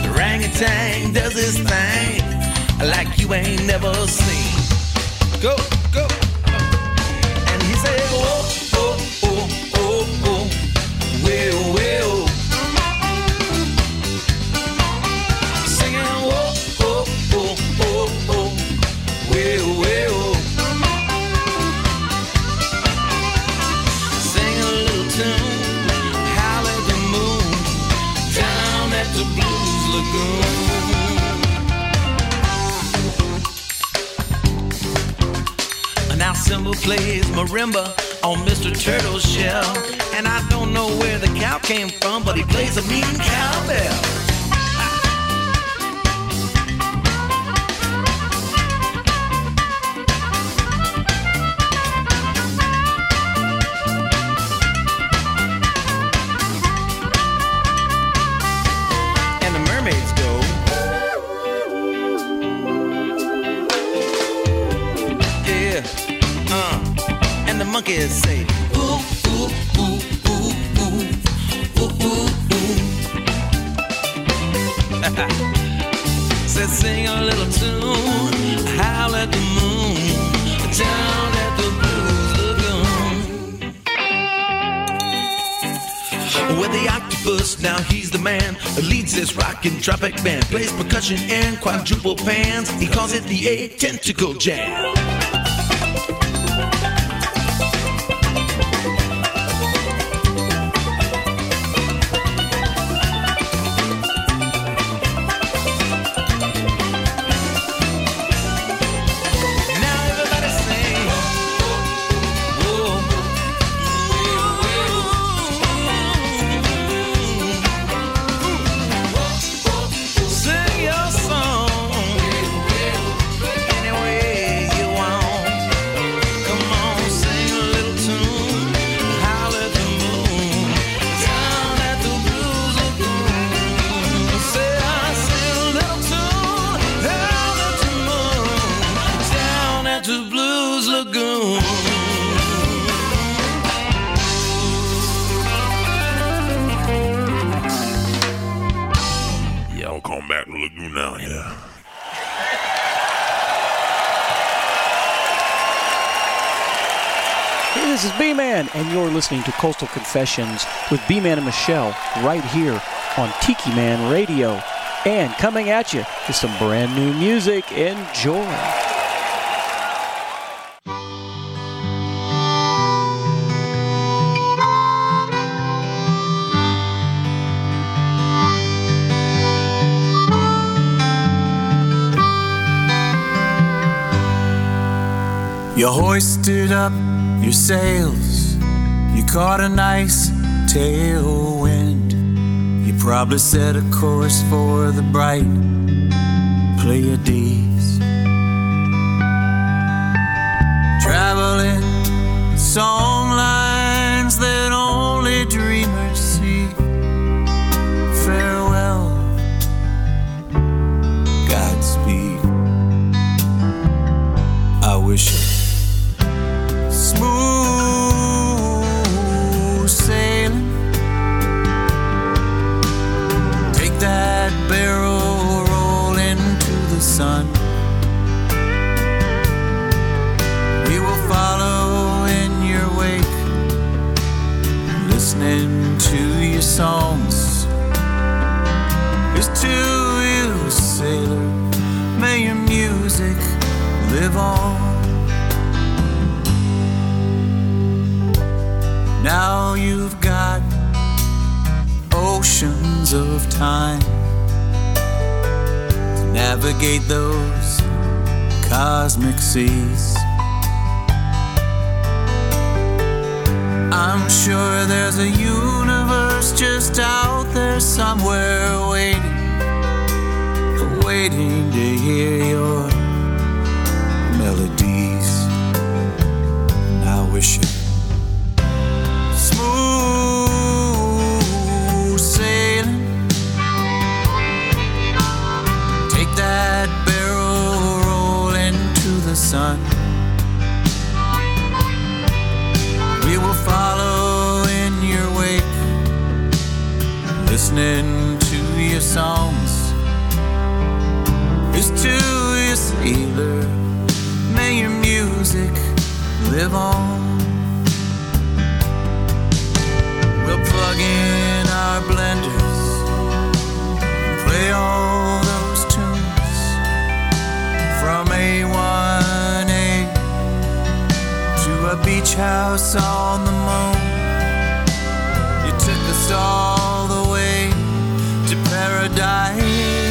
The orangutan does his thing like you ain't never seen. Go, go. Simba plays marimba on Mr. Turtle's shell. And I don't know where the cow came from, but he plays a mean cowbell. Rockin' tropic band. Plays percussion and quadruple pans. He calls it the eight tentacle jam. Listening to Coastal Confessions with B-Man and Michelle right here on Tiki Man Radio. And coming at you is some brand new music. Enjoy. You hoisted up your sails. You caught a nice tailwind. You probably set a course for the bright Pleiades. Traveling song lines that only dreamers see. Farewell, Godspeed. I wish songs. Here's to you, sailor. May your music live on. Now you've got oceans of time to navigate those cosmic seas. I'm sure there's a universe just out there somewhere waiting, waiting to hear your melodies. And I wish listening to your songs. Here's to you, sailor. May your music live on. We'll plug in our blenders, play all those tunes from A1A to a beach house on the moon. You took us all paradise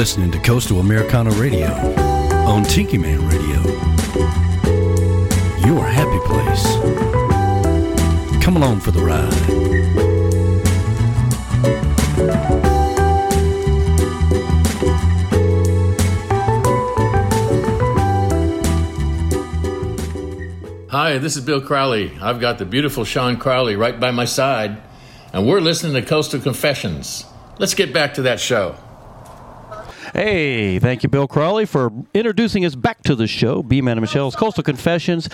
listening to Coastal Americana Radio on Tiki Man Radio. Your happy place. Come along for the ride. Hi, this is Bill Crowley. I've got the beautiful Sean Crowley right by my side, and we're listening to Coastal Confessions. Let's get back to that show. Hey, thank you, Bill Crawley, for introducing us back to the show, B Man and Michelle's Coastal Confessions.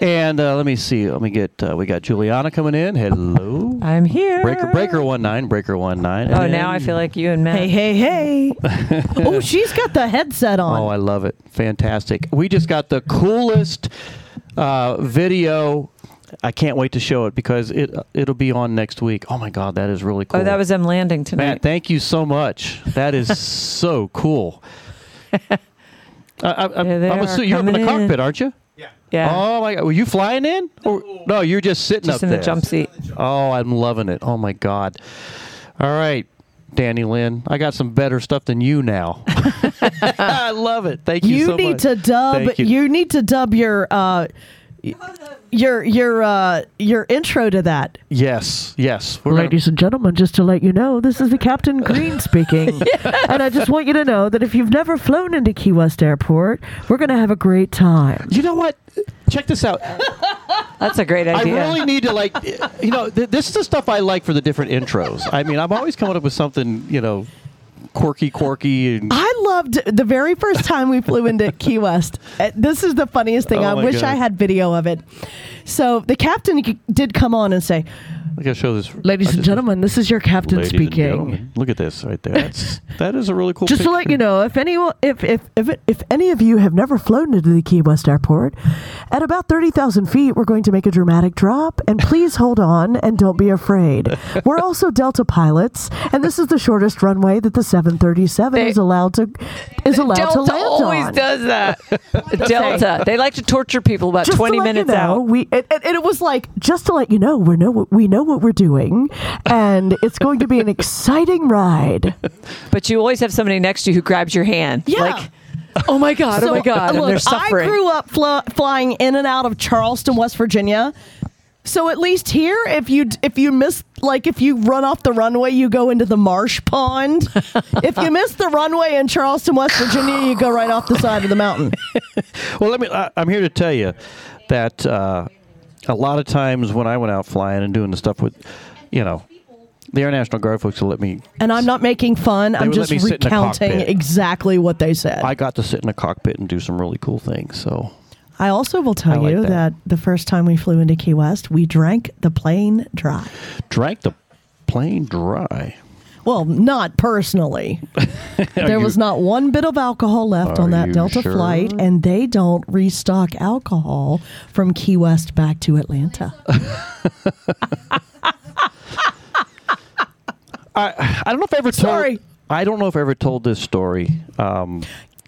And uh, let me see. Let me get. Uh, we got Juliana coming in. Hello. I'm here. Breaker Breaker one nine. Breaker one nine. Oh, now I feel like you and Matt. Hey, hey, hey. oh, she's got the headset on. Oh, I love it. Fantastic. We just got the coolest uh, video. I can't wait to show it because it it'll be on next week. Oh my God, that is really cool. Oh, that was them landing tonight. Matt, thank you so much. That is so cool. I, I, I'm, Here they I'm are you're up in the coming in. cockpit, aren't you? Yeah. Yeah. Oh my God, were you flying in? Or, no, you're just sitting Just up in the jump seat. Oh, I'm loving it. Oh my God. All right, Danny Lynn, I got some better stuff than you now. I love it. Thank you. you so need much. to dub you. you. need to dub your uh y- your your uh your intro to that Yes, yes. We're gonna- Ladies and gentlemen, just to let you know, this is the Captain Green speaking. And I just want you to know that if you've never flown into Key West Airport, we're going to have a great time. You know what? Check this out. That's a great idea. I idea. really need to like, you know, th- this is the stuff I like for the different intros. I mean, I'm always coming up with something, you know, quirky, quirky, and I loved the very first time we flew into Key West. Uh, This is the funniest thing. Oh I wish God. I had video of it. So the captain did come on and say, I gotta show this. Ladies I and gentlemen, this is your captain Ladies speaking. gentlemen, Look at this right there. That's that is a really cool. Just to let you know, if anyone, if if if, if any of you have never flown into the Key West Airport, at about thirty thousand feet, we're going to make a dramatic drop, and please hold on and don't be afraid. We're also Delta pilots, and this is the shortest runway that the seven thirty seven is allowed to is allowed Delta to land always on. does that. Delta. They like to torture people about Just to 20 let you minutes know, out. We and, and it was like just to let you know we know what we know what we're doing, and it's going to be an exciting ride. But you always have somebody next to you who grabs your hand. Yeah. Like, oh my God, oh my God. and look, they're suffering. I grew up fl- flying in and out of Charleston, West Virginia. So at least here, if you if you miss like if you run off the runway, you go into the marsh pond. if you miss the runway in Charleston, West Virginia, you go right off the side of the mountain. Well, let me. I, I'm here to tell you that uh, a lot of times when I went out flying and doing the stuff with, you know, The Air National Guard folks will let me. And I'm not making fun. I'm just me sit in the recounting exactly what they said. I got to sit in a cockpit and do some really cool things. So I also will tell like you that. that. the first time we flew into Key West, we drank the plane dry. drank the plane dry. Well, not personally. there you- was not one bit of alcohol left on that Delta sure? flight, and they don't restock alcohol from Key West back to Atlanta. I I don't know if I ever Sorry. told. I don't know if I ever told this story. Um,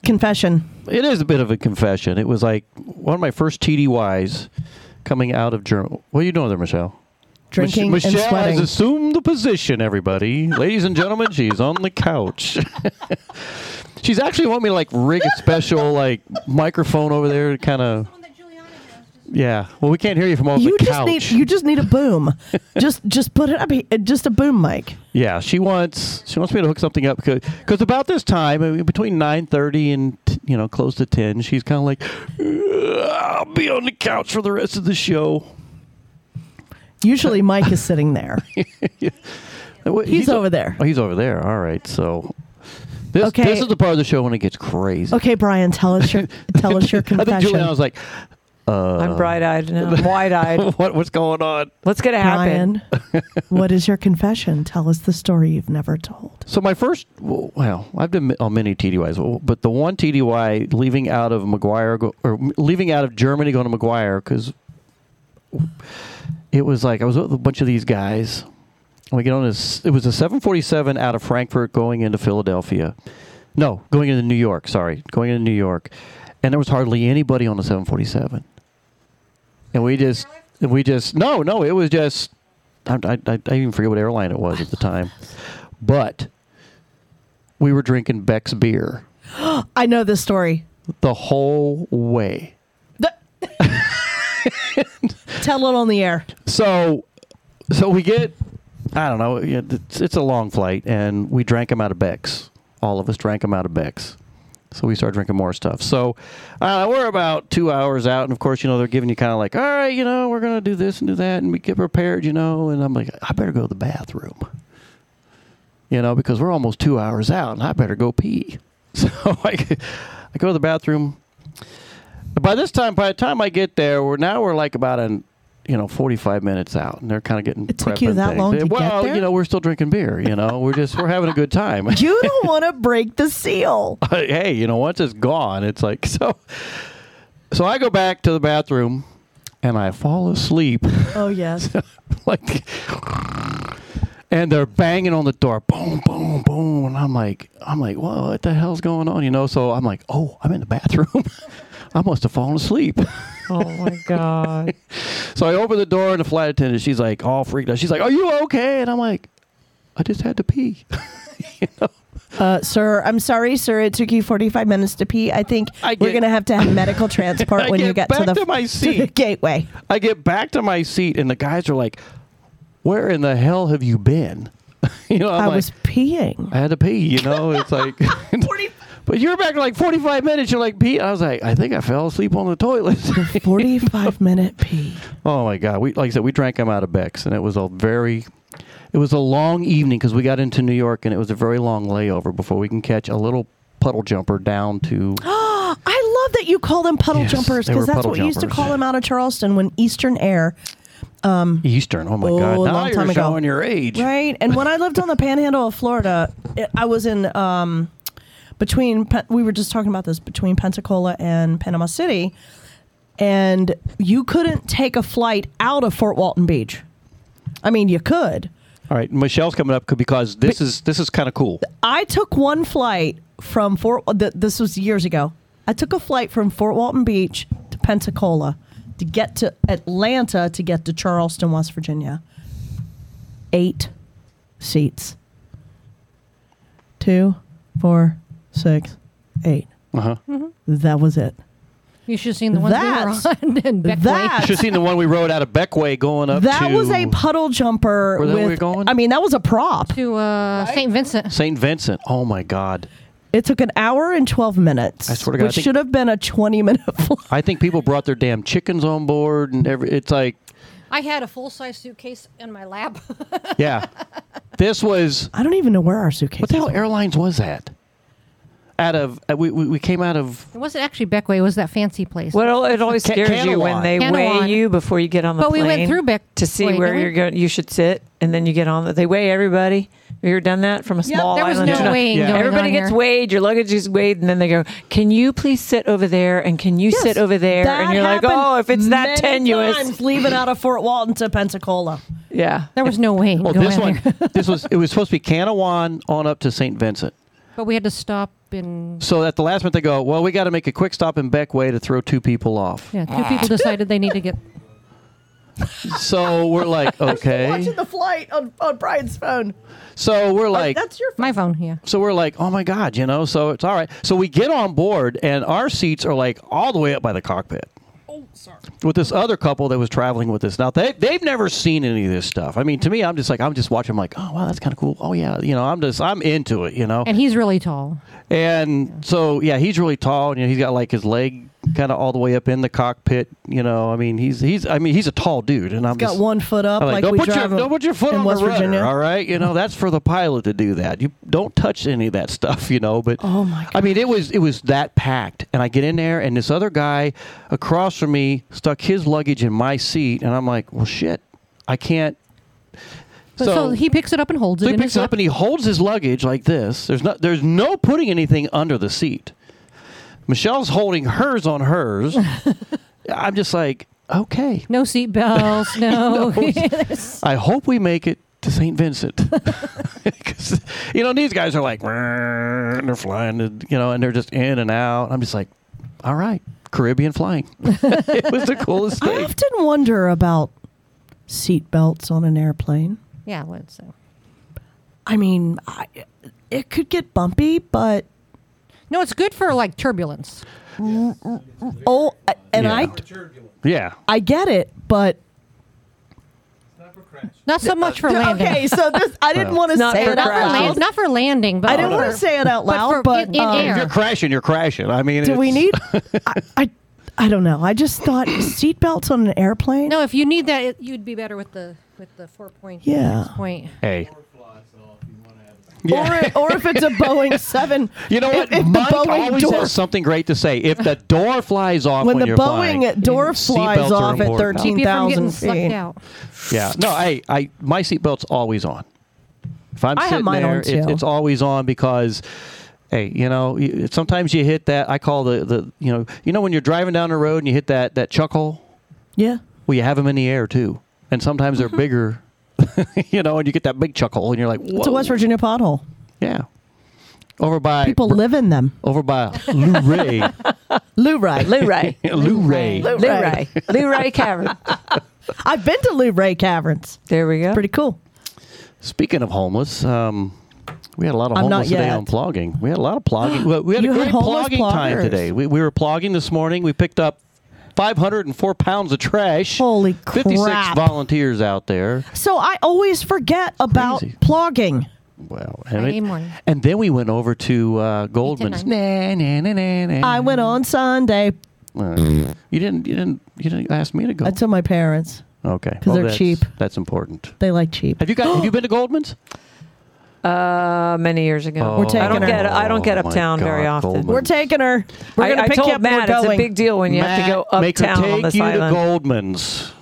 Confession. It is a bit of a confession. It was like one of my first TDYs coming out of Germany. What are you doing there, Michelle? Drinking Mich- and Michelle sweating. has assumed the position. Everybody, ladies and gentlemen, she's on the couch. she's actually want me to like rig a special like microphone over there to kind of. Yeah. Well, we can't hear you from over You the just couch. need you just need a boom. just just put it up. he- uh, Just a boom mic. Yeah, she wants she wants me to hook something up because because about this time I mean, between nine thirty and you know close to ten, she's kind of like, I'll be on the couch for the rest of the show. Usually, Mike is sitting there. He's over there. Oh, he's over there. All right, so this Okay. this is the part of the show when it gets crazy. Okay, Brian, tell us your tell us your confession. I think confession. Juliana was like, uh, I'm bright-eyed now. I'm wide-eyed. what what's going on? What's gonna happen? Brian, what is your confession? Tell us the story you've never told. So my first, well, I've been on many TDYs, but the one TDY leaving out of McGuire or leaving out of Germany going to McGuire because it was like I was with a bunch of these guys. And we get on this. It was a 747 out of Frankfurt going into Philadelphia. No, going into New York. Sorry, going into New York, and there was hardly anybody on the 747. And we just, and we just, no, no, it was just. I, I, I even forget what airline it was at the time, but we were drinking Beck's beer I know this story. the whole way. Tell it on the air. So, so we get, I don't know, it's, it's a long flight, and we drank them out of Beck's. All of us drank them out of Beck's. So we started drinking more stuff. So uh, we're about two hours out, and of course, you know, they're giving you kind of like, all right, you know, we're going to do this and do that, and we get prepared, you know. And I'm like, I better go to the bathroom, you know, because we're almost two hours out, and I better go pee. So I, I go to the bathroom. By this time, by the time I get there, we're now we're like about an, you know, forty five minutes out, and they're kind of getting. It took you that things. long to get well, there? you know, we're still drinking beer. You know, we're just we're having a good time. You don't want to break the seal. Uh, hey, you know, once it's gone, it's like so. So I go back to the bathroom, and I fall asleep. Oh yes. like, and they're banging on the door, boom, boom, boom, and I'm like, I'm like, what the hell's going on? You know? So I'm like, oh, I'm in the bathroom. I must have fallen asleep. Oh my god. So I open the door, and the flight attendant, she's like, all freaked out. She's like, "Are you okay?" And I'm like, "I just had to pee." You Uh, sir, I'm sorry, sir. It took you 45 minutes to pee. I think we're going to have to have medical transport I when you get get to back the, to my the seat. gateway. I get back to my seat, and the guys are like, "Where in the hell have you been?" you know, I'm I like, was peeing. I had to pee. You know, it's like. But you're back in like 45 minutes. You're like, Pete. I was like, I think I fell asleep on the toilet. 45 minute pee. Oh my god! We like I said, we drank them out of Beck's, and it was a very, it was a long evening because we got into New York, and it was a very long layover before we can catch a little puddle jumper down to. I love that you call them puddle Yes, jumpers because that's what we used to call them out of Charleston when Eastern Air. Um, Eastern. Oh my Oh, god! a Now long you're time ago. showing your age. Right. And when I lived on the panhandle of Florida, it, I was in um, between, we were just talking about this, between Pensacola and Panama City. And you couldn't take a flight out of Fort Walton Beach. I mean, you could. All right, Michelle's coming up because this is this is kind of cool. I took one flight from Fort. This was years ago. I took a flight from Fort Walton Beach to Pensacola to get to Atlanta to get to Charleston, West Virginia. Eight seats. Two, four, six, eight. Uh huh. That was it. You should have seen the ones That- we were on in Bequia. that- You should have seen the one we rode out of Bequia going up that to was a puddle jumper. Where with, were we going? I mean, that was a prop. to uh, St. Vincent. St. Vincent. Oh my God! It took an hour and twelve minutes. I swear to God, I which think- should have been a twenty minute flight. I think people brought their damn chickens on board, and every it's like I had a full size suitcase in my lap. Yeah. This was. I don't even know where our suitcase. Was. What the hell airlines was that? Out of uh, we, we we came out of it wasn't actually Bequia. It was that fancy place. Well, it always Ca- scares you when Canouan. they Canouan. weigh you before you get on the But we plane. went through Beck- to see Wait, where did we? you're going. You should sit, and then you get on. The, they weigh everybody. Have you ever done that from a Yep, small there was island? no to- weighing Yeah. going Everybody on gets here. weighed. Your luggage is weighed, and then they go, "Can you please sit over there?" And can you sit over there? That and you're like, happened "Oh, if it's that many tenuous." times leaving out of Fort Walton to Pensacola. Yeah, there was no weighing well going this on one here. this was it was supposed to be Canouan on up to St. Vincent. But we had to stop in. So at the last minute they go, well, we got to make a quick stop in Bequia to throw two people off. Yeah, two people decided they need to get. So we're like, okay. Watching the flight on, on Brian's phone. So we're like, that's your my phone. Yeah. So we're like, oh my god, you know. So it's all right. So we get on board, and our seats are like all the way up by the cockpit. With this other couple that was traveling with us. Now they they've never seen any of this stuff. I mean, to me, I'm just like I'm just watching. I'm like, oh wow, that's kind of cool. Oh yeah, you know, I'm just I'm into it. You know. And he's really tall. And so yeah, he's really tall. And, you know, he's got like his leg kind of all the way up in the cockpit. You know, I mean, he's he's I mean, he's a tall dude, and I'm Got just, one foot up like, don't put your don't put your foot in on West the rudder, Virginia. all right? You know that's for the pilot to do that. You don't touch any of that stuff, you know. But oh my, I mean, it was it was that packed, and I get in there, and this other guy across from me stuck his luggage in my seat, and I'm like, well, shit, I can't. But so, he picks it up and holds So it. he picks it up and he holds his luggage like this. There's no there's no putting anything under the seat. Michelle's holding hers on hers. I'm just like, okay. No seat belts. No. I hope we make it to St. Vincent. 'Cause, you know, these guys are like, and they're flying, and, you know, and they're just in and out. I'm just like, all right, Caribbean flying. it was the coolest I often wonder about seat belts on an airplane. yeah. Let's. Uh, I mean, I, it could get bumpy, but no, it's good for like turbulence. oh, and I Yeah. I get it, but Not so much for landing. Okay, so this I didn't want to Not say for it out crash. loud. Land- not for landing, but I didn't want to say it out loud, for- but, in, in um, If air. you're crashing, you're crashing. I mean, Do we it's- need? I, I I don't know. I just thought seatbelts on an airplane. No, if you need that, it, you'd be better with the with the four point. Yeah. six point. Hey. Or, or if it's a Boeing seven. You know what? If, if the Mike Boeing always door, has something great to say. If the door flies off when when, the you're Boeing flying, door flies off at important. thirteen Keep you from getting thousand sucked feet. out. Yeah. No, I, I, my seatbelt's always on. If I'm I have sitting mine there, on, it's, too. it's always on because, hey, you know, sometimes you hit that. I call the, the, you know, you know when you're driving down the road and you hit that that chuck hole. Yeah. Well, you have them in the air too, and sometimes they're mm-hmm. bigger. you know, and you get that big chuckle, and you're like, Whoa. It's a West Virginia pothole. Yeah. Over by People live in them. over by Luray. Luray. Luray. Luray. Luray. Luray Cavern. I've been to Luray Caverns. There we go. Pretty cool. Speaking of homeless, um, we had a lot of I'm not homeless today yet. on plugging. We had a lot of plugging. Well, we had You a had great homeless plugging time pluggers. today. We, we were plugging this morning. We picked up 504 pounds of trash. Holy crap. 56 volunteers out there. So I always forget about plugging. Well, and, Friday it- and then we went over to uh, Goldman's. Nah, nah, nah, nah, nah. I went on Sunday. Uh, you didn't. You didn't. You didn't ask me to go. I told my parents Okay, 'Cause they're that's- cheap. That's important. they like cheap. Have you got? have you been to Goldman's? Uh, many years ago. We're taking I don't her. get. I don't get Oh, my uptown very God, often. Goldman. We're taking her. We're I, gonna I pick told you up. Matt we're it's a going. big deal when you have to go Matt, make her uptown on take this you island. to Goldman's.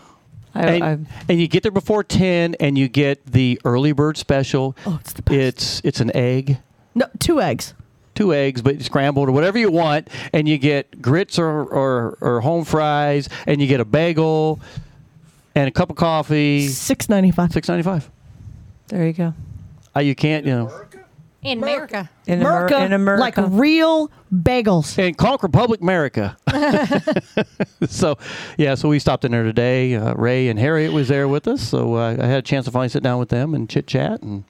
I- and, I- and you get there before ten, and you get the early bird special. Oh, it's the best. It's it's an egg, No, two eggs. two eggs, but scrambled or whatever you want, and you get grits or or, or home fries, and you get a bagel, and a cup of coffee. Six ninety five. Six ninety five. There you go. Uh, you can't, you know. In America. In, Amer- Merca, in America. like real bagels. in Conch Republic, America. so, yeah, so we stopped in there today. Uh, Ray and Harriet was there with us, so uh, I had a chance to finally sit down with them and chit chat and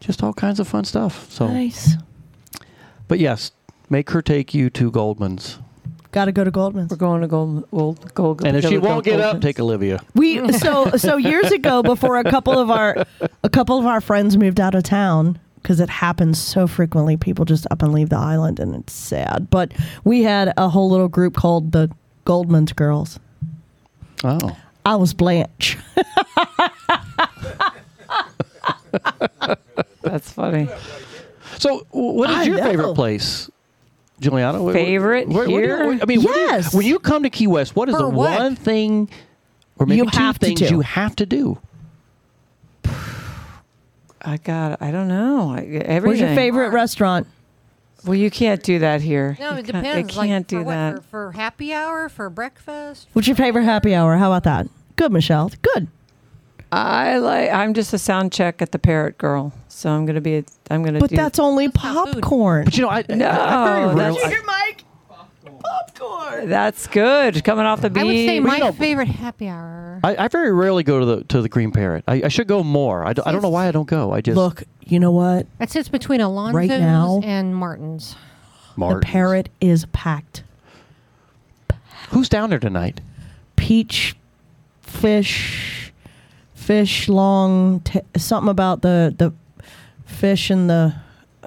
just all kinds of fun stuff. So, Nice. but yes, make her take you to Goldman's, Got to go to Goldman's. We're going to Gold. Gold, Gold and if go she to won't get up, Goldman's. take Olivia. We so so years ago before a couple of our a couple of our friends moved out of town because it happens so frequently people just up and leave the island and it's sad but we had a whole little group called the Goldman's girls Oh, I was Blanche. That's funny. So, what is I your know. favorite place, Juliana? Wh- wh- Favorite where- where do you- here? I mean, what do you- Yes. when you come to Key West, what is For the what? one thing, or maybe You two have to things do. you have to do? I got. I don't know. Everything. Where's your favorite restaurant? Well, you can't do that here. No, You it can't- depends. I like, can't for do what, that. For, for happy hour, for breakfast. What's your favorite happy hour? How about that? Good, Michelle. Good. I like. I'm just a sound check at the Parrot Girl, so I'm gonna be. A, I'm gonna. But do, that's only popcorn. But you know, I no. I very that's, rarely- Mike. Popcorn. that's good. Coming off the beach. I would say Well, you my know- favorite happy hour. I, I very rarely go to the to the Green Parrot. I, I should go more. I, do, I don't know why I don't go. I just Look, you know what? That sits between Alonzo's Right now- and Martin's. Martin's. The parrot is packed. Who's down there tonight? Peach, fish, fish long, t- something about the the fish in the.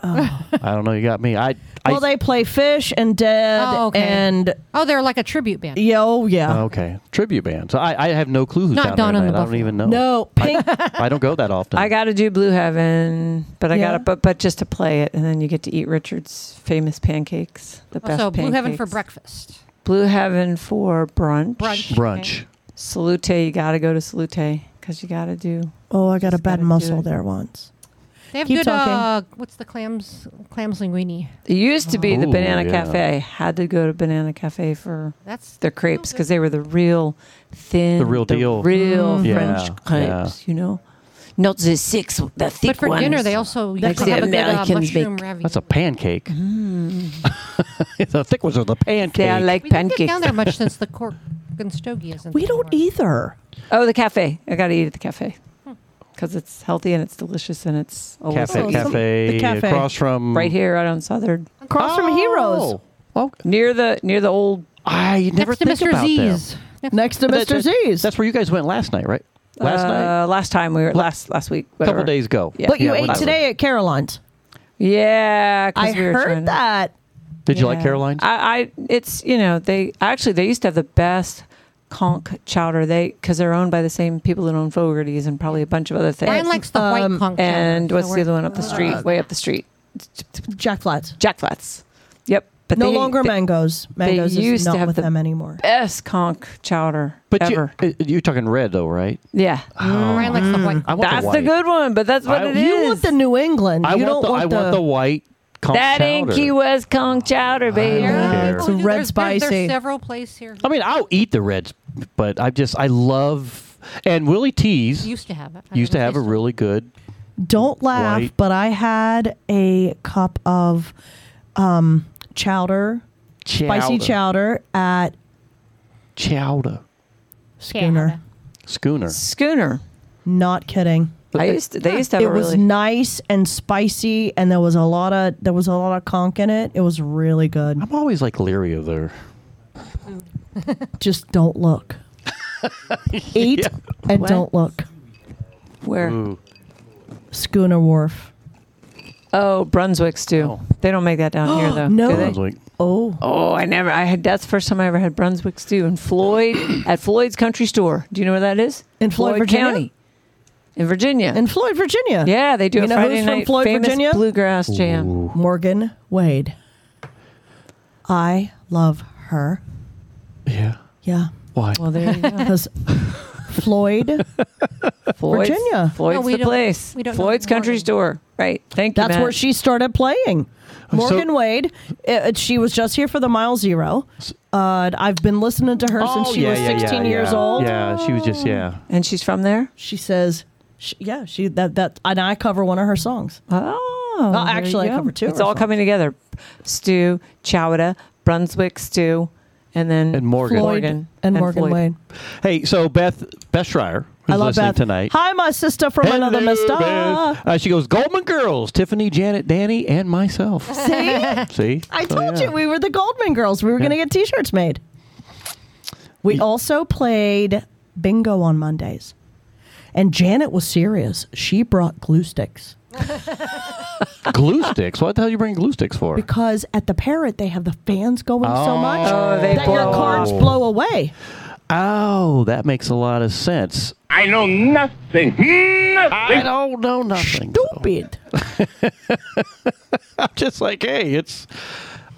Oh. I don't know. You got me. I. I well, they play fish and dead Oh, okay. and Oh, they're like a tribute band. yo, yeah. Oh, oh, okay. Tribute band. So I, I have no clue who's Not down Dawn there and tonight. the I don't even know. No, pink. I don't go that often. I got to do Blue Heaven, but I Yeah. got to, but but just to play it, and then you get to eat Richard's famous pancakes, the best Also, pancakes. Blue Heaven for breakfast. Blue Heaven for brunch. Brunch. Brunch. Salute, you got to go to Salute because you got to do. oh, I got a bad gotta do muscle it. there once. They have Keep good. talking. Uh, what's the clams? Clams linguine. It used to be the Ooh, Banana yeah. Cafe. Had to go to Banana Cafe for That's their crepes because they were the real thin, The real deal. real Mm. French Yeah, crepes. You know, not the six, the thick But for ones. dinner, they also Like usually the have a good uh, Americans mushroom make. ravioli. That's a pancake. the thick ones are the pancake. They are like we don't get pancakes. down there much since the Cork and Stogie isn't. We don't either. Oh, the cafe. I got to eat at the cafe because it's healthy and it's delicious and it's always Cafe, Oh, cafe, the cafe. across from right here right on Southern, Across from Heroes. Oh, near the near the old. I never Next to think Mr. about Z's. Next to That's- Mr. Z's. That's where you guys went last night, right? Last uh, night, Last time we were last last week. a couple days ago. Yeah. but you Yeah, ate today at Caroline's. Yeah, I we were trying heard to- that. Did you like Caroline's? I, I it's you know they actually they used to have the best conch chowder they because they're owned by the same people that own Fogarty's and probably a bunch of other things. Brian likes the white Um, conch. and chowder, what's so the other one up the street? way up the street. Jack Flats. Jack Flats. Yep. But no they, longer they, mangoes. Mangoes they is used not to have with the them anymore. best conch chowder but you, ever. uh, you're talking red though, right? yeah, Brian likes the white. I want that's the the, good one. But that's what I- it is. You want the New England. I you want don't the want I the, want the white conch that ain't chowder. Key West conch chowder, baby. don't Yeah, care. It's do- red there's, there's- spicy. There's several places here. I mean, I'll eat the reds, but I just I love and Willie T's used to have it. I used to don't know if have they a still- really good. Don't laugh, White. but I had a cup of um, chowder, spicy chowder at chowder Schooner. schooner. Schooner. Not kidding. I used to, they used to have It a was nice and spicy, and there was a lot of there was a lot of conch in it. It was really good. I'm always like leery of their. Just don't look. Eat and What? don't look. where. Ooh. Schooner Wharf. Oh, Brunswick stew. Oh. They don't make that down here though. No. do they? Brunswick. Oh, Oh, I never. I had. That's the first time I ever had Brunswick stew in Floyd at Floyd's Country Store. Do you know where that is? In Floyd, Virginia? County, in Virginia. in Floyd, Virginia. yeah, they do You a know Friday who's from Floyd, famous Virginia? bluegrass jam. Morgan Wade. I love her. Yeah. Yeah, Why? Well, there you go. because Floyd, Floyd's, Virginia. Floyd's No, we the don't- place. we don't know Floyd's Country Morgan. Store. Right. Thank you. that's Matt. where she started playing. Morgan Wade. uh, she was just here for the Mile Zero. Uh, I've been listening to her since Oh, she yeah, was yeah, yeah, 16 years yeah. old. Yeah, she was just yeah. And she's from there. She says, she, "Yeah, she that that." And I cover one of her songs. Oh, Well, actually, I go. cover two of It's her all songs. coming together. Stew, chowder, Brunswick stew, and then And Morgan. Floyd Morgan and, Morgan Floyd. Wade. Hey, so Beth Beth Schreier, who's I love listening Beth. tonight. Hi, my sister from another Hello, mister. Uh, she goes, Goldman Girls, Tiffani, Janet, Danny, and myself. See, See? I So, told yeah. you we were the Goldman girls. We were Yeah. going to get T-shirts made. We also played bingo on Mondays, and Janet was serious. She brought glue sticks glue sticks. What the hell you bring glue sticks for? because at the Parrot they have the fans going so oh, much Oh, they that your cards up. blow away. Oh, that makes a lot of sense. I know nothing. Nothing. I don't know nothing. Stupid. I'm just like, hey, it's.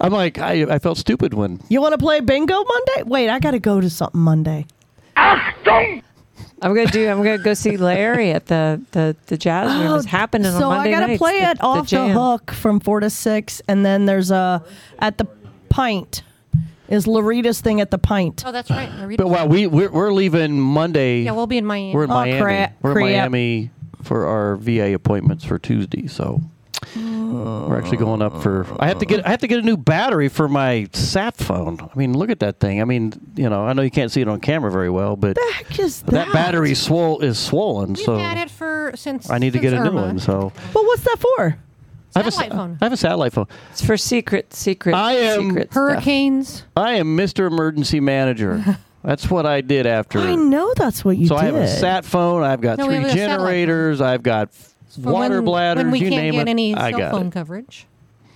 I'm like, I, I felt stupid when. You want to play bingo Monday? Wait, I got to go to something Monday. I'm gonna do. I'm gonna go see Larry at the the the jazz room. Oh, it's happening so on Monday So I gotta nights, play the- it off the, jam. hook from four to six, and then there's a at the pint is Larita's thing at the pint. Oh, that's right. Narita. But well, we we're, we're leaving Monday. Yeah, we'll be in Miami. We're in Oh, Miami. crap, We're in crap. Miami for our VA appointments for Tuesday. So we're actually going up for. I have to get. I have to get a new battery for my sat phone. I mean, look at that thing. I mean, you know, I know you can't see it on camera very well, but heck is but that battery swole is swollen. We've so had it for since. I need to since get a new Irma. one. So Well, what's that for? I have a Satellite sa- phone. I have a satellite phone. It's for secret, secret. I am secret stuff. Hurricanes. I am Mr. Emergency Manager. That's what I did after. I know that's what you so did. I have a sat phone. I've got No, three have a satellite generators. I've got For water when, bladders. When we you can't name get it. any I cell got phone it. coverage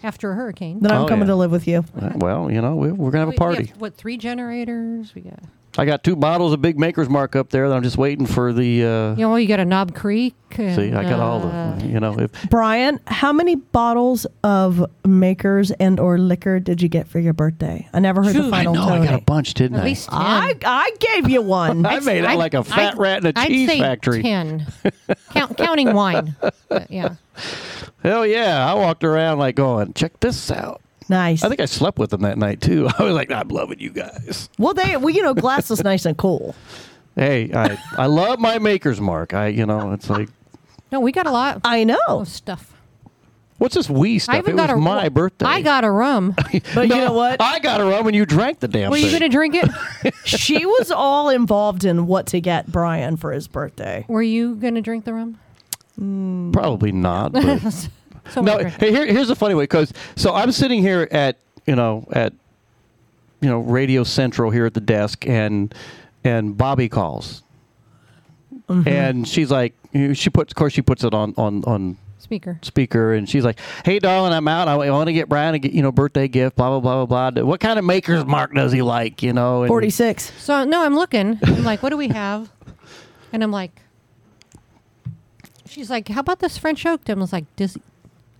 after a hurricane. Then I'm Oh, coming yeah. to live with you. Uh, Well, you know, we, we're gonna have We- a we party. have, what three generators? We got. I got two bottles of Big Maker's Mark up there that I'm just waiting for the. Uh, You know, you got a Knob Creek. And, see, I got all uh, the. You know, if Brian, how many bottles of makers and or liquor did you get for your birthday? I never heard the I final know I got a bunch, didn't At I? least ten. I, I gave you one. I made out like a fat rat in a I'd cheese say factory. Ten, Count, counting wine. But, yeah. Hell yeah! I walked around like going, check this out. Nice. I think I slept with them that night too. I was like, I'm loving you guys. Well, they, well, you know, glass is nice and cool. Hey, I I love my Maker's Mark. I you know, it's like, No, we got a lot. I know. Of stuff. what's this wee stuff? I even it got was a my birthday. I got a rum. But you know what? I got a rum and you drank the damn Were thing. you going to drink it? she was all involved in what to get Brian for his birthday. Were you going to drink the rum? Probably not. But So no, hey, here, here's the funny way because so I'm sitting here at you know at you know Radio Central here at the desk and and Bobby calls Mm-hmm. and she's like she puts of course she puts it on on on Speaker. speaker and she's like hey darling I'm out I want to get Brian a get, you know birthday gift blah blah blah blah blah what kind of maker's mark does he like you know 46. So no, I'm looking. I'm like, what do we have? And I'm like, she's like, how about this French oak? I was like, does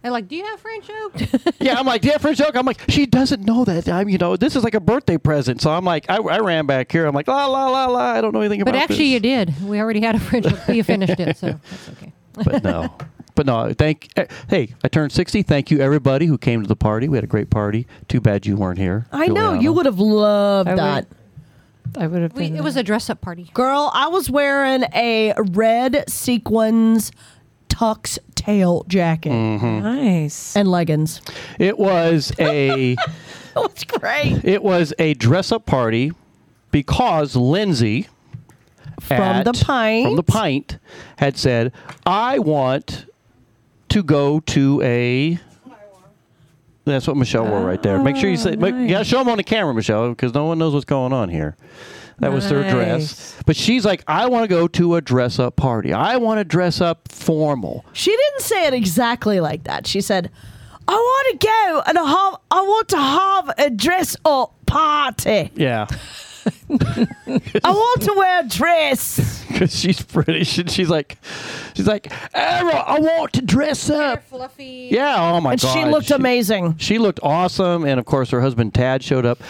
I like, do you have French oak? yeah, I'm like, "Do you have French joke. I'm like, she doesn't know that. I'm, you know, this is like a birthday present. So I'm like, I, I ran back here. I'm like, la la la la. I don't know anything but about But actually, this. you did. We already had a French oak. You finished it, so that's okay. but no, but no. Thank. eh, Hey, I turned 60. Thank you everybody who came to the party. We had a great party. Too bad you weren't here. I know. You would have loved I would- that. I would have We, it was a dress-up party. Girl, I was wearing a red sequins tux tail jacket Mm-hmm. nice. and leggings. It was a. That's great. it was a dress up party because Lindsay From at- the pint. from the pint had said, "I want to go to a." That's what Michelle wore right there. Make sure you say, make, you gotta show them on the camera, Michelle, because no one knows what's going on here. That was her dress. But she's like, I want to go to a dress up party. I want to dress up formal. She didn't say it exactly like that. She said, I want to go and have, I want to have a dress up party. Yeah. I want to wear a dress. Because she's British and she's like, she's like, Era, I want to dress up. Fluffy. Yeah. Oh my and god. she looked amazing. She looked awesome, and of course, her husband Tad showed up.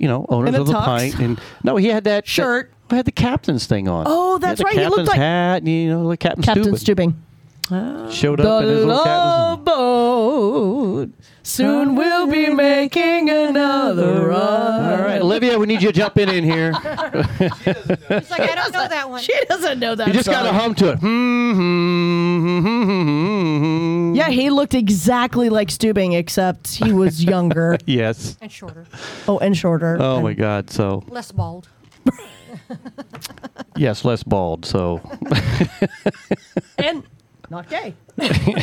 You know, owners of the tux? pint, and no, he had that Shirt. that- had the captain's thing on. Oh, He had that's the right. He looked Captain's like- hat, and, you know, like Captain, Captain. Stubing. Showed The up in his little captain's. love boat. Soon we'll be making another run. All right, Olivia, we need you to jump in in here. She's like, I don't know that one. She doesn't know that you just got to song. hum to it. Hmm, hmm, hmm, hmm, hmm. Yeah, he looked exactly like Stubing, except he was younger. Yes. And shorter. oh, and shorter. Oh And- my God. So Less bald. yes, less bald. So and not gay. I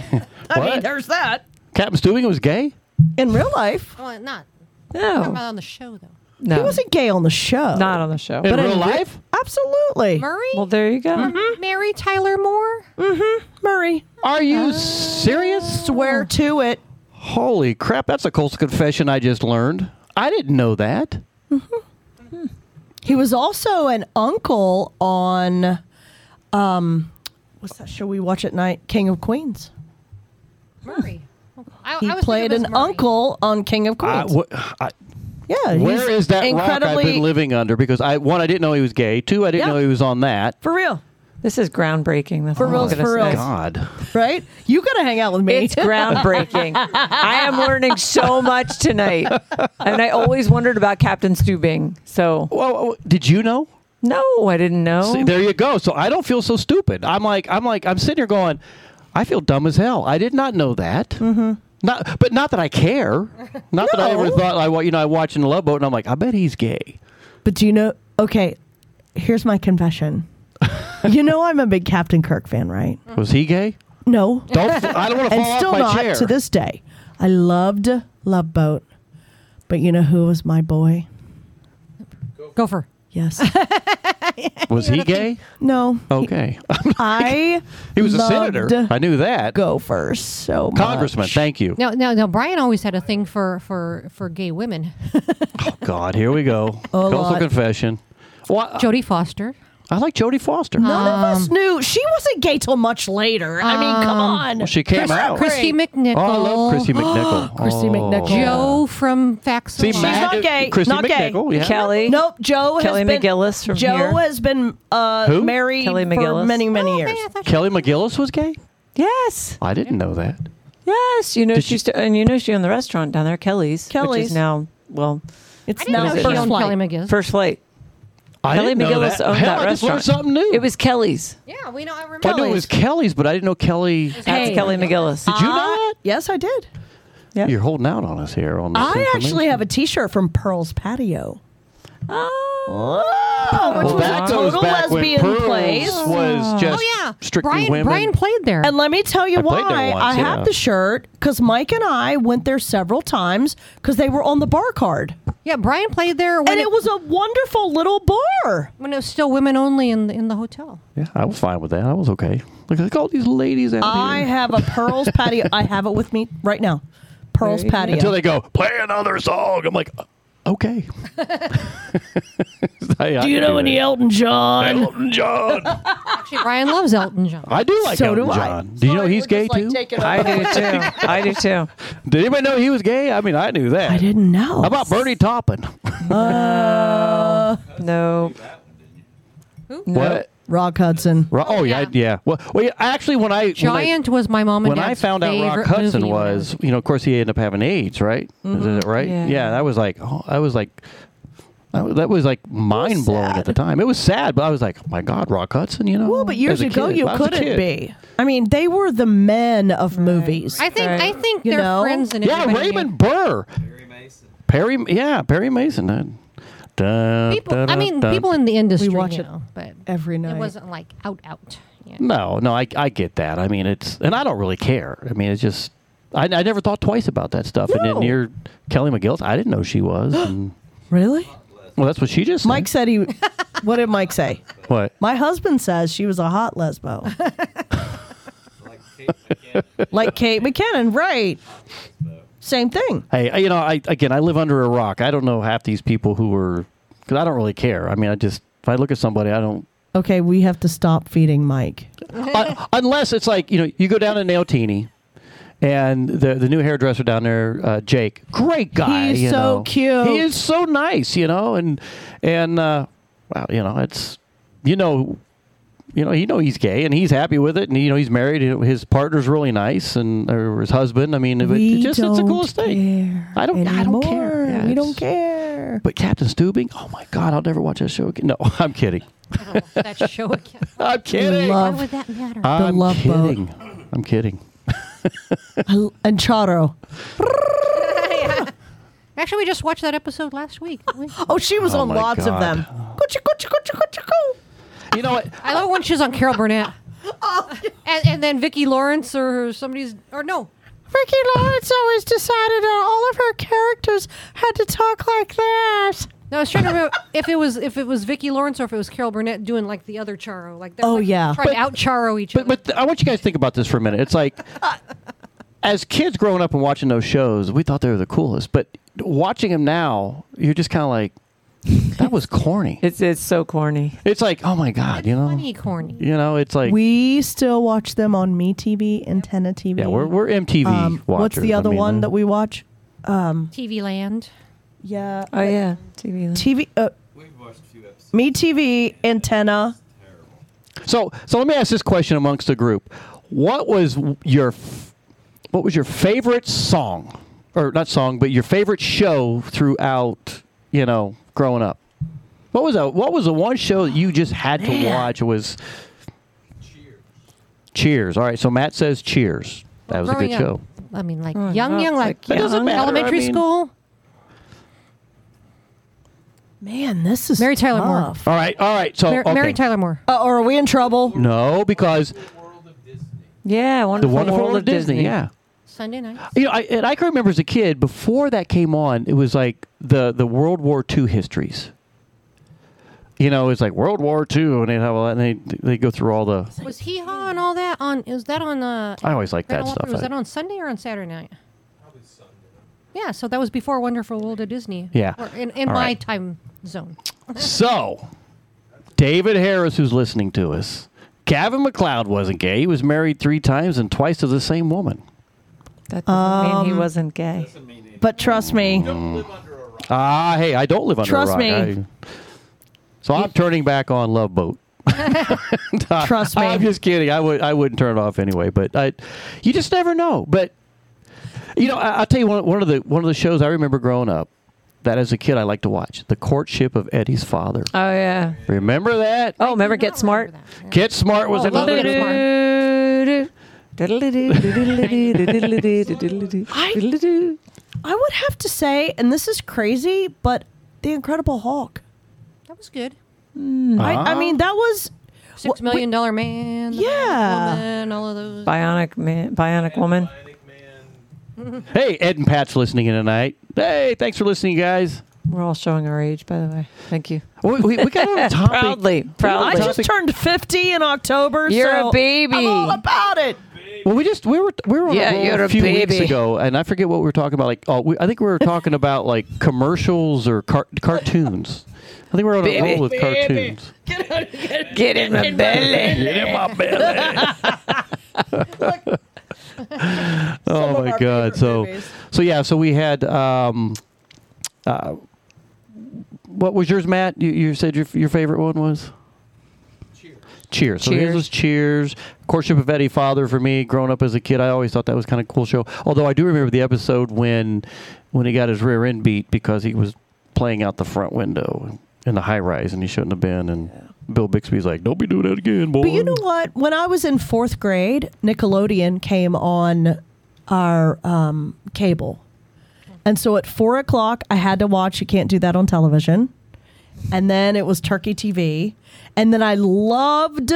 mean, What? there's that. Captain Stubing was gay. In real life, Well, not. No. Talking about on the show though. No. he wasn't gay on the show. Not on the show. In But real in re- life? Absolutely. Murray. well, there you go. Mary Tyler Moore. Mm-hmm. Murray. Are you serious? Swear to it. Holy crap! That's a coastal confession I just learned. I didn't know that. Mhm. He was also an uncle on, um, what's that show we watch at night? King of Queens. Murray. I, He I was played an Murray. uncle on King of I- Queens. wh- I- yeah, he's Where is that rock I've incredibly been living under? Because I one, I didn't know he was gay. Two, I didn't Yeah. know he was on that. for real, This is groundbreaking. That's For all I'm reals, gonna for say. reals. God. right? You gotta hang out with me. It's groundbreaking. I am learning so much tonight, and I always wondered about Captain Stubing. So, well, did you know? No, I didn't know. See, there you go. So I don't feel so stupid. I'm like, I'm like, I'm sitting here going, I feel dumb as hell. I did not know that. Mm-hmm. Not, but not that I care. Not that I ever thought. I, wa- you know, I watch in the Love Boat, and I'm like, I bet he's gay. But do you know? Okay, here's my confession. you know I'm a big Captain Kirk fan, right? Was he gay? No. Don't. I don't want to and fall off still my not chair. to this day. I loved Love Boat, but you know who was my boy? Gopher. Yes. Was he gay? no. Okay. I. He was a senator. I knew that. Gopher so much. Congressman. Thank you. Now, now, now, Brian always had a thing for for for gay women. Oh God, here we go. A Coastal lot. confession. Well, Jodie Foster. I like Jodie Foster. None of us knew she wasn't gay till much later. I mean, come on. Well, she came out. Kristy McNichol. Oh, I love Kristy McNichol. Kristy Oh. McNichol. Joe from Facts. See, She's Matt- not gay. Kristy not gay. McNichol, yeah. Kelly. Nope. Joe Kelly has been, McGillis from Joe here. has been uh, Who? married Kelly for McGillis. many, many Oh, years. Kelly McGillis was gay. Yes. I didn't know that. Yes. You know Did she used to, and you know she owned the restaurant down there, Kelly's, which Kelly's. is now well, It's didn't now know she first owned flight. Kelly McGillis. First Flight. I Kelly didn't know McGillis that. owned Hell, that I just learned restaurant. something new. It was Kelly's. Yeah, we know. I remember. I knew it was Kelly's, but I didn't know Kelly. That's Hey. Kelly McGillis. Did you uh, know that? Yes, I did. Yeah. You're holding out on us here on this I actually information. have a T-shirt from Pearl's Patio. Oh, which Well, was that a goes total back when lesbian Pearls place. was oh, just Oh yeah, strictly Brian. women. Brian played there. And let me tell you I played why there once, I yeah. have the shirt because Mike and I went there several times because they were on the bar card, yeah, Brian played there when and it was a wonderful little bar. when it was still women only in the, in the hotel. Yeah, I was fine with that. I was okay. Look, look at all these ladies out I here. have a Pearl's Patio. I have it with me right now. Pearl's Very good. Patio. Until they go, play another song. I'm like, uh, okay. I- I Do you can know do any that. Elton John? Elton John? Actually, Brian loves Elton John. I do like So do Elton I. John. Do you know he's gay just, like, too? taking I over. do too. I do too. Did anybody know he was gay? I mean, I knew that. I didn't know. How about Bernie Taupin? Uh, No. What? Rock Hudson. Ro- oh yeah, yeah. Well, well, yeah, actually, when I when I- Giant was my mom and dad, when I dad's found out Rock favorite Hudson movie was, you know, of course, he ended up having AIDS, right? Is it right? Yeah. Yeah. that was like, oh, I was like, I was- that was like mind blowing at the time. It was sad, but I was like, oh my God, Rock Hudson, you know? Well, but years as a ago kid. you I was a couldn't kid. be. I mean, they were the men of movies. I think I think You they're know? friends and Yeah, everybody Raymond knew. Burr. Perry Mason. Perry, yeah, Perry Mason. Uh, da, People, da, I mean, da. people in the industry We watch you it but every night. it wasn't like out out. Yeah. No, no, I, I get that. I mean, it's, and I don't really care. I mean, it's just, I, I never thought twice about that stuff. And then you're Kelly McGillis. I didn't know she was. and, really? well, that's what she just said. Mike said he. what did Mike say? What? My husband says she was a hot lesbo. like Kate McKinnon, right? Same thing. Hey, you know, I again, I live under a rock. I don't know half these people who are, because I don't really care. I mean, I just, if I look at somebody, I don't, Okay, we have to stop feeding Mike. Un- unless it's like you know you go down to Nailtini, and the the new hairdresser down there, uh, Jake, great guy. He's you so know. cute. He is so nice, you know, and and uh, well, you know, it's you know. You know, he know he's gay and he's happy with it, and you know he's married. and His partner's really nice, and or his husband. I mean, it, we it just it's the don't coolest thing. I don't, I don't care. anymore. Yeah, we don't care. But Captain Stubing, oh my God, I'll never watch that show again. No, I'm kidding. Oh, that show again. I'm kidding. Love- Why would that matter? I'm Love Boat. kidding. I'm kidding. I- and Charo. Actually, we just watched that episode last week. we? Oh, she was Oh on my lots of God. them. Coochie, coochie, coochie, coochie, coo. You know what? I love when she's on Carol Burnett. Oh, and, and then Vicki Lawrence or somebody's or no. Ricky Lawrence always decided that all of her characters had to talk like that. No, I was trying to remember if it was if it was Vicki Lawrence or if it was Carol Burnett doing like the other Charo, like they're Oh, like yeah. trying But- to out Charo each But other. but th- I want you guys to think about this for a minute. It's like as kids growing up and watching those shows, we thought they were the coolest. But watching them now, you're just kind of like, That was corny. It's it's so corny. It's like, oh my god, you know, Funny corny. you know, it's like we still watch them on Me TV, Antenna TV. yeah, we're we're MTV Um, watchers. what's the I other mean, one that we watch? Um, TV Land. yeah. Oh yeah, TV. TV. Uh, Me TV, Antenna. So, so let me ask this question amongst the group: What was your f- what was your favorite song, or not song, but your favorite show throughout? You know, growing up. What was a what was the one show that you just had to Man. watch? Was Cheers. Cheers. All right, so Matt says Cheers. That was a Growing good up, show. I mean, like young, no, young, like like That doesn't young, matter, I elementary mean- school. Man, this is Mary Tyler Moore. tough. All right, all right. So Mar- okay. Mary Tyler Moore. Uh, or are we in trouble? No, because Yeah, the wonderful, Wonderful World, of Disney. Yeah. Sunday night. You know, I, and I can remember as a kid before that came on, it was like the the World War II histories. You know, it's like World War II, and they have all that, and they they go through all the. Was Hee Haw and all that on? Is that on? Uh, I always like that Grand stuff. Opry? Was I- that on Sunday or on Saturday night? Yeah, so that was before Wonderful World of Disney. Yeah. Or in, in All my right. time zone. So, David Harris, who's listening to us, Gavin MacLeod wasn't gay. He was married three times and twice to the same woman. That doesn't mean he Um, wasn't gay. But trust me, Ah, hey, I don't live under Trust a rock. me. I- so I'm turning back on Love Boat. Trust me. I'm just kidding. I would I wouldn't turn it off anyway. But I, you just never know. But you know, I, I'll tell you one one of the one of the shows I remember growing up that as a kid I liked to watch the courtship of Eddie's father. Oh yeah. Remember that? Oh, remember Get Smart? Get Smart was Oh, another. Get I, I would have to say, and this is crazy, but The Incredible Hulk. That was good. I, I Ah. mean, that was Six Million Dollar Man. The Yeah. Woman, all of those. Bionic man, Bionic Woman. Hey, Ed and Pat's listening in tonight. Hey, thanks for listening, guys. We're all showing our age, by the way. Thank you. We, we, we got a topic. proudly, I proudly. just turned 50 in October. You're so a baby. I'm all about it. Well, we just we were we were on Yeah, a, roll you're a a few weeks ago, and I forget what we were talking about. Like, oh, we, I think we were talking about like commercials or car- cartoons. I think we're on a roll with cartoons. Get in my belly. Get in my belly. oh my god! So, movies. so yeah, so we had. Um, uh, what was yours, Matt? You, you said your your favorite one was. Cheers. So his Cheers. was Cheers. Courtship of Eddie Father for me. Growing up as a kid, I always thought that was kind of a cool show. Although I do remember the episode when when he got his rear end beat because he was playing out the front window in the high rise and he shouldn't have been. And Bill Bixby's like, "Don't be doing that again, boy." But you know what? When I was in fourth grade, Nickelodeon came on our um, cable. And so at four o'clock, I had to watch You Can't Do That on Television. And then it was Turkey TV. And then I loved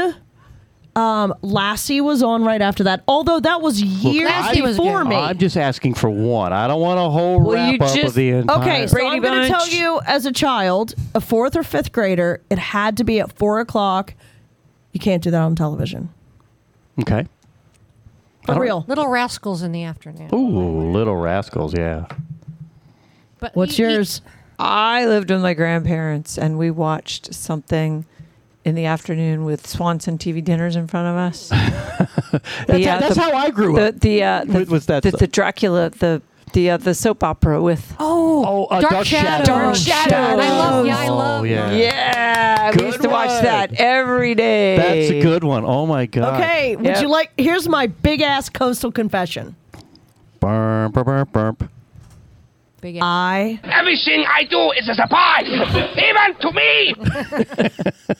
um, Lassie was on right after that. Although that was years Lassie was before good. me. I'm just asking for one. I don't want a whole Well, wrap you up of the entire. Okay, so Brady I'm going to tell you as a child, a fourth or fifth grader, it had to be at four o'clock. You can't do that on television. Okay. For real. Little Rascals in the afternoon. Ooh, Little Rascals. Yeah. But What's he- he- yours? I lived with my grandparents, and we watched something in the afternoon with Swanson TV dinners in front of us. That's, how, that's how I grew the up. the uh, the, With- with that the, the Dracula the the uh, the soap opera with Oh, Oh, uh, Dark Dark, Shadows. Shadows. Dark Shadows. I love. Yeah, I Oh, love. yeah. yeah, we Good used to watch one. that every day. That's a good one. Oh my god. Okay, would Yep. you like? Here's my big ass coastal confession. Burp, burp, burp, burp. Big I Everything I do is a surprise, even to me.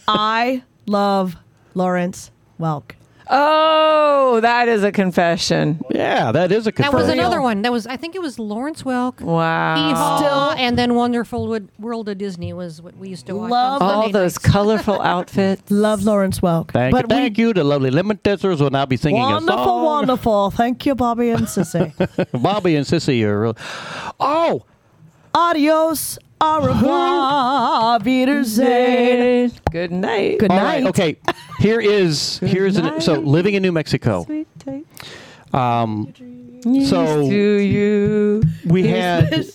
I love Lawrence Welk. Oh, that is a confession. Yeah, that is a confession. That was another one. That was I think it was Lawrence Welk. Wow. Still, and then Wonderful Wood- World of Disney was what we used to watch. Love on all Sunday those nights. colorful outfits. Love Lawrence Welk. Thank but you, thank you. The lovely Lennon Sisters will now be singing wonderful, a song. wonderful. Thank you, Bobby and Sissy. Bobby and Sissy are real. Oh, Adios, au revoir, Wiedersehen. Good night. Good all night. right. Okay, here is here's an, so living in New Mexico. Sweet tape. Um, So so to you. we had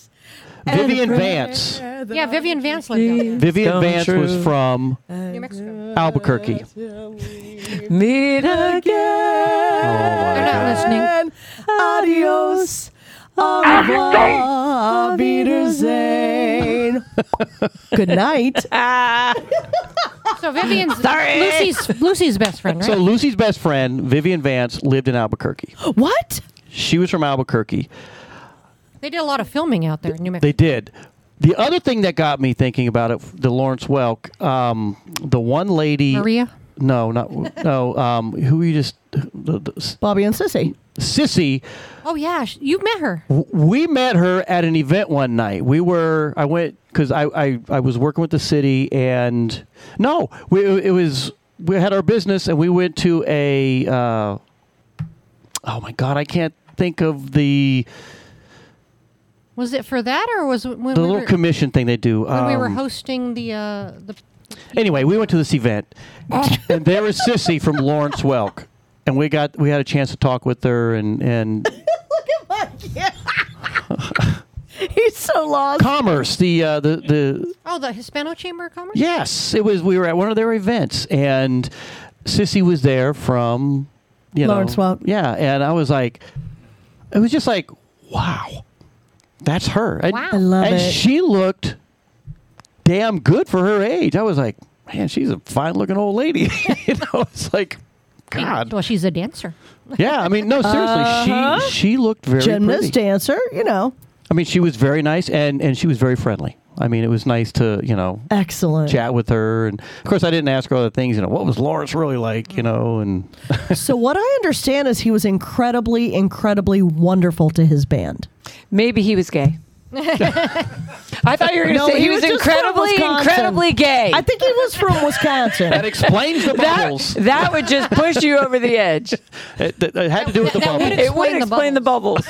Vivian Vance. Yeah, Vivian Vance lived down there. Vivian Come Vance was true. from New Mexico. Albuquerque. Meet again. They're not listening. Adios. Au revoir. Wiedersehen. Good night. So Vivian's Lucy's Lucy's best friend, right? So Lucy's best friend, Vivian Vance, lived in Albuquerque. What? She was from Albuquerque. they did a lot of filming out there in New Mexico. They did. The other thing that got me thinking about it, the Lawrence Welk, um, the one lady. Maria? No, not no. Um, who you just the, the, Bobby and Sissy. Sissy. Oh yeah, you've met her. w- We met her at an event one night. We were. I went because I, I I was working with the city and no, we it was we had our business and we went to a. Uh, oh my God, I can't think of the Was it for that, or was it when the we little were commission thing they do. when we were Um, hosting the uh, the? Anyway, we went to this event, and there was Sissy from Lawrence Welk, and we got we had a chance to talk with her, and and Look at my yeah. He's so lost. Commerce, the uh, the the Oh, the Hispano Chamber of Commerce. yes, it was. We were at one of their events, and Sissy was there from you know Lawrence Welk. Yeah, and I was like, it was just like, wow, that's her. And, Wow. I love and it. she looked damn good for her age. I was like, man, she's a fine looking old lady. you know, it's like, God. Well, she's a dancer. Yeah, I mean, no, seriously, Uh-huh. she she looked very Gymnast, pretty. dancer, you know. I mean, she was very nice, and and she was very friendly. I mean, it was nice to you know Excellent. chat with her, and of course, I didn't ask her other things. You know, what was Lawrence really like? You know, and so what I understand is he was incredibly, incredibly wonderful to his band. Maybe he was gay. I thought you were going to No, say he, was, just from incredibly, Wisconsin. incredibly gay. I think he was from Wisconsin. that explains the bubbles. that, that would just push you over the edge. it, it had to do with the That would bubbles. It would Explain the explain the bubbles.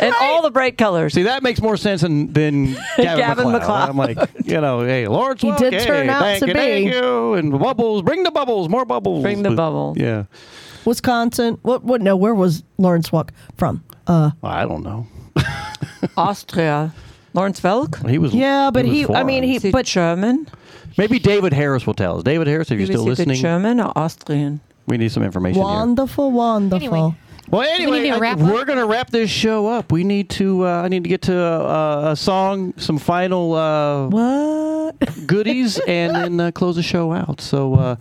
and all the bright colors. See, that makes more sense than, than Gavin, Gavin MacLeod. MacLeod. I'm like, you know, hey, Lawrence He Welk, did hey, turn out thank to you, thank be. you, and bubbles, bring the bubbles, more bubbles. Bring the But, bubble. Yeah, Wisconsin. What? What? No. Where was Lawrence Welk from? Uh, I don't know. Austria. Lawrence Welk? He was. yeah, but was he. I mean, foreign. he. Is he But German? maybe David Harris will tell us. David Harris, if you're He was still either listening, German or Austrian. we need some information here. wonderful, wonderful. Anyway. Well, we anyway, need to I- wrap up? we're going to wrap this show up. We need to. Uh, I need to get to uh, a song, some final uh, What? goodies, and then uh, close the show out. So, uh,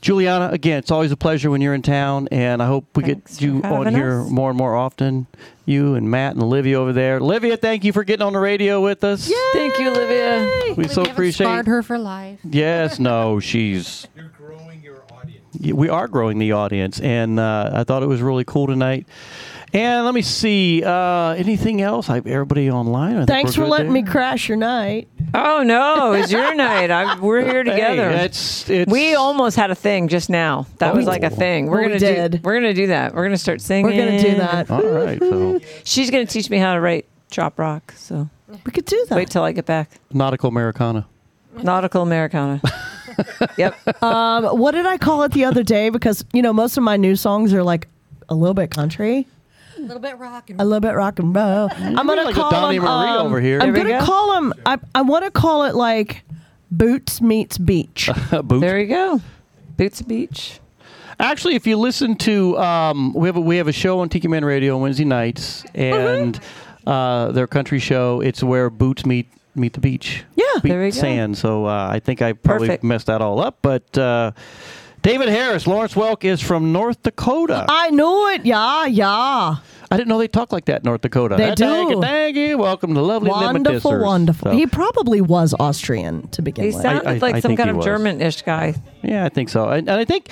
Juliana, again, it's always a pleasure when you're in town, and I hope we Thanks get you on having here us. more and more often. You and Matt and Olivia over there. Olivia, thank you for getting on the radio with us. Thank you, Olivia. We so appreciate. scarred her for life. Yes, no, she's. You're growing your audience. We are growing the audience, and uh, I thought it was really cool tonight. And let me see. Uh, anything else? I, everybody online. I Thanks for letting there. me crash your night. Oh no, it's your night. I, we're here Hey, together. it's, it's we almost had a thing just now. That was like a thing. We're we gonna do. We're gonna do that. We're gonna start singing. We're gonna do that. all right. So She's gonna teach me how to write chop rock. So We could do that. wait till I get back. nautical Americana. Nautical Americana. yep. Um, what did I call it the other day? Because you know most of my new songs are like a little bit country, A little bit rock and a little bit rock and roll. I'm gonna like a call Donnie them. Marie um, over here. I'm There we gonna go. call him. I, I want to call it like Boots meets Beach. Boots. There you go. Boots Beach. Actually, if you listen to, um, we have a, we have a show on Tiki Man Radio on Wednesday nights, and uh, their country show. It's where boots meet meet the beach. Yeah, Beat there we go. sand. So uh, I think I probably Perfect. messed that all up. But uh, David Harris, Lawrence Welk is from North Dakota. I knew it. Yeah, yeah. I didn't know they talk like that in North Dakota. They Uh, Thank you, do. thank you. Welcome to lovely Wonderful, wonderful. So, He probably was Austrian to begin with. He with. sounded I- I like some think kind of was. German-ish guy. yeah, I think so. And, and I think,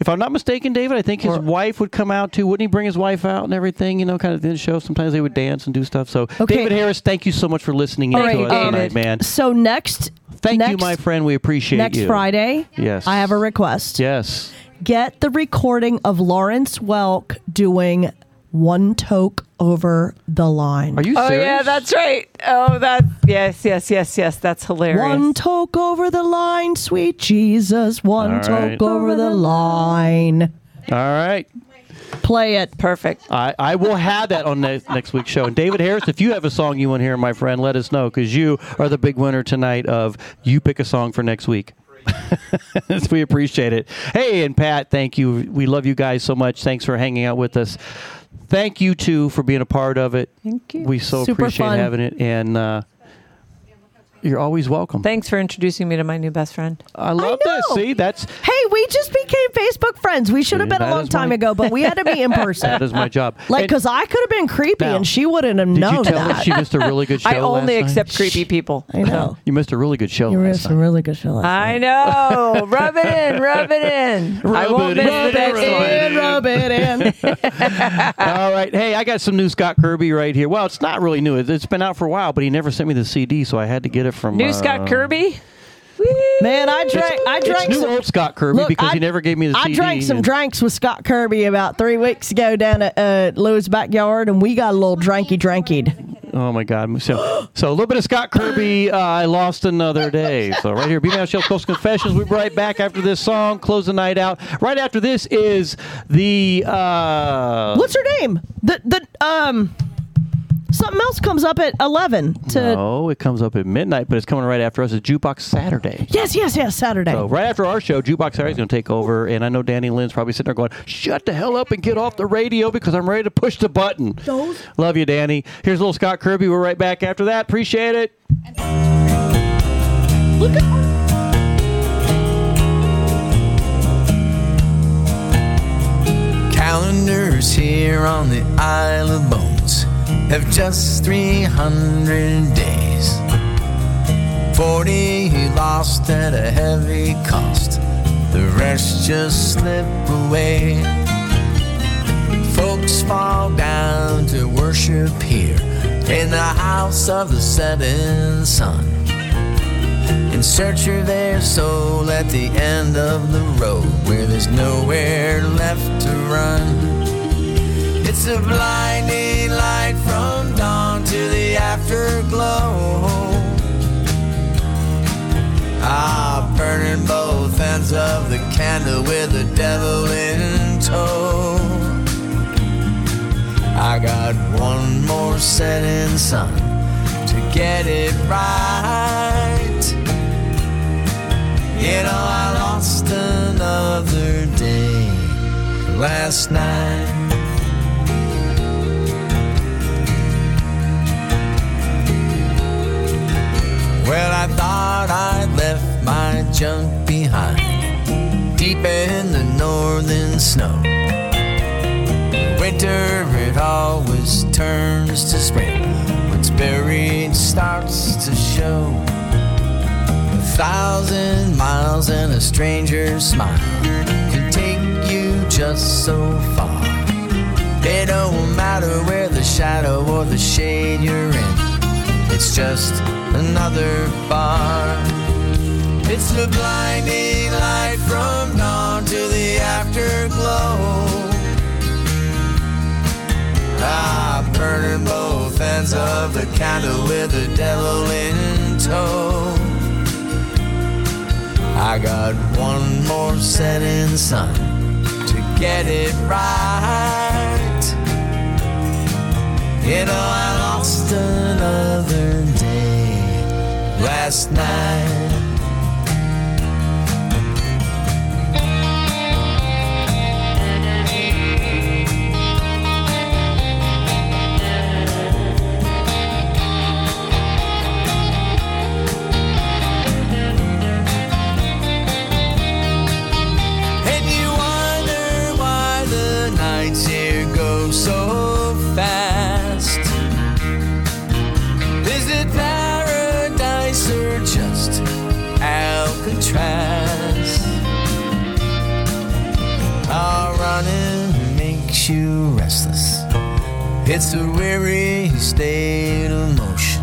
if I'm not mistaken, David, I think his wife would come out too. Wouldn't he bring his wife out and everything? You know, kind of in the show. Sometimes they would dance and do stuff. So, Okay. David Harris, thank you so much for listening All in right, to us tonight, man. So next, Thank you, my friend. We appreciate next you. Friday, Yes. I have a request. Yes. Get the recording of Lawrence Welk doing "One Toke Over the Line." Are you Oh yeah, that's right. Oh, that yes, yes, yes, yes. That's hilarious. One toke over the line, sweet Jesus. One All toke over the line. All right. Play it. Perfect. I, I will have that on next, next week's show. And David Harris, if you have a song you want to hear, my friend, let us know because you are the big winner tonight of you pick a song for next week. we appreciate it. Hey, and Pat, thank you. We love you guys so much. Thanks for hanging out with us. Thank you too for being a part of it. Thank you. We so Super appreciate fun. having it, and uh, you're always welcome. Thanks for introducing me to my new best friend. I love this. See, that's Hey, we just became Facebook friends. We should have been a That long is time my- ago, but we had to be in person. that is my job. Like, And- because I could have been creepy Now, and she wouldn't have did known you tell that. her she missed a really good show? I only last night? accept creepy people. I know. You missed a really good show. You last missed a really good show last I know. rub it in. Rub it in. I Rub won't it miss in, the next rub one. it in. Rub it in. All right. Hey, I got some new Scott Kirby right here. Well, it's not really new. It's been out for a while, but he never sent me the CD, so I had to get it from New uh, Scott Kirby. Man, I drank. I It's drank new some. old Scott Kirby Look, because I- he never gave me the I CD. drank some and- drinks with Scott Kirby about three weeks ago down at uh, Lou's backyard, and we got a little dranky drankied. Oh my God! So, so a little bit of Scott Kirby. Uh, I lost another day. So right here, B Man Shell's Coast Confessions. We'll be right back after this song. Close the night out. Right after this is the. Uh, What's her name? The the um. Something else comes up at eleven. To No, it comes up at midnight, but it's coming right after us. It's Jukebox Saturday. yes, yes, yes. Saturday. So right after our show, Jukebox Saturday's going to take over, and I know Danny Lynn's probably sitting there going, "Shut the hell up and get off the radio because I'm ready to push the button." Love you, Danny. Here's little Scott Kirby. We're right back after that. Appreciate it. Calendars here on the Isle of Bones have just 300 days. 40 he lost at a heavy cost, the rest just slip away. Folks fall down to worship here in the house of the setting sun. In search of their soul at the end of the road where there's nowhere left to run. It's a blinding afterglow. Ah, burning both ends of the candle with the devil in tow. I got one more setting sun to get it right. You know, I lost another day last night. Well, I thought I'd left my junk behind deep in the northern snow. Winter, it always turns to spring. What's buried starts to show. A thousand miles and a stranger's smile can take you just so far. It don't matter where the shadow or the shade you're in. It's just another bar. It's the blinding light from dawn to the afterglow. Ah, burning both ends of the candle with the devil in tow. I got one more setting sun to get it right. You know, I lost another day last night. It's a weary state of motion.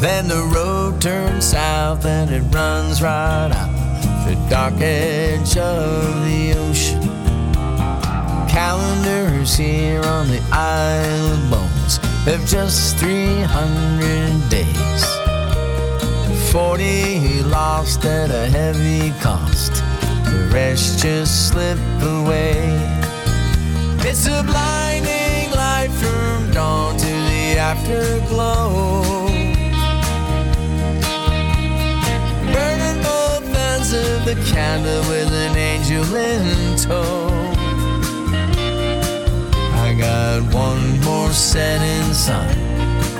Then the road turns south and it runs right out the dark edge of the ocean. Calendars here on the Isle of Bones have just 300 days. 40 lost at a heavy cost, the rest just slip away. It's a blinding from dawn to the afterglow. Burning both ends of the candle with an angel in tow. I got one more setting sun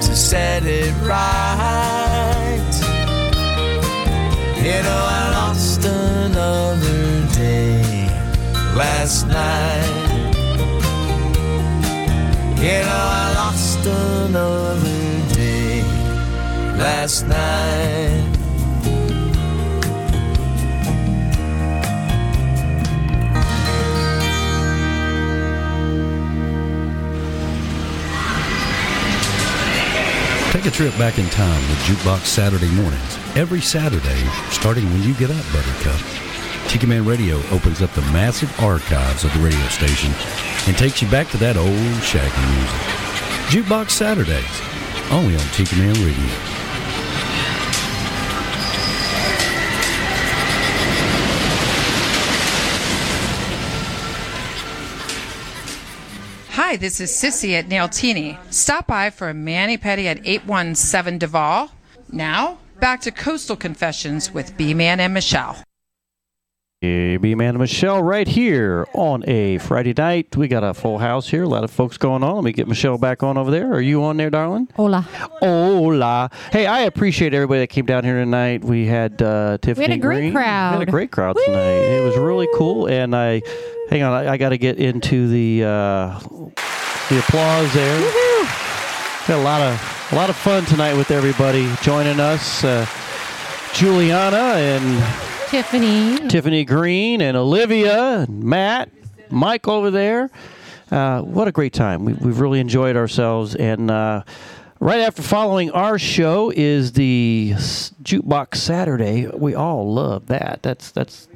to set it right. You know, I lost another day last night. You know, I lost another day last night. Take a trip back in time with Jukebox Saturday mornings. Every Saturday, starting when you get up, Buttercup. Tiki Man Radio opens up the massive archives of the radio station and takes you back to that old shaggy music. Jukebox Saturdays, only on Tiki Man Radio. Hi, this is Sissy at Nailtini. Stop by for a mani pedi at 817 Duval. Now, back to Coastal Confessions with B Man and Michelle. B Man Michelle right here on a Friday night. We got a full house here. A lot of folks going on. Let me get Michelle back on over there. Are you on there, darling? Hola. Hola. Hey, I appreciate everybody that came down here tonight. We had uh, Tiffani We had a great Green. crowd. We had a great crowd tonight. It was really cool. And I, hang on, I, I got to get into the uh, the applause there. Had a lot of a lot of fun tonight with everybody joining us. Uh, Juliana and Tiffani. Tiffani Green and Olivia and Matt, Mike over there. Uh, what a great time. We, we've really enjoyed ourselves. And uh, right after following our show is the Jukebox Saturday. We all love that. That's, that's,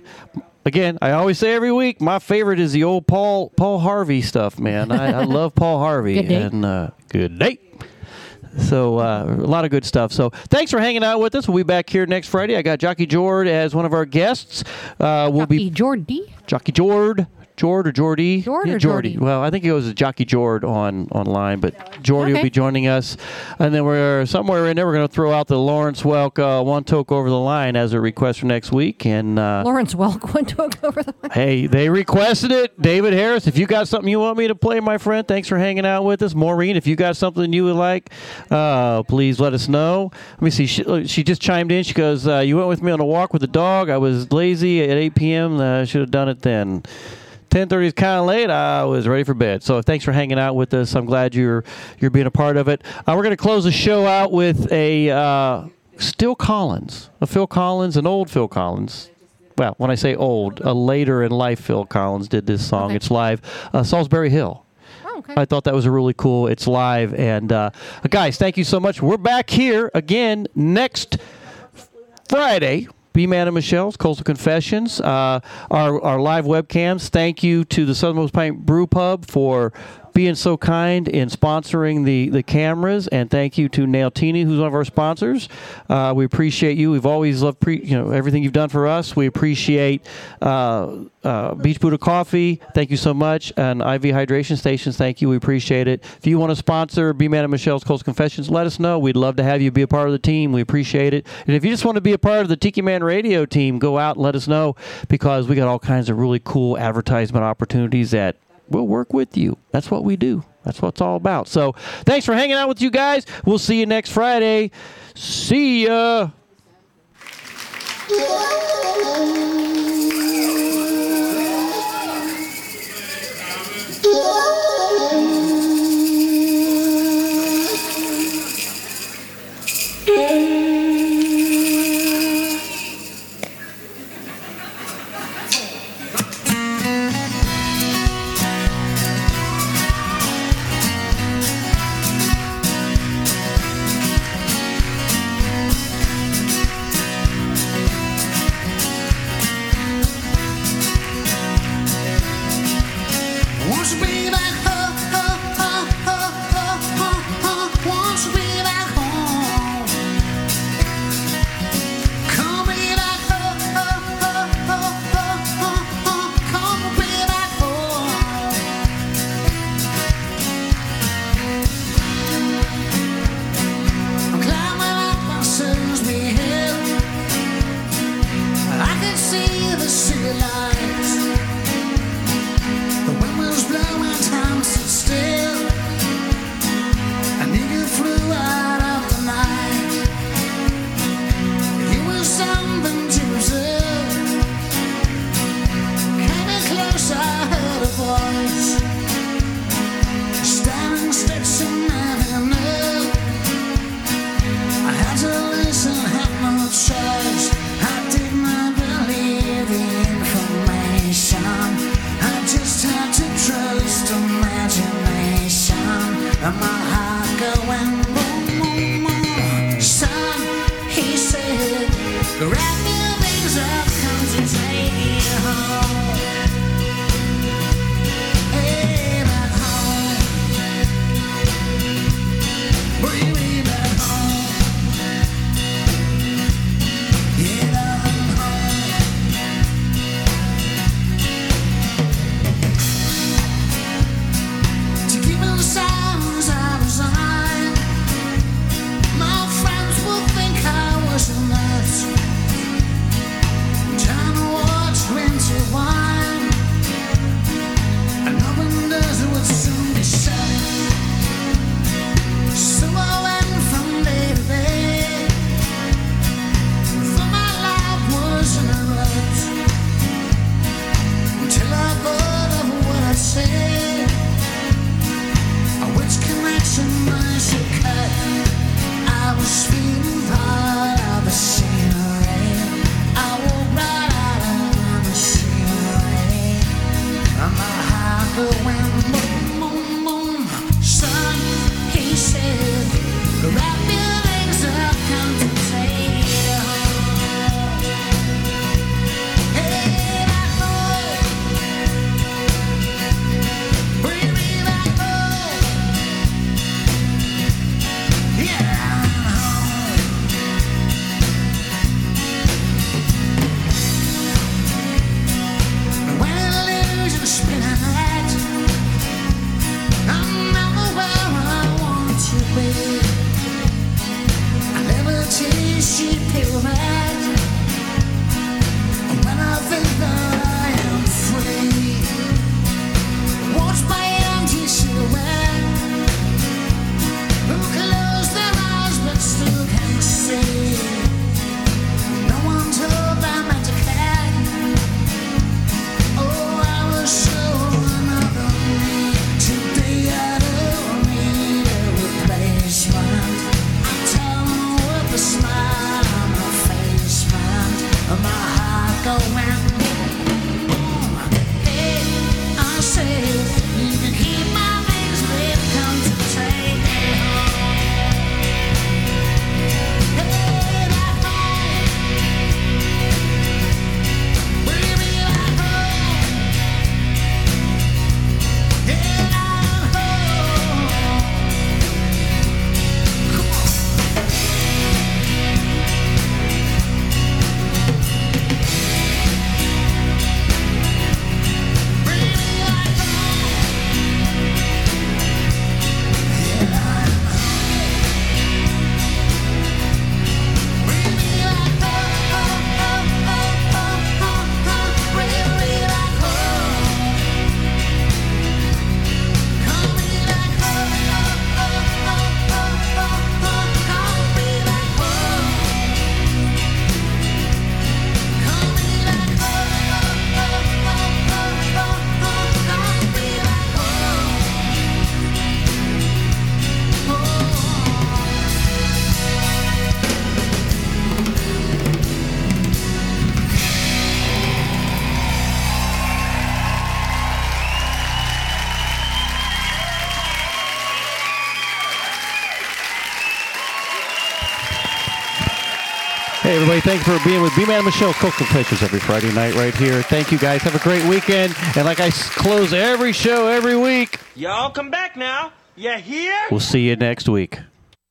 again, I always say every week, my favorite is the old Paul, Paul Harvey stuff, man. I, I love Paul Harvey. Good. And uh, good day. So uh, a lot of good stuff. So thanks for hanging out with us. We'll be back here next Friday. I got Jockey Jord as one of our guests. Uh, we'll be Jordy. Jockey Jord. Jord or Jordy? Jord yeah, or Jordy. Jordy? Well, I think it was Jockey Jord on online, but Jordy will be joining us. And then we're somewhere in there, we're going to throw out the Lawrence Welk uh, one toke over the line as a request for next week. And uh, Lawrence Welk went to over the. line. Hey, they requested it. David Harris, if you got something you want me to play, my friend, thanks for hanging out with us. Maureen, if you got something you would like, uh, please let us know. Let me see. She, she just chimed in. She goes, uh, You went with me on a walk with the dog. I was lazy at 8 p.m. I should have done it then. 10:30 is kind of late. I was ready for bed. So thanks for hanging out with us. I'm glad you're you're being a part of it. Uh, we're going to close the show out with a uh, Still Collins, a Phil Collins, an old Phil Collins. Well, when I say old, a later in life Phil Collins did this song. It's live, uh, Solsbury Hill. I thought that was a really cool. It's live, and uh, guys, thank you so much. We're back here again next Friday. B Man and Michelle's Coastal Confessions, uh, our, our live webcams. Thank you to the Southernmost Pint Brew Pub for being so kind in sponsoring the, the cameras, and thank you to Nailtini, who's one of our sponsors. Uh, we appreciate you. We've always loved pre, you know everything you've done for us. We appreciate uh, uh, Beach Buddah Coffee. Thank you so much, and IV Hydration Stations. Thank you. We appreciate it. If you want to sponsor B Man and Michelle's Coastal Confessions, let us know. We'd love to have you be a part of the team. We appreciate it. And if you just want to be a part of the Tiki Man Radio team, go out and let us know because we got all kinds of really cool advertisement opportunities that we'll work with you. That's what we do. That's what it's all about. So thanks for hanging out with you guys. We'll see you next Friday. See ya. Thank you for being with B-Man mi-Shell Coco Pictures every Friday night right here. Thank you guys. Have a great weekend. And like I close every show every week. Y'all come back now. You hear? We'll see you next week.